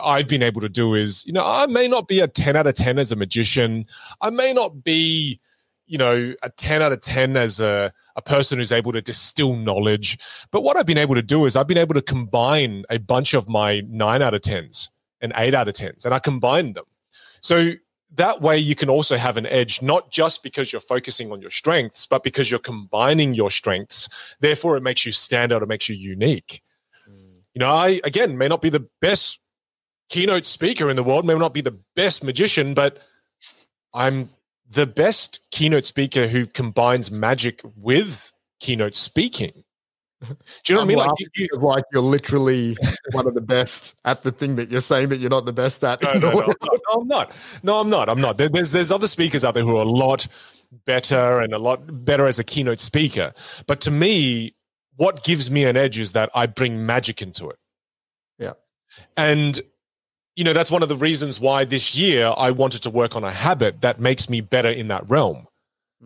I've been able to do is, you know, I may not be a 10 out of 10 as a magician. I may not be, you know, a 10 out of 10 as a, a person who's able to distill knowledge. But what I've been able to do is I've been able to combine a bunch of my nine out of 10s and eight out of 10s, and I combine them. So that way you can also have an edge, not just because you're focusing on your strengths, but because you're combining your strengths. Therefore, it makes you stand out, it makes you unique. Mm. You know, I, again, may not be the best keynote speaker in the world, may not be the best magician, but I'm the best keynote speaker who combines magic with keynote speaking. Do you know I'm what I mean? Like, you, like you're literally one of the best at the thing that you're saying that you're not the best at. No, no, no, no, I'm not. No, I'm not. I'm not. There's there's other speakers out there who are a lot better and a lot better as a keynote speaker. But to me, what gives me an edge is that I bring magic into it. Yeah. And you know, that's one of the reasons why this year I wanted to work on a habit that makes me better in that realm.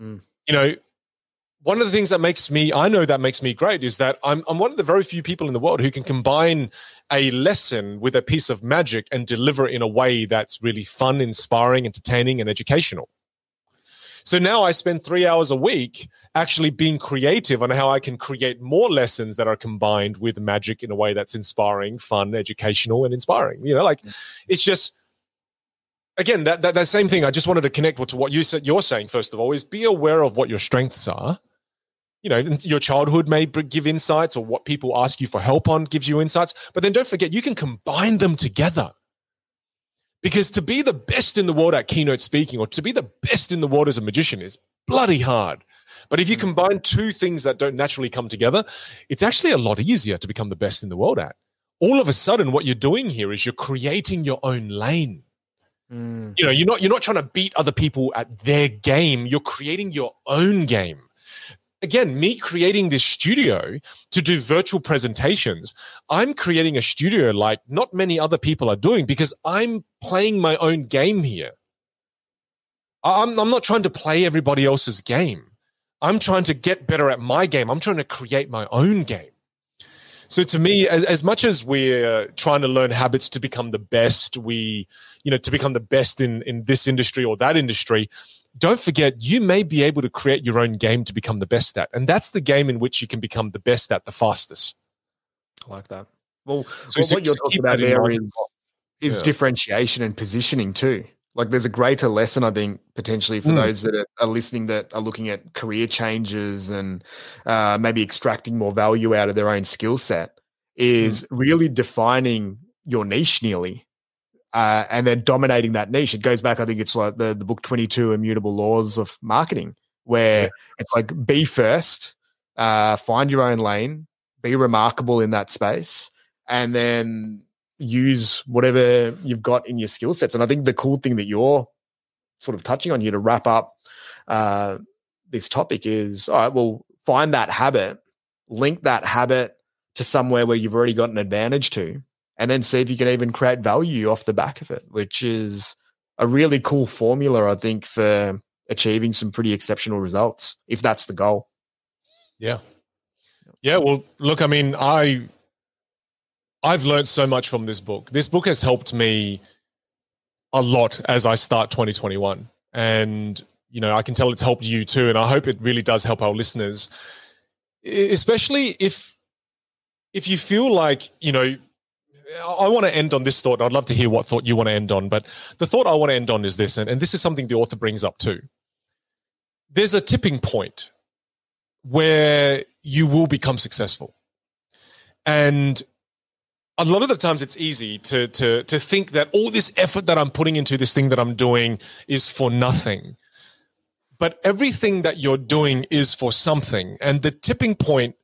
Mm. You know, one of the things that makes me, I know that makes me great is that I'm, I'm one of the very few people in the world who can combine a lesson with a piece of magic and deliver it in a way that's really fun, inspiring, entertaining, and educational. So now I spend three hours a week actually being creative on how I can create more lessons that are combined with magic in a way that's inspiring, fun, educational, and inspiring. You know, like it's just again that, that that same thing. I just wanted to connect to what you said. You're saying first of all is be aware of what your strengths are. You know, your childhood may give insights, or what people ask you for help on gives you insights. But then don't forget, you can combine them together. Because to be the best in the world at keynote speaking or to be the best in the world as a magician is bloody hard. But if you combine two things that don't naturally come together, it's actually a lot easier to become the best in the world at. All of a sudden, what you're doing here is you're creating your own lane. Mm. You know, you're not you're not trying to beat other people at their game. You're creating your own game. Again, me creating this studio to do virtual presentations, I'm creating a studio like not many other people are doing because I'm playing my own game here. I'm, I'm not trying to play everybody else's game. I'm trying to get better at my game. I'm trying to create my own game. So to me, as, as much as we're trying to learn habits to become the best, we, you know, to become the best in, in this industry or that industry, don't forget you may be able to create your own game to become the best at. And that's the game in which you can become the best at the fastest. I like that. Well, So- well, so- what you're talking about there is, is Yeah. differentiation and positioning too. Like there's a greater lesson, I think, potentially for Mm. those that are, listening that are looking at career changes and uh, maybe extracting more value out of their own skill set is really defining your niche nearly. Uh, and then dominating that niche. It goes back, I think it's like the, the book 22 Immutable Laws of Marketing, where Yeah. it's like be first, uh, find your own lane, be remarkable in that space, and then use whatever you've got in your skill sets. And I think the cool thing that you're sort of touching on here to wrap up uh, this topic is all right, well, find that habit, link that habit to somewhere where you've already got an advantage to, and then see if you can even create value off the back of it, which is a really cool formula, I think, for achieving some pretty exceptional results, if that's the goal. Yeah. Yeah. Well, look, I mean, I I've learned so much from this book. This book has helped me a lot as I start 2021. And, you know, I can tell it's helped you too. And I hope it really does help our listeners, especially if if you feel like, you know, I want to end on this thought. I'd love to hear what thought you want to end on. But the thought I want to end on is this, and, and this is something the author brings up too. There's a tipping point where you will become successful. And a lot of the times it's easy to to to think that all this effort that I'm putting into this thing that I'm doing is for nothing. But everything that you're doing is for something. And the tipping point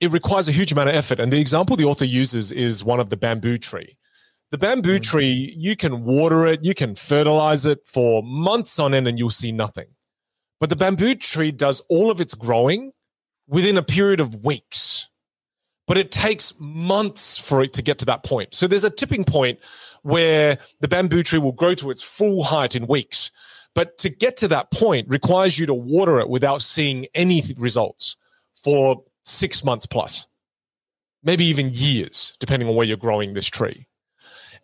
it requires a huge amount of effort. And the example the author uses is one of the bamboo tree. The bamboo Mm. tree, you can water it, you can fertilize it for months on end and you'll see nothing. But the bamboo tree does all of its growing within a period of weeks. But it takes months for it to get to that point. So there's a tipping point where the bamboo tree will grow to its full height in weeks. But to get to that point requires you to water it without seeing any results for six months plus, maybe even years, depending on where you're growing this tree.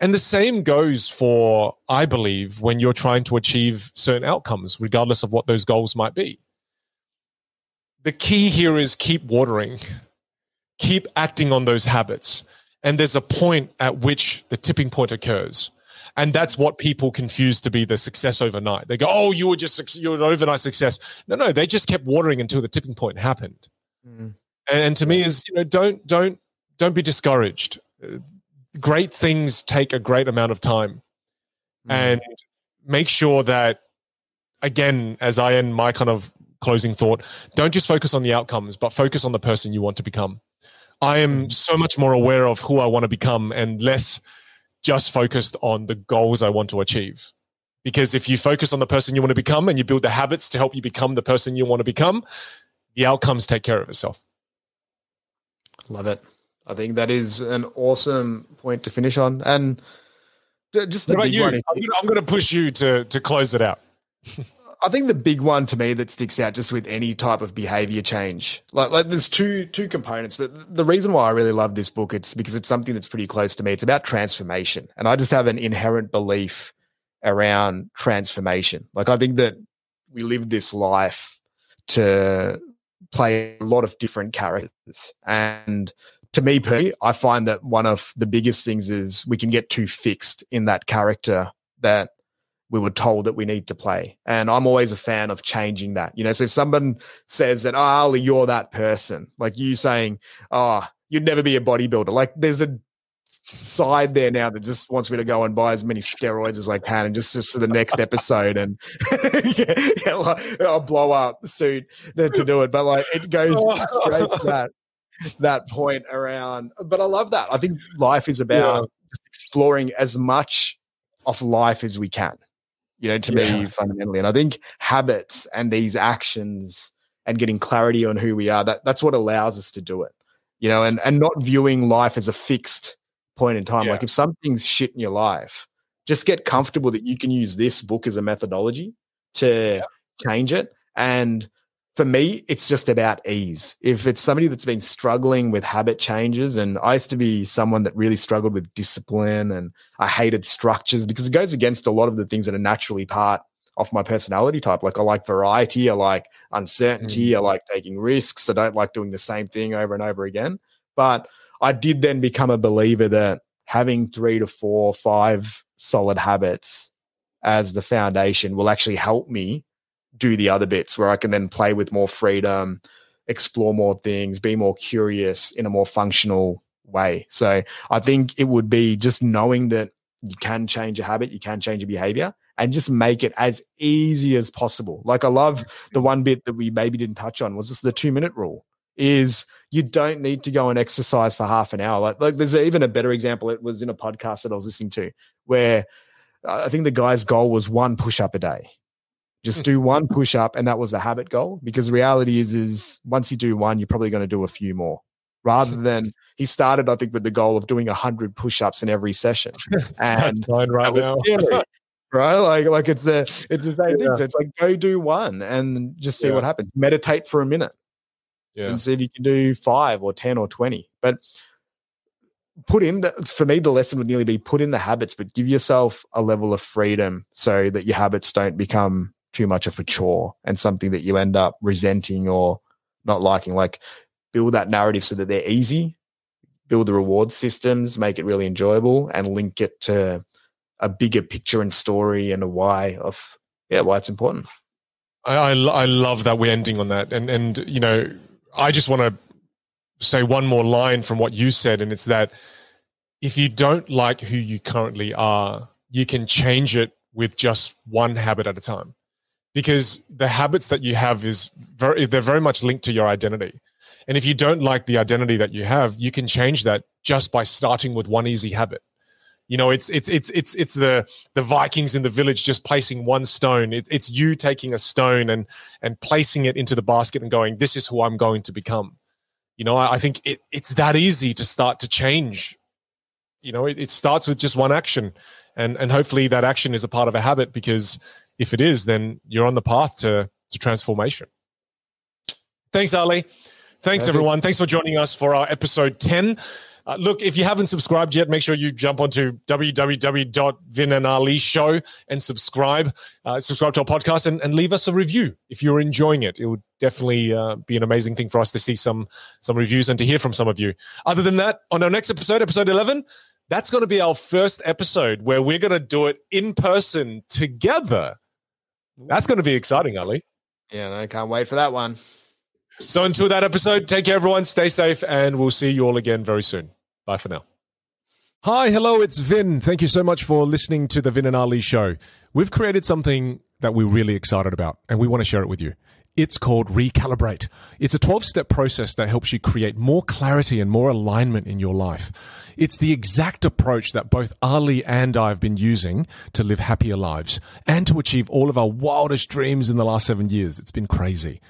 And the same goes for, I believe, when you're trying to achieve certain outcomes, regardless of what those goals might be. The key here is keep watering, keep acting on those habits. And there's a point at which the tipping point occurs. And that's what people confuse to be the success overnight. They go, "Oh, you were just you're an overnight success." No, no, they just kept watering until the tipping point happened and, and to me is you know don't don't don't be discouraged. Great things take a great amount of time. Mm. And make sure that again as i end my kind of closing thought don't just focus on the outcomes but focus on the person you want to become. I am mm. so much more aware of who i want to become and less just focused on the goals i want to achieve. Because if you focus on the person you want to become and you build the habits to help you become the person you want to become the outcomes take care of itself Love it. I think that is an awesome point to finish on. And just the What about big you? one. I'm I'm gonna push you to to close it out. I think the big one to me that sticks out just with any type of behavior change, like like there's two two components. The, the reason why I really love this book, it's because it's something that's pretty close to me. It's about transformation, and I just have an inherent belief around transformation. Like I think that we live this life to play a lot of different characters, and to me, P, I find that one of the biggest things is we can get too fixed in that character that we were told that we need to play. And I'm always a fan of changing that. You know, so if someone says that, oh, Ali, you're that person, like you saying, oh, you'd never be a bodybuilder, like there's a side there now that just wants me to go and buy as many steroids as I can and just, just for the next episode and (laughs) yeah, yeah, like, I'll blow up soon to do it. But like it goes (laughs) straight to that that point around. But I love that. I think life is about yeah. exploring as much of life as we can. You know, to me fundamentally. And I think habits and these actions and getting clarity on who we are, that that's what allows us to do it. You know, and and not viewing life as a fixed point in time. Yeah. Like if something's shit in your life, just get comfortable that you can use this book as a methodology to yeah. change it. And for me, it's just about ease. If it's somebody that's been struggling with habit changes, and I used to be someone that really struggled with discipline and I hated structures because it goes against a lot of the things that are naturally part of my personality type. Like I like variety, I like uncertainty, mm. I like taking risks. I don't like doing the same thing over and over again. But I did then become a believer that having three to four, five solid habits as the foundation will actually help me do the other bits where I can then play with more freedom, explore more things, be more curious in a more functional way. So I think it would be just knowing that you can change a habit, you can change a behavior, and just make it as easy as possible. Like I love the mm-hmm. one bit that we maybe didn't touch on was just the two minute rule is you don't need to go and exercise for half an hour. Like, like there's even a better example. It was in a podcast that I was listening to where uh, I think the guy's goal was one push up a day. Just do one push up, and that was the habit goal. Because the reality is, is once you do one, you're probably going to do a few more. Rather (laughs) than he started, I think, with the goal of doing hundred push ups in every session. (laughs) And right now. (laughs) right? Like, like it's the it's the same yeah. thing. So it's like go do one and just see yeah. what happens. Meditate for a minute yeah. and see if you can do five or 10 or 20. But put in the, for me, the lesson would nearly be put in the habits, but give yourself a level of freedom so that your habits don't become too much of a chore and something that you end up resenting or not liking. Like build that narrative so that they're easy, build the reward systems, make it really enjoyable, and link it to a bigger picture and story and a why of yeah why it's important. I, I, I love that we're ending on that, and and you know I just want to say one more line from what you said, and it's that if you don't like who you currently are, you can change it with just one habit at a time. Because the habits that you have is very they're very much linked to your identity. And if you don't like the identity that you have, you can change that just by starting with one easy habit. You know, it's it's it's it's it's the the Vikings in the village just placing one stone. It's it's you taking a stone and and placing it into the basket and going, "This is who I'm going to become." You know, I, I think it, it's that easy to start to change. You know, it, it starts with just one action, and and hopefully that action is a part of a habit. Because if it is, then you're on the path to to transformation. Thanks, Ali. Thanks, everyone. Thanks for joining us for our episode 10. Uh, look, if you haven't subscribed yet, make sure you jump onto www.vinandali show and subscribe. Uh, subscribe to our podcast and, and leave us a review if you're enjoying it. It would definitely uh, be an amazing thing for us to see some some reviews and to hear from some of you. Other than that, on our next episode, episode 11, that's going to be our first episode where we're going to do it in person together. That's going to be exciting, Ali. Yeah, I can't wait for that one. So until that episode, take care, everyone. Stay safe, and we'll see you all again very soon. Bye for now. Hi, hello, it's Vinh. Thank you so much for listening to the Vinh and Ali show. We've created something that we're really excited about, and we want to share it with you. It's called Recalibrate. It's a 12 step process that helps you create more clarity and more alignment in your life. It's the exact approach that both Ali and I have been using to live happier lives and to achieve all of our wildest dreams in the last seven years. It's been crazy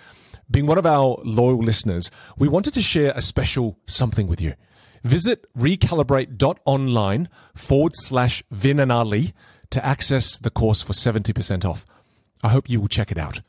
being one of our loyal listeners, we wanted to share a special something with you. Visit recalibrate.online forward slash Vinh and Ali to access the course for 70% off. I hope you will check it out.